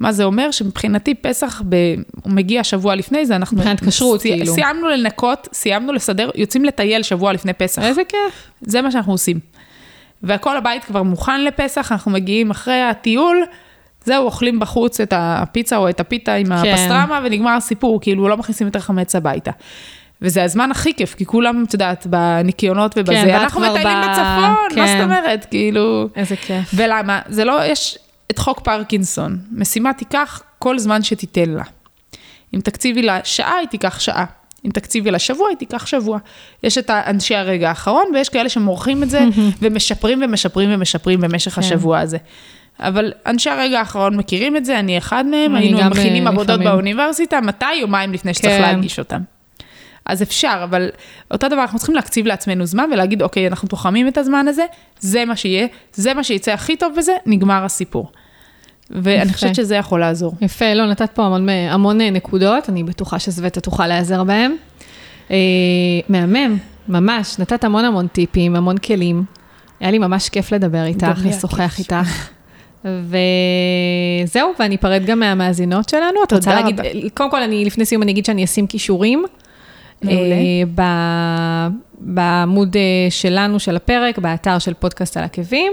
Speaker 2: מה זה אומר? שמבחינתי פסח, ב... הוא מגיע שבוע לפני זה, אנחנו...
Speaker 1: מבחינת כשרות,
Speaker 2: סי...
Speaker 1: כאילו.
Speaker 2: סיימנו לנקות, סיימנו לסדר, יוצאים לטייל שבוע לפני פסח.
Speaker 1: איזה כיף.
Speaker 2: זה מה שאנחנו עושים. והכל הבית כבר מוכן לפסח, אנחנו מגיעים אחרי הטיול, זהו, אוכלים בחוץ את הפיצה או את הפיתה עם כן. הפסטרמה, ונגמר הסיפור, כאילו לא מכניסים יותר חמץ הביתה. וזה הזמן הכי כיף, כי כולם, את יודעת, בניקיונות ובזה, כן, אנחנו מטיילים ב... בצפון, כן. מה זאת אומרת, כאילו...
Speaker 1: איזה כיף.
Speaker 2: ולמה? זה לא, יש את חוק פרקינסון, משימה תיקח כל זמן שתיתן לה. אם תקציבי לה שעה, היא תיקח שעה. אם תקציבי לה שבוע, היא תיקח שבוע. יש את אנשי הרגע האחרון, ויש כאלה שמורחים את זה, [LAUGHS] ומשפרים ומשפרים ומשפרים במשך כן. השבוע הזה. אבל אנשי הרגע האחרון מכירים את זה, אני אחד מהם, היינו מכינים אה, עבודות באוניברסיטה, מתי? יומיים לפני שצריך כן. להגיש אותם. אז אפשר, אבל אותו דבר, אנחנו צריכים להקציב לעצמנו זמן ולהגיד, אוקיי, אנחנו תוחמים את הזמן הזה, זה מה שיהיה, זה מה שיצא הכי טוב בזה, נגמר הסיפור. ואני יפה. חושבת שזה יכול לעזור.
Speaker 1: יפה, לא, נתת פה המון, המון נקודות, אני בטוחה שסווטה תוכל להיעזר בהם. אה, מהמם, ממש, נתת המון המון טיפים, המון כלים. היה לי ממש כיף לדבר איתך, לשוחח איתך. וזהו, ואני אפרד גם מהמאזינות שלנו. את רוצה להגיד, קודם כל, אני, לפני סיום אני אגיד שאני אשים כישורים. אה, בעמוד אה, שלנו, של הפרק, באתר של פודקאסט על עקבים.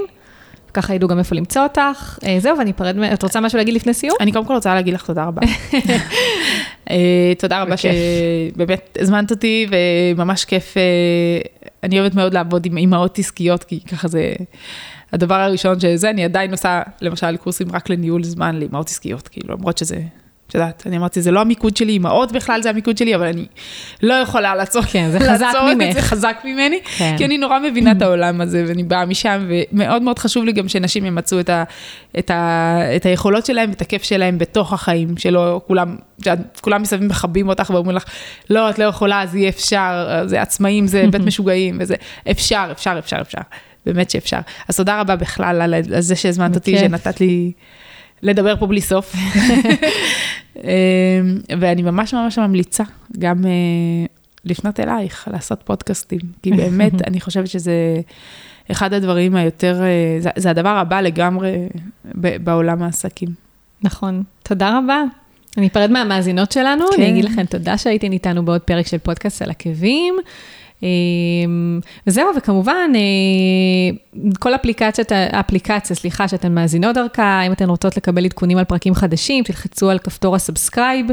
Speaker 1: ככה ידעו גם איפה למצוא אותך. אה, זהו, ואני אפרד, את רוצה משהו להגיד לפני סיום?
Speaker 2: אני קודם כל רוצה להגיד לך תודה רבה. [LAUGHS] תודה רבה שבאמת הזמנת אותי, וממש כיף. אני אוהבת מאוד לעבוד עם אימהות עסקיות, כי ככה זה הדבר הראשון שזה, אני עדיין עושה, למשל, קורסים רק לניהול זמן לאימהות עסקיות, כאילו, למרות שזה את יודעת, אני אמרתי, זה לא המיקוד שלי, אמהות בכלל זה המיקוד שלי, אבל אני לא יכולה לעצור,
Speaker 1: כן, זה חזק ממך.
Speaker 2: זה חזק ממני, כן. כי אני נורא מבינה את העולם הזה, ואני באה משם, ומאוד מאוד חשוב לי גם שנשים ימצאו את, ה, את, ה, את היכולות שלהם, את הכיף שלהם בתוך החיים, שלא כולם, כולם מסביב מכבים אותך ואומרים לך, לא, את לא יכולה, אז יהיה אפשר, זה עצמאים, זה בית [LAUGHS] משוגעים, וזה, אפשר, אפשר, אפשר, אפשר, באמת שאפשר. אז תודה רבה בכלל על זה שהזמנת אותי, שנתת לי... לדבר פה בלי סוף. [LAUGHS] אמ, ואני ממש ממש ממליצה גם אה, לפנות אלייך, לעשות פודקאסטים, כי באמת, [LAUGHS] אני חושבת שזה אחד הדברים היותר, אה, זה, זה הדבר הבא לגמרי בעולם העסקים.
Speaker 1: נכון, תודה רבה. אני אפרד מהמאזינות שלנו, כן. אני אגיד לכם תודה שהייתן איתנו בעוד פרק של פודקאסט על עקבים. אמ, וזהו, וכמובן, אה, כל אפליקציית, האפליקציה, סליחה, שאתן מאזינות דרכה, אם אתן רוצות לקבל עדכונים על פרקים חדשים, תלחצו על כפתור ה subscribe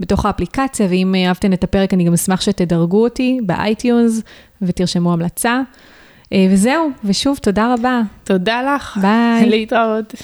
Speaker 1: בתוך האפליקציה, ואם אהבתן את הפרק, אני גם אשמח שתדרגו אותי ב iTunes ותרשמו המלצה. אה, וזהו, ושוב, תודה רבה.
Speaker 2: תודה לך.
Speaker 1: ביי.
Speaker 2: להתראות.